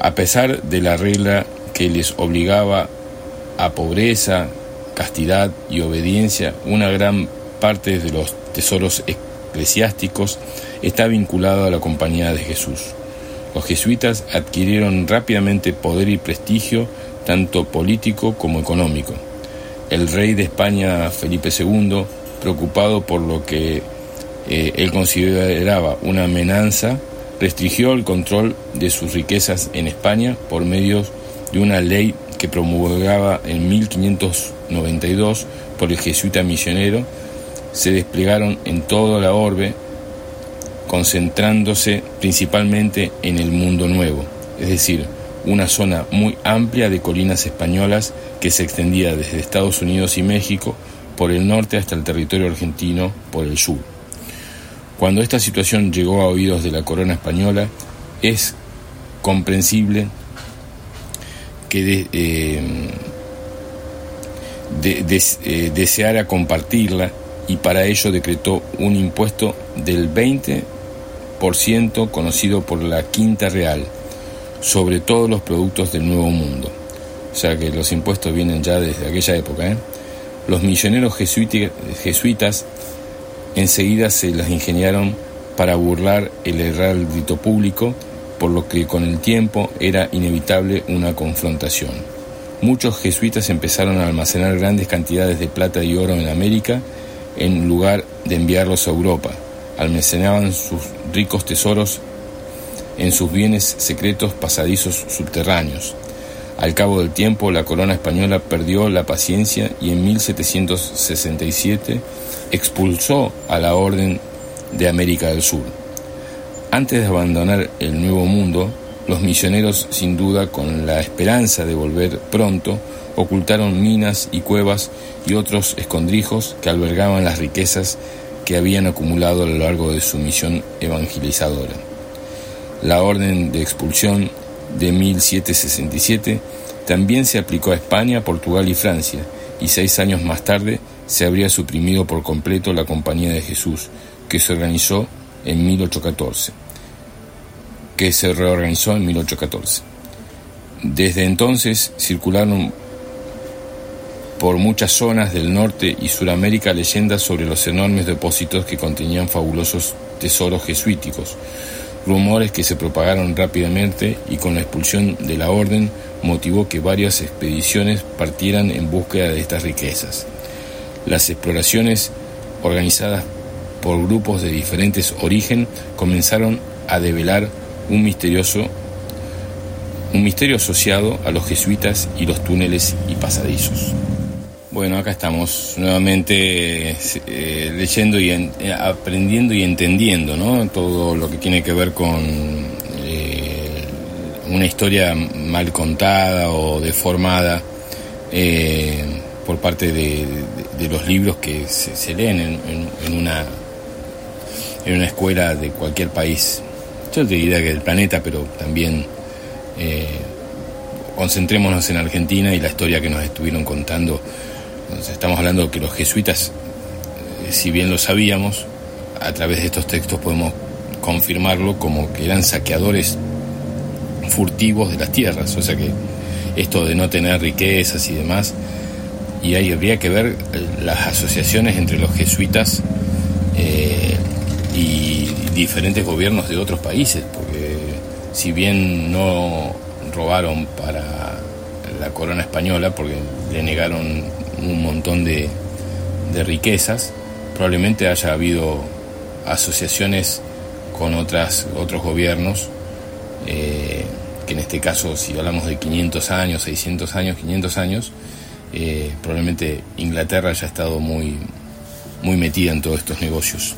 a pesar de la regla que les obligaba a pobreza, castidad y obediencia, una gran parte de los tesoros eclesiásticos está vinculado a la compañía de Jesús. Los jesuitas adquirieron rápidamente poder y prestigio, tanto político como económico. El rey de España, Felipe II, preocupado por lo que eh, él consideraba una amenaza restringió el control de sus riquezas en España por medio de una ley que promulgaba en 1592 por el jesuita misionero, se desplegaron en toda la orbe, concentrándose principalmente en el mundo nuevo, es decir, una zona muy amplia de colinas españolas que se extendía desde Estados Unidos y México por el norte hasta el territorio argentino por el sur. Cuando esta situación llegó a oídos de la corona española, es comprensible que eh, eh, deseara compartirla y para ello decretó un impuesto del 20 10% conocido por la Quinta Real sobre todos los productos del Nuevo Mundo. O sea que los impuestos vienen ya desde aquella época. ¿eh? Los misioneros jesuitas enseguida se las ingeniaron para burlar el heraldito público, por lo que con el tiempo era inevitable una confrontación. Muchos jesuitas empezaron a almacenar grandes cantidades de plata y oro en América en lugar de enviarlos a Europa. Almacenaban sus ricos tesoros en sus bienes secretos pasadizos subterráneos. Al cabo del tiempo, la corona española perdió la paciencia y en 1767 expulsó a la Orden de América del Sur. Antes de abandonar el Nuevo Mundo, los misioneros, sin duda con la esperanza de volver pronto, ocultaron minas y cuevas y otros escondrijos que albergaban las riquezas que habían acumulado a lo largo de su misión evangelizadora. La orden de expulsión de 1767 también se aplicó a España, Portugal y Francia, y seis años más tarde se habría suprimido por completo la Compañía de Jesús, que se organizó en 1814, que se reorganizó en 1814. Desde entonces circularon por muchas zonas del norte y Suramérica leyendas sobre los enormes depósitos que contenían fabulosos tesoros jesuíticos, rumores que se propagaron rápidamente y con la expulsión de la orden motivó que varias expediciones partieran en búsqueda de estas riquezas. Las exploraciones organizadas por grupos de diferentes origen comenzaron a develar un misterioso un misterio asociado a los jesuitas y los túneles y pasadizos. Bueno, acá estamos nuevamente eh, leyendo y eh, aprendiendo y entendiendo ¿no? todo lo que tiene que ver con eh, una historia mal contada o deformada por parte de, los libros que se, leen en, una, en una escuela de cualquier país. Yo te diría que del planeta, pero también concentrémonos en Argentina y la historia que nos estuvieron contando estamos hablando que los jesuitas, eh, si bien lo sabíamos, a través de estos textos podemos confirmarlo como que eran saqueadores furtivos de las tierras, o sea que esto de no tener riquezas y demás, y ahí habría que ver eh, las asociaciones entre los jesuitas eh, y diferentes gobiernos de otros países, porque si bien no robaron para la corona española, porque le negaron un montón de, riquezas, probablemente haya habido asociaciones con otras, otros gobiernos, eh, que en este caso, si hablamos de 500 años, 600 años, 500 años, eh, probablemente Inglaterra haya estado muy, muy metida en todos estos negocios.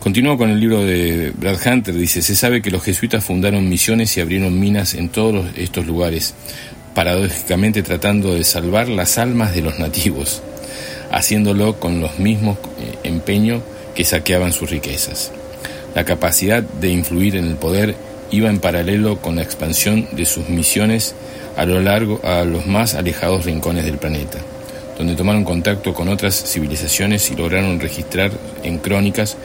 Continúo con el libro de Brad Hunter, dice, se sabe que los jesuitas fundaron misiones y abrieron minas en todos estos lugares, paradójicamente tratando de salvar las almas de los nativos, haciéndolo con los mismos eh, empeño que saqueaban sus riquezas. La capacidad de influir en el poder iba en paralelo con la expansión de sus misiones a lo largo a los más alejados rincones del planeta, donde tomaron contacto con otras civilizaciones y lograron registrar en crónicas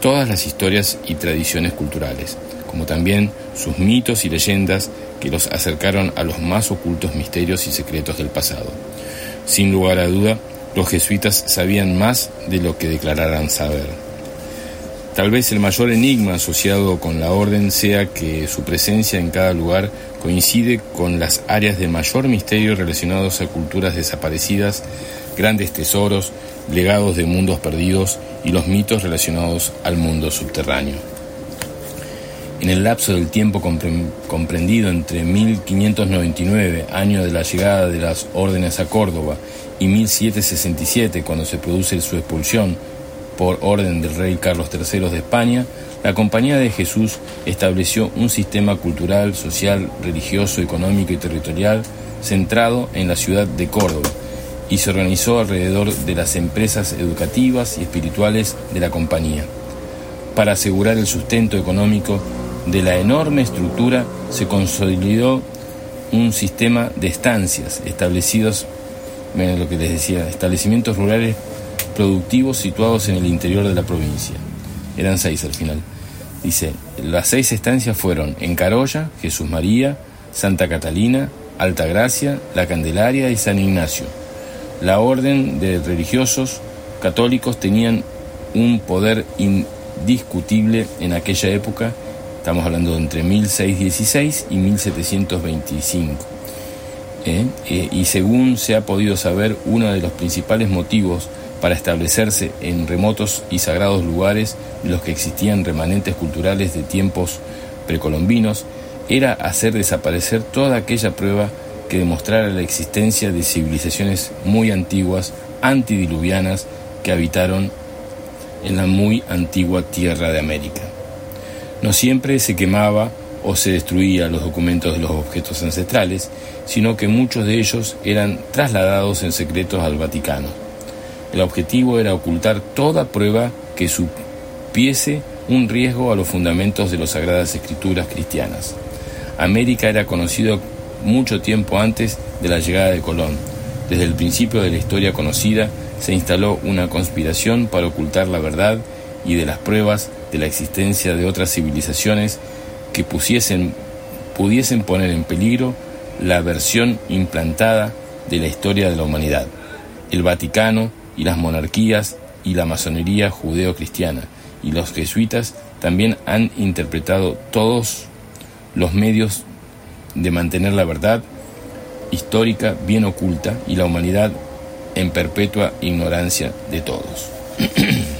todas las historias y tradiciones culturales, como también sus mitos y leyendas que los acercaron a los más ocultos misterios y secretos del pasado. Sin lugar a duda, los jesuitas sabían más de lo que declararan saber. Tal vez el mayor enigma asociado con la orden sea que su presencia en cada lugar coincide con las áreas de mayor misterio relacionados a culturas desaparecidas, grandes tesoros, legados de mundos perdidos y los mitos relacionados al mundo subterráneo. En el lapso del tiempo comprendido entre 1599, año de la llegada de las órdenes a Córdoba, y 1767, cuando se produce su expulsión por orden del rey Carlos III de España, la Compañía de Jesús estableció un sistema cultural, social, religioso, económico y territorial centrado en la ciudad de Córdoba y se organizó alrededor de las empresas educativas y espirituales de la compañía. Para asegurar el sustento económico de la enorme estructura se consolidó un sistema de estancias establecidos, lo que les decía, establecimientos rurales productivos situados en el interior de la provincia. Eran seis al final. Dice, las seis estancias fueron en Carolla, Jesús María, Santa Catalina, Alta Gracia, La Candelaria y San Ignacio. La orden de religiosos católicos tenían un poder indiscutible en aquella época, estamos hablando de entre 1616 y 1725. ¿eh? Eh, y según se ha podido saber, uno de los principales motivos para establecerse en remotos y sagrados lugares en los que existían remanentes culturales de tiempos precolombinos, era hacer desaparecer toda aquella prueba que demostrara la existencia de civilizaciones muy antiguas, antidiluvianas, que habitaron en la muy antigua tierra de América. No siempre se quemaba o se destruía los documentos de los objetos ancestrales, sino que muchos de ellos eran trasladados en secretos al Vaticano. El objetivo era ocultar toda prueba que supiese un riesgo a los fundamentos de las sagradas escrituras cristianas. América era conocido mucho tiempo antes de la llegada de Colón. Desde el principio de la historia conocida se instaló una conspiración para ocultar la verdad y de las pruebas de la existencia de otras civilizaciones que pusiesen, pudiesen poner en peligro la versión implantada de la historia de la humanidad. El Vaticano y las monarquías y la masonería judeo-cristiana y los jesuitas también han interpretado todos los medios de mantener la verdad histórica bien oculta y la humanidad en perpetua ignorancia de todos.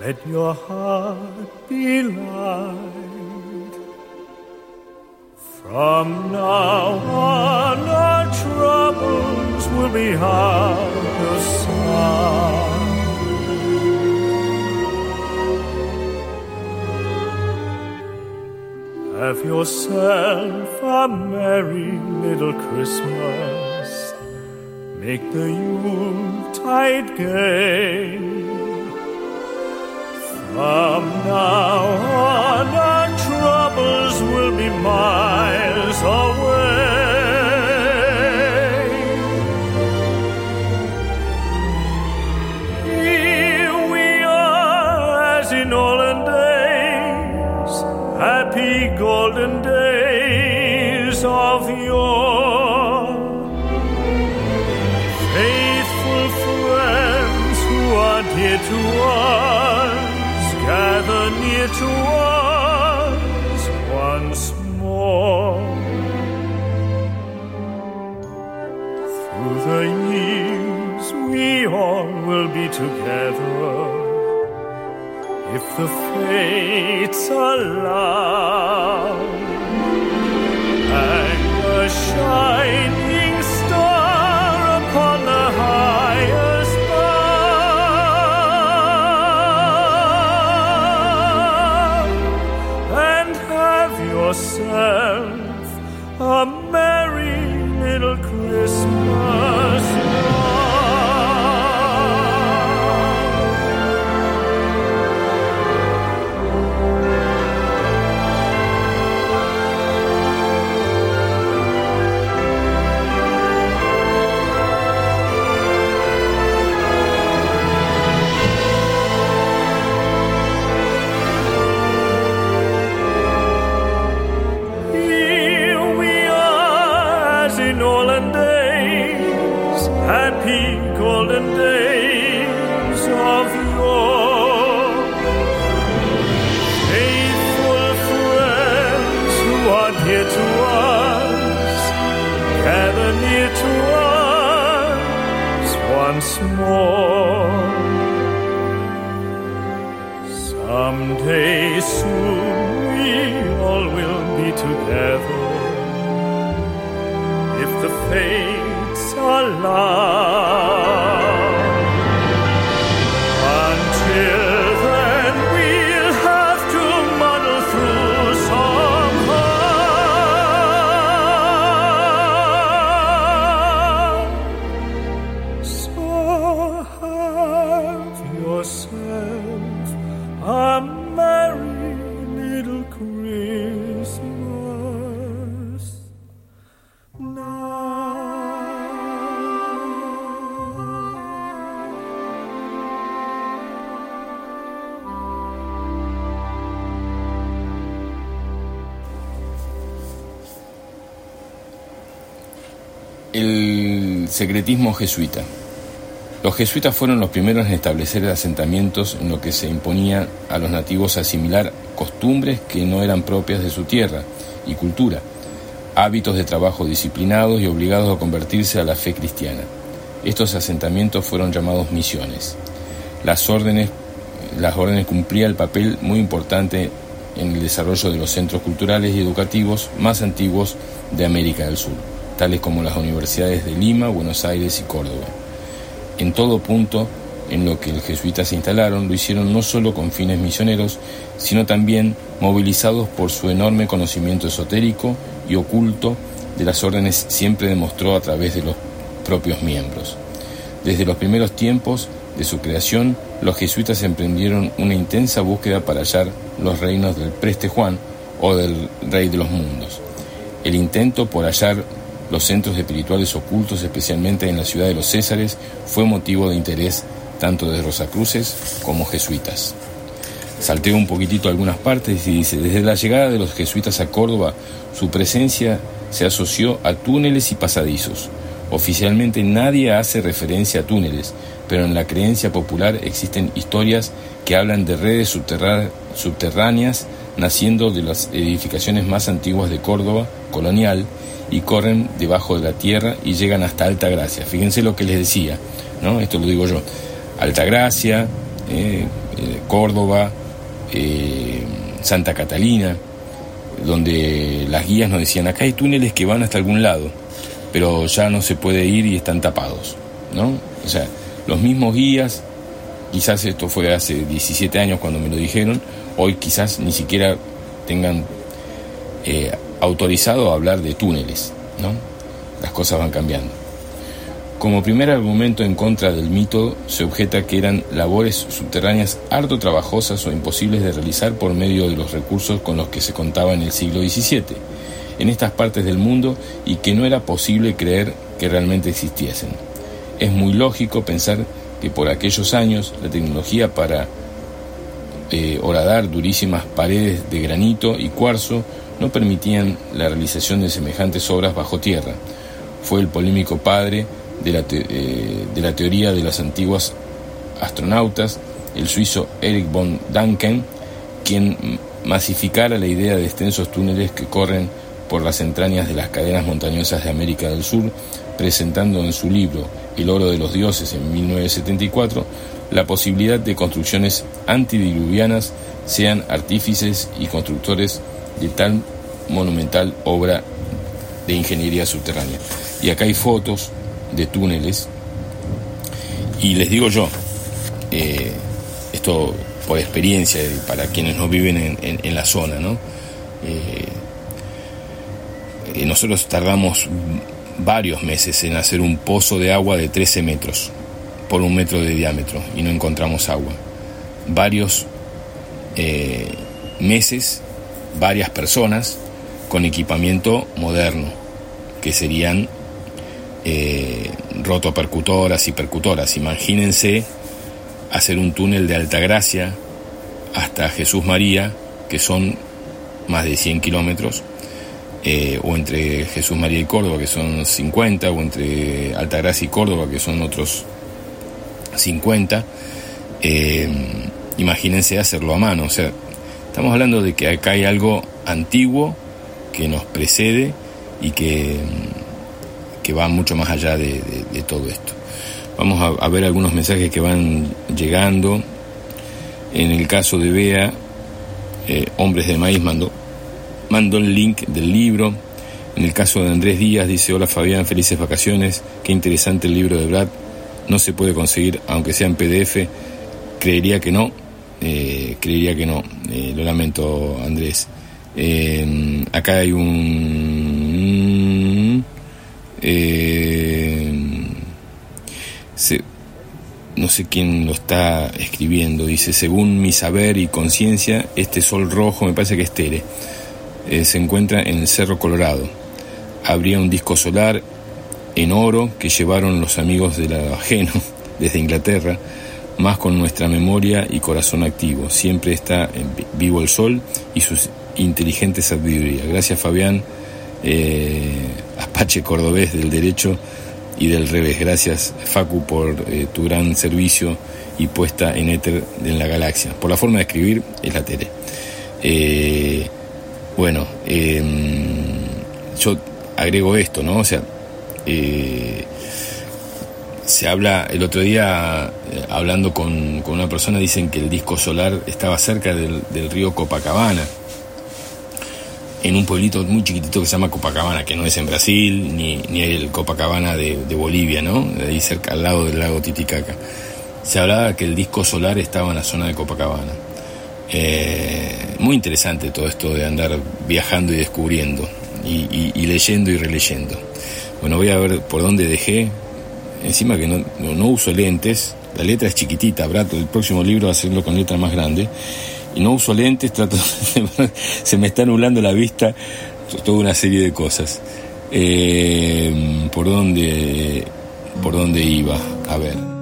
Let your heart be light. From now on, our troubles will be out of sight. Have yourself a merry little Christmas. Make the Yuletide gay. From now on, our troubles will be miles away. Near to us once more. Through the years, we all will be together if the fates allow. Yourself once more. Someday soon we all will be together if the fates allow. Jesuita. Los jesuitas fueron los primeros en establecer asentamientos en lo que se imponía a los nativos asimilar costumbres que no eran propias de su tierra y cultura, hábitos de trabajo disciplinados y obligados a convertirse a la fe cristiana. Estos asentamientos fueron llamados misiones. Las órdenes, las órdenes cumplían el papel muy importante en el desarrollo de los centros culturales y educativos más antiguos de América del Sur, tales como las universidades de Lima, Buenos Aires y Córdoba. En todo punto en lo que los jesuitas se instalaron, lo hicieron no solo con fines misioneros, sino también movilizados por su enorme conocimiento esotérico y oculto de las órdenes siempre demostró a través de los propios miembros. Desde los primeros tiempos de su creación, los jesuitas emprendieron una intensa búsqueda para hallar los reinos del preste Juan o del rey de los mundos. El intento por hallar los centros espirituales ocultos, especialmente en la ciudad de los Césares, fue motivo de interés tanto de Rosacruces como jesuitas. Salteo un poquitito algunas partes y dice, desde la llegada de los jesuitas a Córdoba, su presencia se asoció a túneles y pasadizos. Oficialmente nadie hace referencia a túneles, pero en la creencia popular existen historias que hablan de redes subterráneas naciendo de las edificaciones más antiguas de Córdoba, colonial, y corren debajo de la tierra y llegan hasta Alta Gracia. Fíjense lo que les decía, ¿no? Esto lo digo yo. Alta Gracia, eh, eh, Córdoba, eh, Santa Catalina, donde las guías nos decían, acá hay túneles que van hasta algún lado, pero ya no se puede ir y están tapados, ¿no? O sea, los mismos guías, quizás esto fue hace 17 años cuando me lo dijeron, hoy quizás ni siquiera tengan autorizado a hablar de túneles, ¿no? Las cosas van cambiando. Como primer argumento en contra del mito, se objeta que eran labores subterráneas harto trabajosas o imposibles de realizar por medio de los recursos con los que se contaba en el siglo XVII, en estas partes del mundo, y que no era posible creer que realmente existiesen. Es muy lógico pensar que por aquellos años la tecnología para eh, horadar durísimas paredes de granito y cuarzo no permitían la realización de semejantes obras bajo tierra. Fue el polémico padre de la, eh, de la teoría de las antiguas astronautas, el suizo Eric von Duncan, quien masificara la idea de extensos túneles que corren por las entrañas de las cadenas montañosas de América del Sur, presentando en su libro El oro de los dioses en 1974 la posibilidad de construcciones antidiluvianas sean artífices y constructores de tal monumental obra de ingeniería subterránea. Y acá hay fotos de túneles. Y les digo yo, eh, esto por experiencia, para quienes no viven en, la zona, ¿no? Eh, eh, nosotros tardamos varios meses en hacer un pozo de agua de 13 metros por un metro de diámetro y no encontramos agua. Varios meses, varias personas con equipamiento moderno, que serían eh, rotopercutoras y percutoras. Imagínense hacer un túnel de Altagracia hasta Jesús María, que son más de 100 kilómetros, eh, o entre Jesús María y Córdoba, que son 50, o entre Altagracia y Córdoba, que son otros 50. Eh, imagínense hacerlo a mano. O sea, estamos hablando de que acá hay algo antiguo que nos precede y que que va mucho más allá de, todo esto. Vamos a, ver algunos mensajes que van llegando. En el caso de Bea, eh, Hombres de Maíz mandó, mandó el link del libro. En el caso de Andrés Díaz, dice, hola Fabián, felices vacaciones, qué interesante el libro de Brad. No se puede conseguir, aunque sea en PDF, creería que no, eh, creería que no, eh, lo lamento Andrés. acá hay un eh, no sé quién lo está escribiendo, dice, según mi saber y conciencia, este sol rojo, me parece que es Tere, eh, se encuentra en el Cerro Colorado. Habría un disco solar en oro que llevaron los amigos del ajeno desde Inglaterra, más con nuestra memoria y corazón activo. Siempre está vivo el sol y su inteligente sabiduría. Gracias Fabián eh, Apache cordobés del derecho y del revés. Gracias, Facu, por eh, tu gran servicio y puesta en éter en la galaxia. Por la forma de escribir, es la tele. Eh, bueno, em, yo agrego esto, ¿no? O sea, se habla, el otro día, hablando con, una persona, dicen que el disco solar estaba cerca del, río Copacabana en un pueblito muy chiquitito que se llama Copacabana, que no es en Brasil, ni, ni el Copacabana de, Bolivia, ¿no? De ahí cerca, al lado del lago Titicaca. Se hablaba que el disco solar estaba en la zona de Copacabana. Eh, muy interesante todo esto de andar viajando y descubriendo, y, leyendo y releyendo. Bueno, voy a ver por dónde dejé. Encima que no, uso lentes, la letra es chiquitita, habrá el próximo libro hacerlo con letra más grande y no uso lentes, trato, se me está nublando la vista, toda una serie de cosas. Eh, ¿Por dónde, por dónde iba? A ver.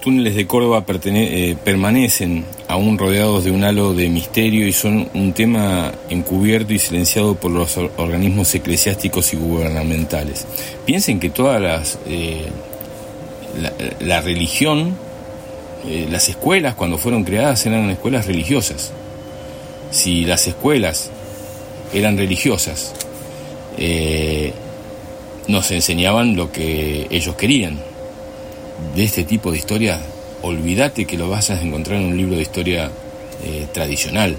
Túneles de Córdoba eh, permanecen aún rodeados de un halo de misterio y son un tema encubierto y silenciado por los organismos eclesiásticos y gubernamentales. Piensen que todas las... Eh, la, religión, eh, las escuelas cuando fueron creadas eran escuelas religiosas. Si las escuelas eran religiosas, nos enseñaban lo que ellos querían de este tipo de historia, olvídate que lo vas a encontrar en un libro de historia eh, tradicional,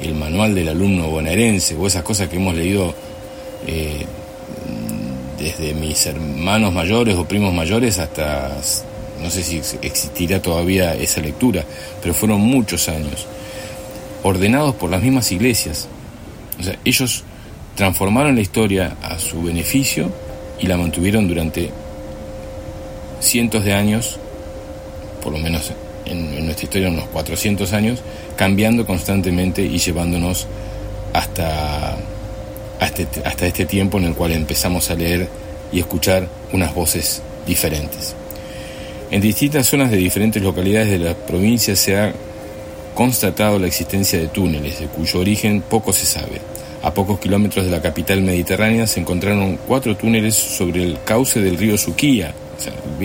el manual del alumno bonaerense o esas cosas que hemos leído eh, desde mis hermanos mayores o primos mayores hasta, no sé si existirá todavía esa lectura, pero fueron muchos años, ordenados por las mismas iglesias. O sea, ellos transformaron la historia a su beneficio y la mantuvieron durante cientos de años, por lo menos en, nuestra historia unos 400 años, cambiando constantemente y llevándonos hasta, hasta, este, hasta este tiempo en el cual empezamos a leer y escuchar unas voces diferentes. En distintas zonas de diferentes localidades de la provincia se ha constatado la existencia de túneles, de cuyo origen poco se sabe. A pocos kilómetros de la capital mediterránea se encontraron cuatro túneles sobre el cauce del río Suquía,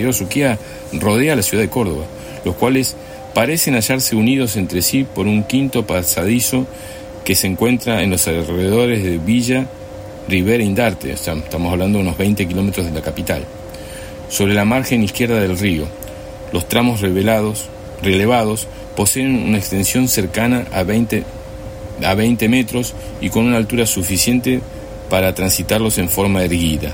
el Suquía rodea la ciudad de Córdoba, los cuales parecen hallarse unidos entre sí por un quinto pasadizo que se encuentra en los alrededores de Villa Rivera Indarte, estamos hablando de unos 20 kilómetros de la capital. Sobre la margen izquierda del río, los tramos revelados, relevados poseen una extensión cercana a 20, a 20 metros y con una altura suficiente para transitarlos en forma erguida.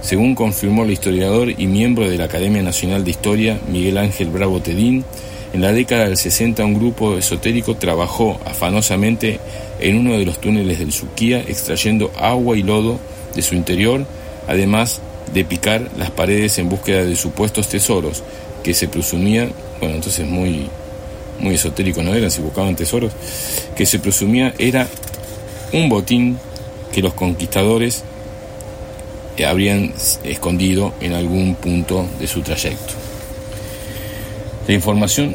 Según confirmó el historiador y miembro de la Academia Nacional de Historia, Miguel Ángel Bravo Tedín, en la década del 60 un grupo esotérico trabajó afanosamente en uno de los túneles del Suquía extrayendo agua y lodo de su interior, además de picar las paredes en búsqueda de supuestos tesoros que se presumía, bueno, entonces muy muy esotérico no eran si buscaban tesoros, que se presumía era un botín que los conquistadores habrían escondido en algún punto de su trayecto. La información,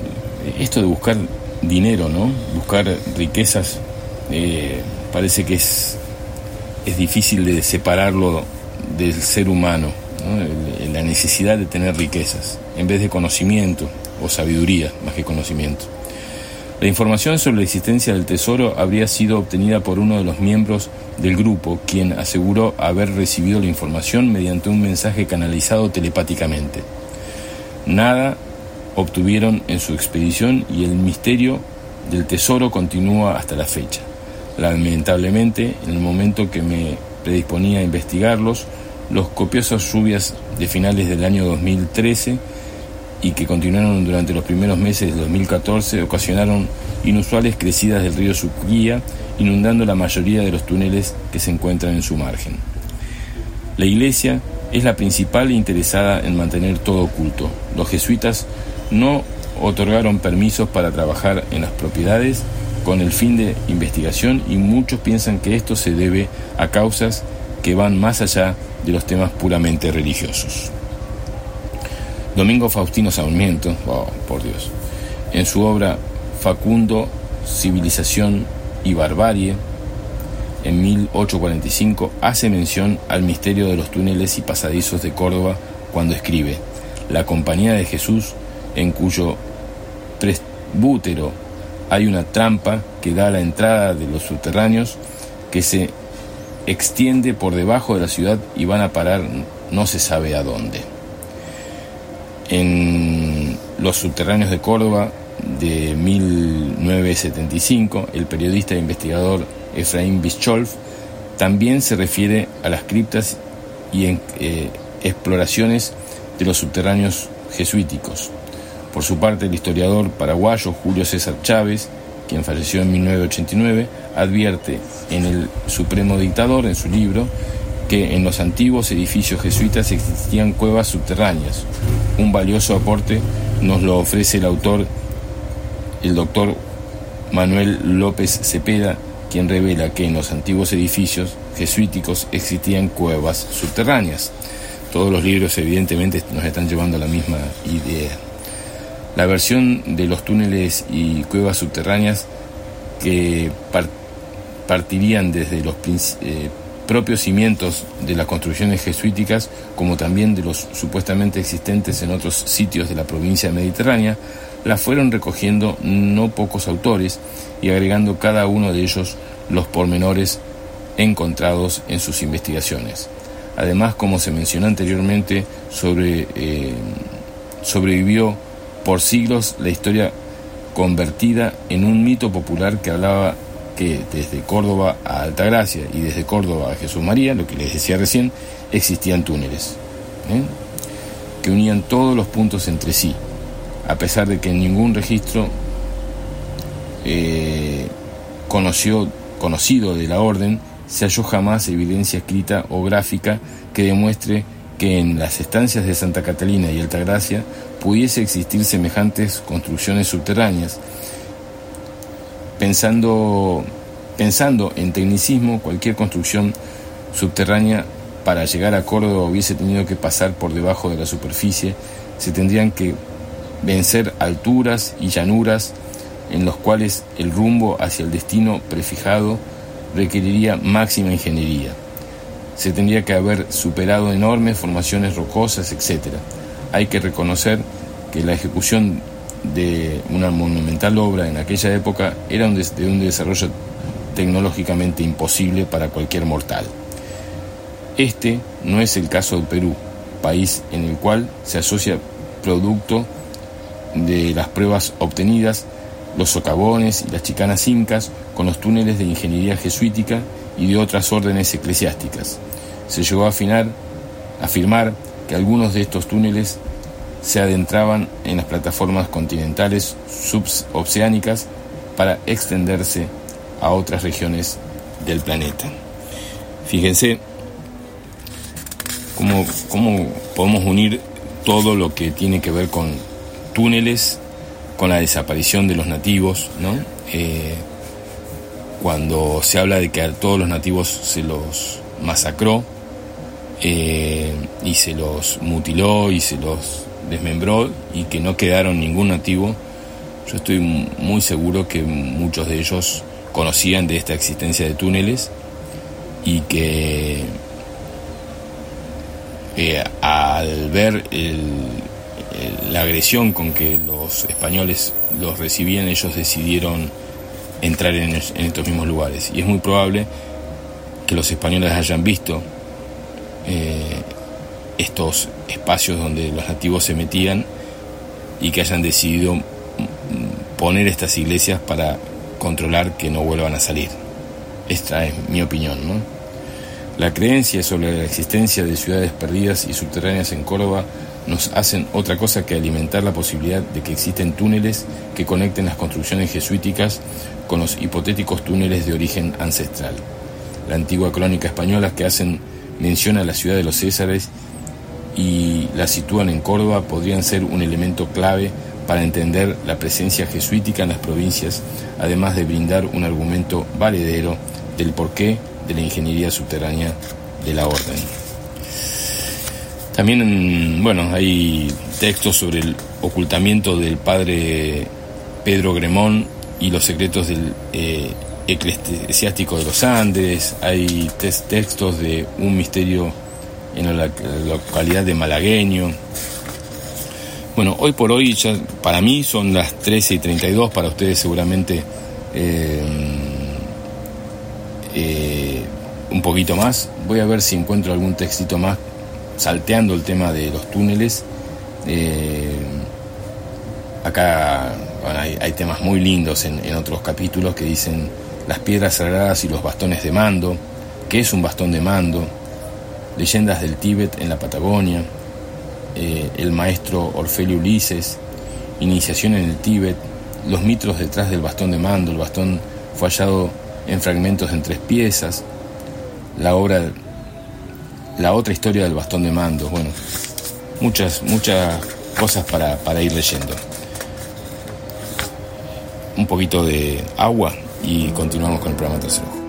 esto de buscar dinero, ¿no? Buscar riquezas, eh, parece que es, es difícil de separarlo del ser humano, la necesidad de tener riquezas, en vez de conocimiento o sabiduría, más que conocimiento. La información sobre la existencia del tesoro habría sido obtenida por uno de los miembros del grupo, quien aseguró haber recibido la información mediante un mensaje canalizado telepáticamente. Nada obtuvieron en su expedición y el misterio del tesoro continúa hasta la fecha. Lamentablemente, en el momento que me predisponía a investigarlos, los copiosas lluvias de finales del año 2013 y que continuaron durante los primeros meses de 2014 ocasionaron inusuales crecidas del río Suquía, inundando la mayoría de los túneles que se encuentran en su margen. La iglesia es la principal interesada en mantener todo oculto. Los jesuitas no otorgaron permisos para trabajar en las propiedades con el fin de investigación y muchos piensan que esto se debe a causas que van más allá de los temas puramente religiosos. Domingo Faustino Sarmiento, oh, por Dios, en su obra Facundo, Civilización y Barbarie, en 1845, hace mención al misterio de los túneles y pasadizos de Córdoba cuando escribe La Compañía de Jesús, en cuyo presbútero hay una trampa que da a la entrada de los subterráneos que se extiende por debajo de la ciudad y van a parar no se sabe a dónde en los subterráneos de Córdoba de 1975, el periodista e investigador Efraín Bischolf también se refiere a las criptas y en, eh, exploraciones de los subterráneos jesuíticos. Por su parte, el historiador paraguayo Julio César Chávez, quien falleció en 1989, advierte en el Supremo Dictador, en su libro, que en los antiguos edificios jesuitas existían cuevas subterráneas. Un valioso aporte nos lo ofrece el autor, el doctor Manuel López Cepeda, quien revela que en los antiguos edificios jesuíticos existían cuevas subterráneas. Todos los libros evidentemente nos están llevando a la misma idea. La versión de los túneles y cuevas subterráneas que partirían desde los eh, propios cimientos de las construcciones jesuíticas, como también de los supuestamente existentes en otros sitios de la provincia mediterránea, las fueron recogiendo no pocos autores y agregando cada uno de ellos los pormenores encontrados en sus investigaciones. Además, como se mencionó anteriormente, eh, sobrevivió por siglos la historia convertida en un mito popular que hablaba que desde Córdoba a Altagracia y desde Córdoba a Jesús María, lo que les decía recién, existían túneles ¿eh? que unían todos los puntos entre sí, a pesar de que en ningún registro eh, conocido de la orden se halló jamás evidencia escrita o gráfica que demuestre que en las estancias de Santa Catalina y Altagracia pudiese existir semejantes construcciones subterráneas. Pensando, pensando en tecnicismo, cualquier construcción subterránea para llegar a Córdoba hubiese tenido que pasar por debajo de la superficie, se tendrían que vencer alturas y llanuras en los cuales el rumbo hacia el destino prefijado requeriría máxima ingeniería. Se tendría que haber superado enormes formaciones rocosas, etc. Hay que reconocer que la ejecución de una monumental obra en aquella época era de un desarrollo tecnológicamente imposible para cualquier mortal. Este no es el caso del Perú, país en el cual se asocia producto de las pruebas obtenidas los socavones y las chicanas incas con los túneles de ingeniería jesuítica y de otras órdenes eclesiásticas. Se llegó a, afinar, afirmar que algunos de estos túneles se adentraban en las plataformas continentales suboceánicas para extenderse a otras regiones del planeta. Fíjense cómo, cómo podemos unir todo lo que tiene que ver con túneles con la desaparición de los nativos, ¿no? Eh, cuando se habla de que a todos los nativos se los masacró eh, y se los mutiló y se los desmembró y que no quedaron ningún nativo, yo estoy muy seguro que muchos de ellos conocían de esta existencia de túneles y que eh, al ver la agresión con que los españoles los recibían, ellos decidieron entrar en, estos mismos lugares. Y es muy probable que los españoles hayan visto eh, estos espacios donde los nativos se metían y que hayan decidido poner estas iglesias para controlar que no vuelvan a salir. Esta es mi opinión, ¿no? La creencia sobre la existencia de ciudades perdidas y subterráneas en Córdoba nos hacen otra cosa que alimentar la posibilidad de que existen túneles que conecten las construcciones jesuíticas con los hipotéticos túneles de origen ancestral. La antigua crónica española que hacen mención a la ciudad de los Césares y la sitúan en Córdoba podrían ser un elemento clave para entender la presencia jesuítica en las provincias, además de brindar un argumento valedero del porqué de la ingeniería subterránea de la orden. También, bueno, hay textos sobre el ocultamiento del padre Pedro Gremón y los secretos del eh, eclesiástico de los Andes, hay textos de un misterio en la, localidad de Malagueño. Bueno, hoy por hoy, ya, para mí son las 13 y 32, para ustedes seguramente eh, eh, un poquito más. Voy a ver si encuentro algún textito más salteando el tema de los túneles. Eh, acá hay, temas muy lindos en, otros capítulos que dicen las piedras sagradas y los bastones de mando, qué es un bastón de mando, leyendas del Tíbet en la Patagonia, eh, el maestro Orfelio Ulises, iniciación en el Tíbet, los mitos detrás del bastón de mando, el bastón fue hallado en fragmentos en tres piezas, la obra la otra historia del bastón de mando, bueno, muchas, muchas cosas para, para ir leyendo. Un poquito de agua y continuamos con el programa tercero.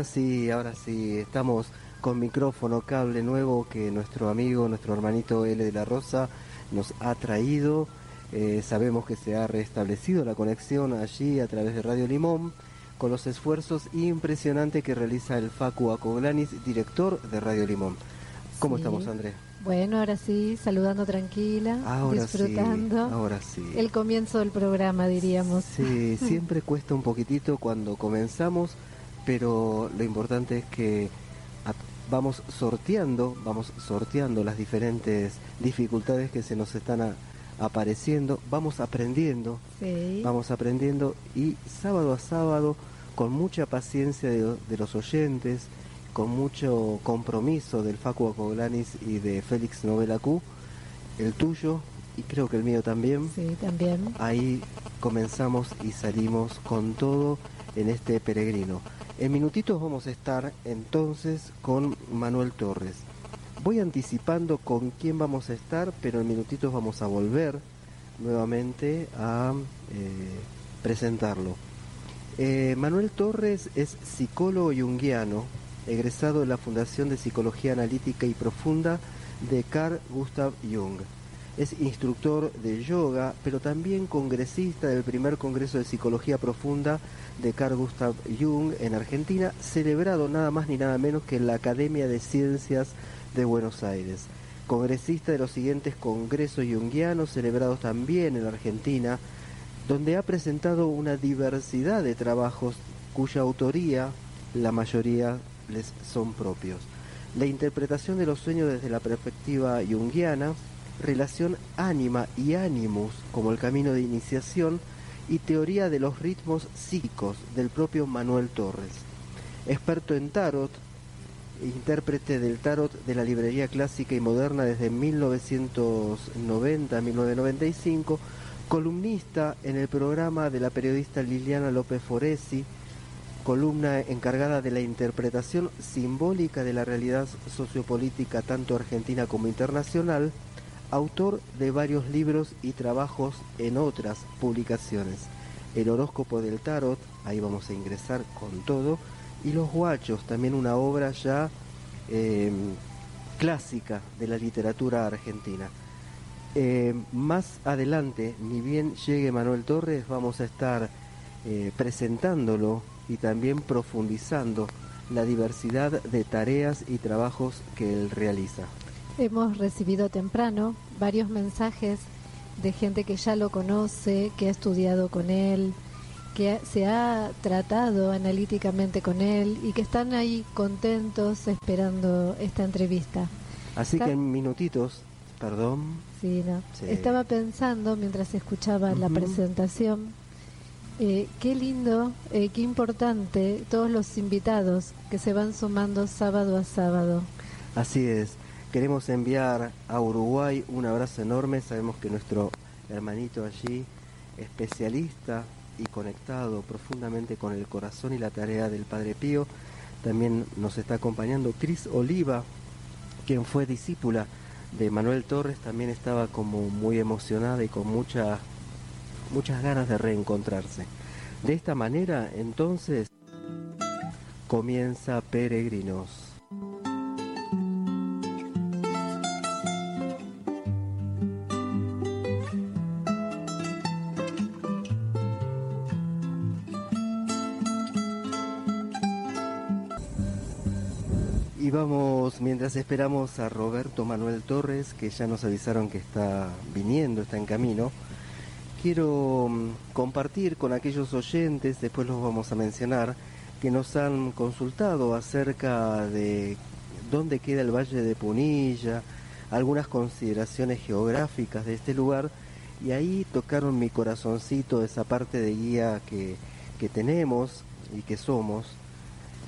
Ahora sí, ahora sí, estamos con micrófono, cable nuevo que nuestro amigo, nuestro hermanito L de la Rosa nos ha traído. Eh, sabemos que se ha restablecido la conexión allí a través de Radio Limón con los esfuerzos impresionantes que realiza el Facu Acoglanis, director de Radio Limón. ¿Cómo Sí. estamos, Andrés? Bueno, ahora sí, saludando tranquila, Ahora disfrutando sí, ahora sí. el comienzo del programa, diríamos. Sí, siempre cuesta un poquitito cuando comenzamos, pero lo importante es que vamos sorteando, vamos sorteando las diferentes dificultades que se nos están a- apareciendo, vamos aprendiendo, Sí. vamos aprendiendo y sábado a sábado, con mucha paciencia de, de los oyentes, con mucho compromiso del Facu Acoglanis y de Félix Novela Q, el tuyo y creo que el mío también. Sí, también. Ahí comenzamos y salimos con todo en este peregrino. En minutitos vamos a estar entonces con Manuel Torres. Voy anticipando con quién vamos a estar, pero en minutitos vamos a volver nuevamente a eh, presentarlo. Eh, Manuel Torres es psicólogo junguiano, egresado de la Fundación de Psicología Analítica y Profunda de Carl Gustav Jung. Es instructor de yoga, pero también congresista del primer Congreso de Psicología Profunda de Carl Gustav Jung en Argentina, celebrado nada más ni nada menos que en la Academia de Ciencias de Buenos Aires. Congresista de los siguientes congresos junguianos celebrados también en Argentina, donde ha presentado una diversidad de trabajos cuya autoría la mayoría les son propios. La interpretación de los sueños desde la perspectiva junguiana, relación ánima y animus como el camino de iniciación y teoría de los ritmos psíquicos del propio Manuel Torres. Experto en tarot, intérprete del tarot de la librería clásica y moderna desde 1990 a 1995, columnista en el programa de la periodista Liliana López Foresi, columna encargada de la interpretación simbólica de la realidad sociopolítica tanto argentina como internacional, autor de varios libros y trabajos en otras publicaciones. El horóscopo del tarot, ahí vamos a ingresar con todo, y Los Guachos, también una obra ya eh, clásica de la literatura argentina. Eh, más adelante, ni bien llegue Manuel Torres, vamos a estar eh, presentándolo y también profundizando la diversidad de tareas y trabajos que él realiza. Hemos recibido temprano varios mensajes de gente que ya lo conoce, que ha estudiado con él, que se ha tratado analíticamente con él y que están ahí contentos esperando esta entrevista. Así Está- que en minutitos, perdón, Sí, no. Sí. Estaba pensando mientras escuchaba la presentación, eh, qué lindo, eh, qué importante todos los invitados que se van sumando sábado a sábado. así es. Queremos enviar a Uruguay un abrazo enorme. Sabemos que nuestro hermanito allí, especialista y conectado profundamente con el corazón y la tarea del Padre Pío, también nos está acompañando Cris Oliva, quien fue discípula de Manuel Torres, también estaba como muy emocionada y con mucha, muchas ganas de reencontrarse. De esta manera, entonces, comienza Peregrinos. Mientras esperamos a Roberto Manuel Torres, que ya nos avisaron que está viniendo, está en camino, quiero mm, compartir con aquellos oyentes, después los vamos a mencionar, que nos han consultado acerca de dónde queda el Valle de Punilla, algunas consideraciones geográficas de este lugar, y ahí tocaron mi corazoncito esa parte de guía que, que tenemos y que somos.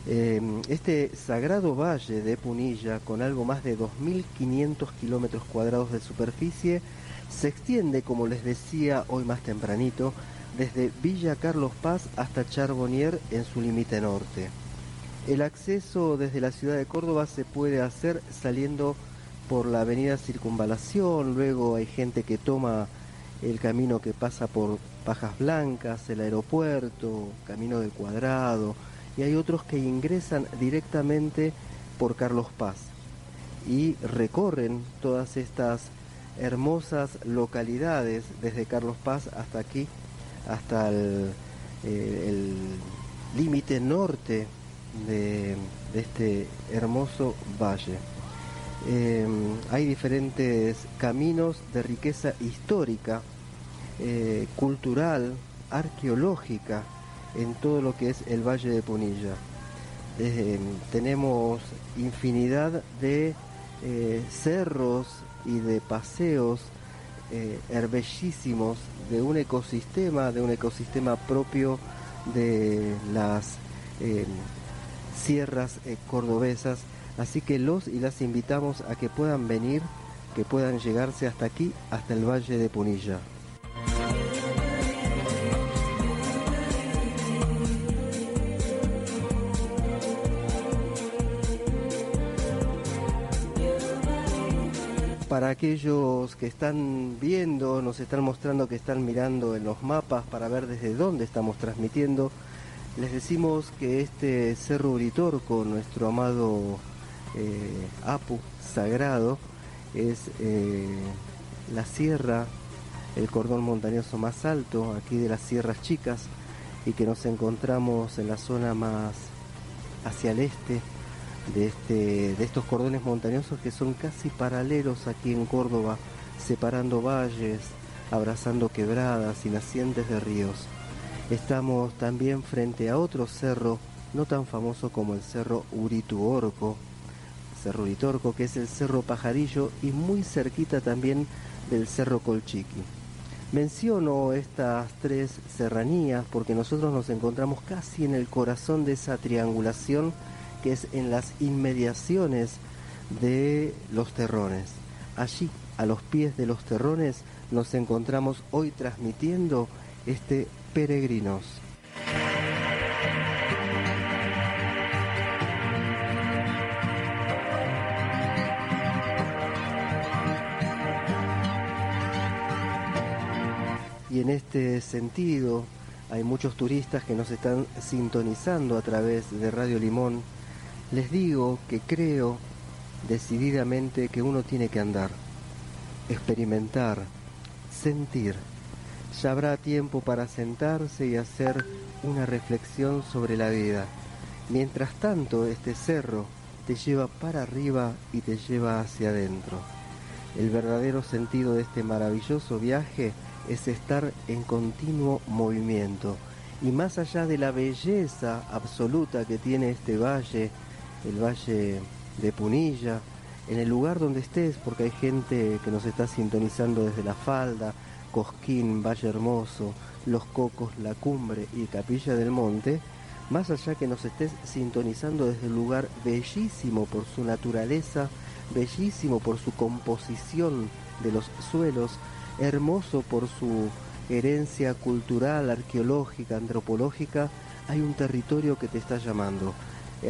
Eh, este sagrado valle de Punilla, con algo más de 2.500 kilómetros cuadrados de superficie, se extiende, como les decía hoy más tempranito, desde Villa Carlos Paz hasta Charbonnier en su límite norte. El acceso desde la ciudad de Córdoba se puede hacer saliendo por la avenida Circunvalación, luego hay gente que toma el camino que pasa por Pajas Blancas, el aeropuerto, Camino del Cuadrado, y hay otros que ingresan directamente por Carlos Paz y recorren todas estas hermosas localidades desde Carlos Paz hasta aquí, hasta el eh, límite norte de, este hermoso valle. Eh, hay diferentes caminos de riqueza histórica, eh, cultural, arqueológica en todo lo que es el Valle de Punilla. tenemos infinidad de cerros y de paseos herbellísimos de un ecosistema, de un ecosistema propio de las sierras eh, cordobesas. Así que los y las invitamos a que puedan venir, que puedan llegarse hasta aquí, hasta el Valle de Punilla. Para aquellos que están viendo, nos están mostrando que están mirando en los mapas para ver desde dónde estamos transmitiendo. Les decimos que este Cerro Uritorco, nuestro amado eh, Apu sagrado, es eh, la sierra, el cordón montañoso más alto aquí de las sierras chicas y que nos encontramos en la zona más hacia el este de, este, de estos cordones montañosos que son casi paralelos aquí en Córdoba, separando valles, abrazando quebradas y nacientes de ríos. Estamos también frente a otro cerro no tan famoso como el cerro Urituorco, cerro Uritorco, que es el cerro Pajarillo y muy cerquita también del cerro Colchiqui. Menciono estas tres serranías porque nosotros nos encontramos casi en el corazón de esa triangulación que es en las inmediaciones de los terrones. Allí, a los pies de los terrones, nos encontramos hoy transmitiendo este peregrinos. Y en este sentido, hay muchos turistas que nos están sintonizando a través de Radio Limón. Les digo que creo decididamente que uno tiene que andar, experimentar, sentir ya habrá tiempo para sentarse y hacer una reflexión sobre la vida. Mientras tanto, este cerro te lleva para arriba y te lleva hacia adentro. El verdadero sentido de este maravilloso viaje es estar en continuo movimiento. Y más allá de la belleza absoluta que tiene este valle, el valle de Punilla, en el lugar donde estés, porque hay gente que nos está sintonizando desde la falda, Cosquín, Valle Hermoso, Los Cocos, La Cumbre y Capilla del Monte, más allá que nos estés sintonizando desde un lugar bellísimo por su naturaleza, bellísimo por su composición de los suelos, hermoso por su herencia cultural, arqueológica, antropológica, hay un territorio que te está llamando.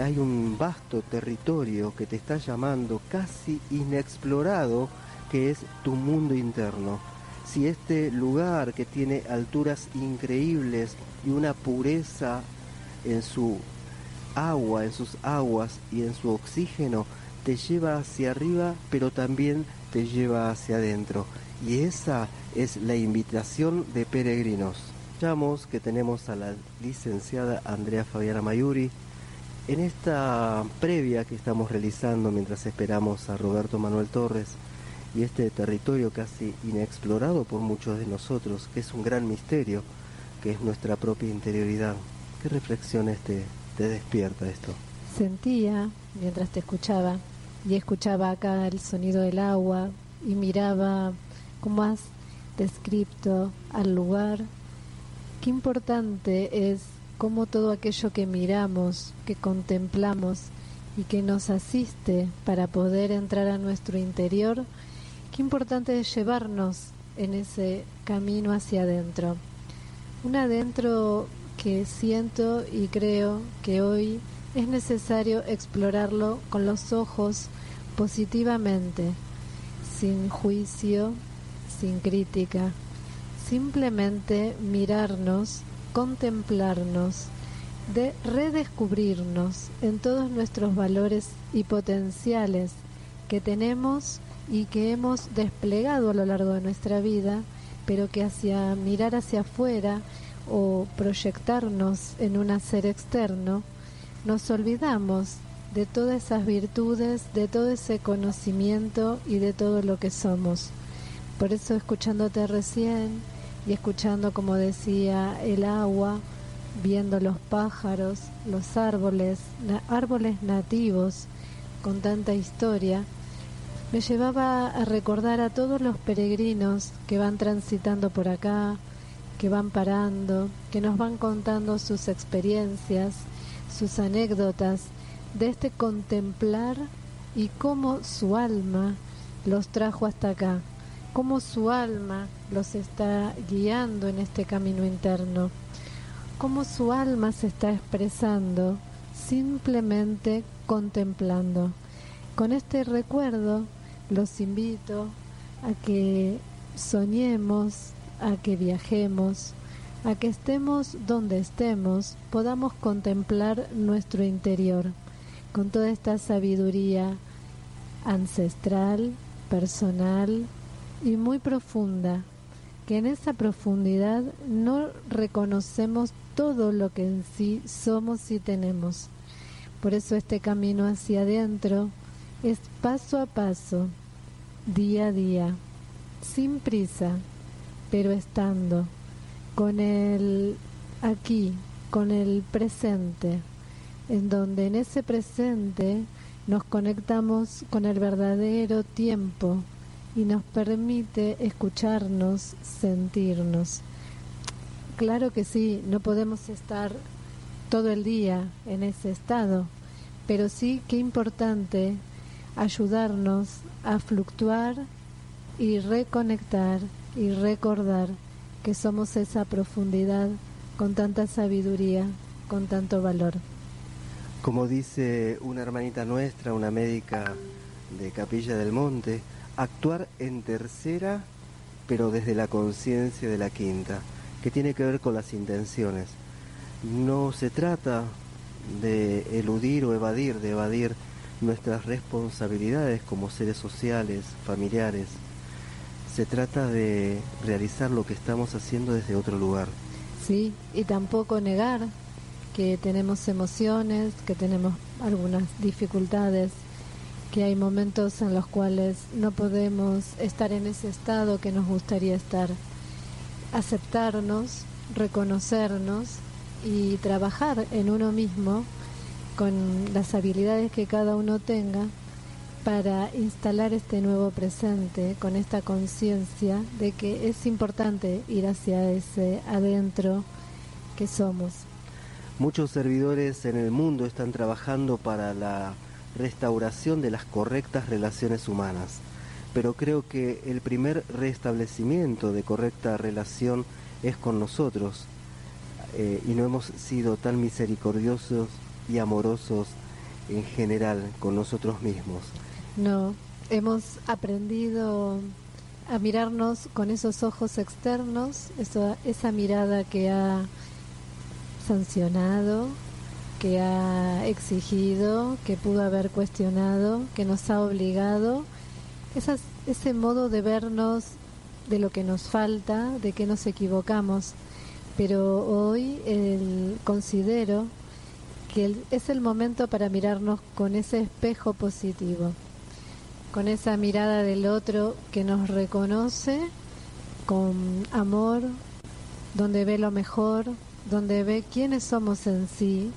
Hay un vasto territorio que te está llamando, casi inexplorado, que es tu mundo interno si este lugar que tiene alturas increíbles y una pureza en su agua, en sus aguas y en su oxígeno, te lleva hacia arriba, pero también te lleva hacia adentro. Y esa es la invitación de peregrinos. Escuchamos que tenemos a la licenciada Andrea Fabiana Mayuri en esta previa que estamos realizando mientras esperamos a Roberto Manuel Torres y este territorio casi inexplorado por muchos de nosotros, que es un gran misterio, que es nuestra propia interioridad. ¿Qué reflexiones te, te despierta esto? Sentía, mientras te escuchaba, y escuchaba acá el sonido del agua, y miraba cómo has descrito al lugar, qué importante es cómo todo aquello que miramos, que contemplamos y que nos asiste para poder entrar a nuestro interior, Qué importante es llevarnos en ese camino hacia adentro. Un adentro que siento y creo que hoy es necesario explorarlo con los ojos positivamente, sin juicio, sin crítica, simplemente mirarnos, contemplarnos, de redescubrirnos en todos nuestros valores y potenciales que tenemos y que hemos desplegado a lo largo de nuestra vida, pero que hacia mirar hacia afuera o proyectarnos en un hacer externo, nos olvidamos de todas esas virtudes, de todo ese conocimiento y de todo lo que somos. Por eso escuchándote recién y escuchando, como decía, el agua, viendo los pájaros, los árboles, árboles nativos con tanta historia, me llevaba a recordar a todos los peregrinos que van transitando por acá, que van parando, que nos van contando sus experiencias, sus anécdotas de este contemplar y cómo su alma los trajo hasta acá, cómo su alma los está guiando en este camino interno, cómo su alma se está expresando simplemente contemplando. Con este recuerdo los invito a que soñemos, a que viajemos, a que estemos donde estemos, podamos contemplar nuestro interior con toda esta sabiduría ancestral, personal y muy profunda, que en esa profundidad no reconocemos todo lo que en sí somos y tenemos. Por eso este camino hacia adentro es paso a paso, día a día, sin prisa, pero estando con el aquí, con el presente en donde en ese presente nos conectamos con el verdadero tiempo y nos permite escucharnos, sentirnos. Claro que sí, no podemos estar todo el día en ese estado, pero sí que importante ayudarnos a fluctuar y reconectar y recordar que somos esa profundidad con tanta sabiduría, con tanto valor. Como dice una hermanita nuestra, una médica de Capilla del Monte, actuar en tercera, pero desde la conciencia de la quinta, que tiene que ver con las intenciones. No se trata de eludir o evadir, de evadir nuestras responsabilidades como seres sociales, familiares. Se trata de realizar lo que estamos haciendo desde otro lugar. Sí, y tampoco negar que tenemos emociones, que tenemos algunas dificultades, que hay momentos en los cuales no podemos estar en ese estado que nos gustaría estar. Aceptarnos, reconocernos y trabajar en uno mismo con las habilidades que cada uno tenga para instalar este nuevo presente con esta conciencia de que es importante ir hacia ese adentro que somos. Muchos servidores en el mundo están trabajando para la restauración de las correctas relaciones humanas, pero creo que el primer restablecimiento de correcta relación es con nosotros eh, y no hemos sido tan misericordiosos y amorosos en general con nosotros mismos. No, hemos aprendido a mirarnos con esos ojos externos, esa mirada que ha sancionado, que ha exigido, que pudo haber cuestionado, que nos ha obligado. ese modo de vernos de lo que nos falta, de que nos equivocamos. Pero hoy considero que es el momento para mirarnos con ese espejo positivo, con esa mirada del otro que nos reconoce con amor, donde ve lo mejor, donde ve quiénes somos en sí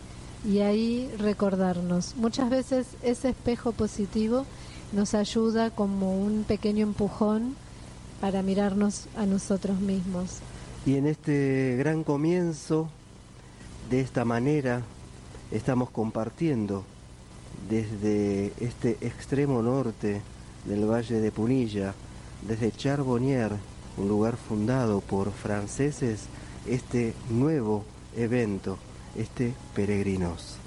y ahí recordarnos. Muchas veces ese espejo positivo nos ayuda como un pequeño empujón para mirarnos a nosotros mismos. Y en este gran comienzo, de esta manera, estamos compartiendo desde este extremo norte del Valle de Punilla, desde Charbonnier, un lugar fundado por franceses, este nuevo evento, este peregrinos.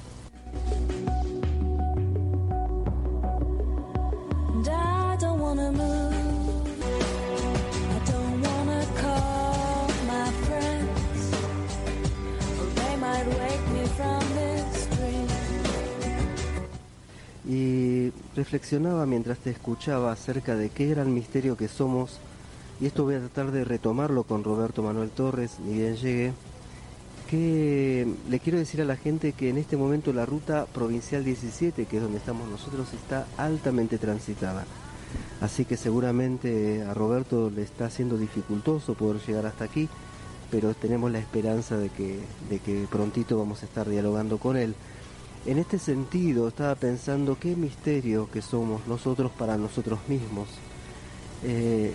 Y reflexionaba mientras te escuchaba acerca de qué gran misterio que somos, y esto voy a tratar de retomarlo con Roberto Manuel Torres, ni bien llegue, que le quiero decir a la gente que en este momento la ruta provincial 17, que es donde estamos nosotros, está altamente transitada. Así que seguramente a Roberto le está siendo dificultoso poder llegar hasta aquí, pero tenemos la esperanza de que, de que prontito vamos a estar dialogando con él. En este sentido, estaba pensando qué misterio que somos nosotros para nosotros mismos. Eh,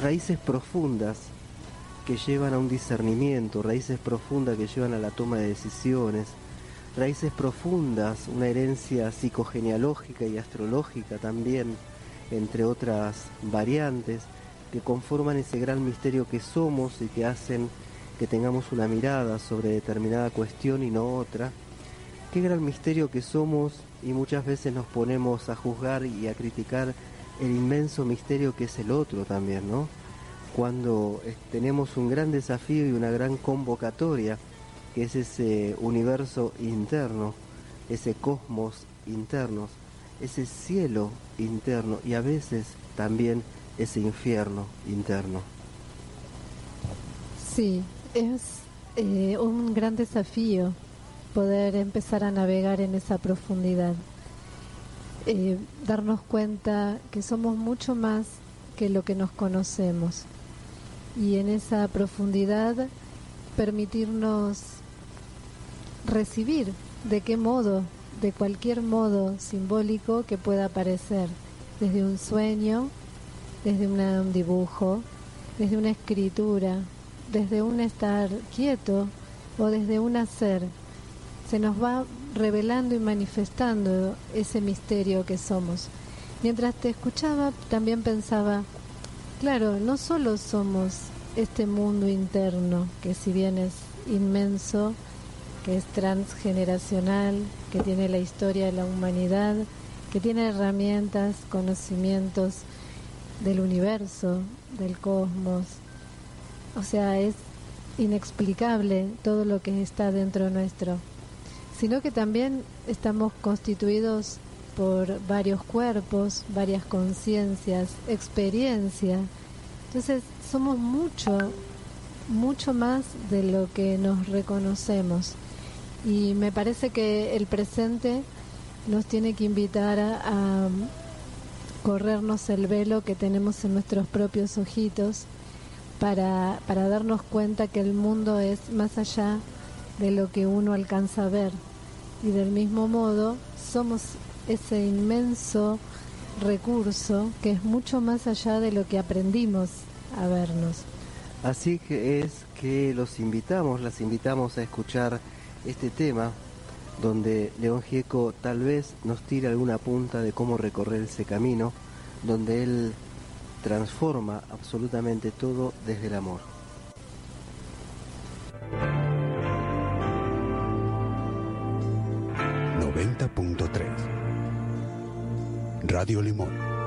raíces profundas que llevan a un discernimiento, raíces profundas que llevan a la toma de decisiones, raíces profundas, una herencia psicogenealógica y astrológica también, entre otras variantes, que conforman ese gran misterio que somos y que hacen que tengamos una mirada sobre determinada cuestión y no otra. Qué gran misterio que somos y muchas veces nos ponemos a juzgar y a criticar el inmenso misterio que es el otro también, ¿no? Cuando eh, tenemos un gran desafío y una gran convocatoria, que es ese universo interno, ese cosmos interno, ese cielo interno y a veces también ese infierno interno. Sí, es eh, un gran desafío poder empezar a navegar en esa profundidad. Eh, darnos cuenta que somos mucho más que lo que nos conocemos y en esa profundidad permitirnos recibir de qué modo, de cualquier modo simbólico que pueda aparecer, desde un sueño, desde un dibujo, desde una escritura, desde un estar quieto o desde un hacer, se nos va revelando y manifestando ese misterio que somos. Mientras te escuchaba, también pensaba, claro, no solo somos este mundo interno, que si bien es inmenso, que es transgeneracional, que tiene la historia de la humanidad, que tiene herramientas, conocimientos del universo, del cosmos. O sea, es inexplicable todo lo que está dentro nuestro sino que también estamos constituidos por varios cuerpos, varias conciencias, experiencia. Entonces somos mucho, mucho más de lo que nos reconocemos. Y me parece que el presente nos tiene que invitar a, a corrernos el velo que tenemos en nuestros propios ojitos para, para darnos cuenta que el mundo es más allá de lo que uno alcanza a ver. Y del mismo modo somos ese inmenso recurso que es mucho más allá de lo que aprendimos a vernos. Así que es que los invitamos, las invitamos a escuchar este tema donde León Gieco tal vez nos tire alguna punta de cómo recorrer ese camino, donde él transforma absolutamente todo desde el amor. 90.3 Radio Limón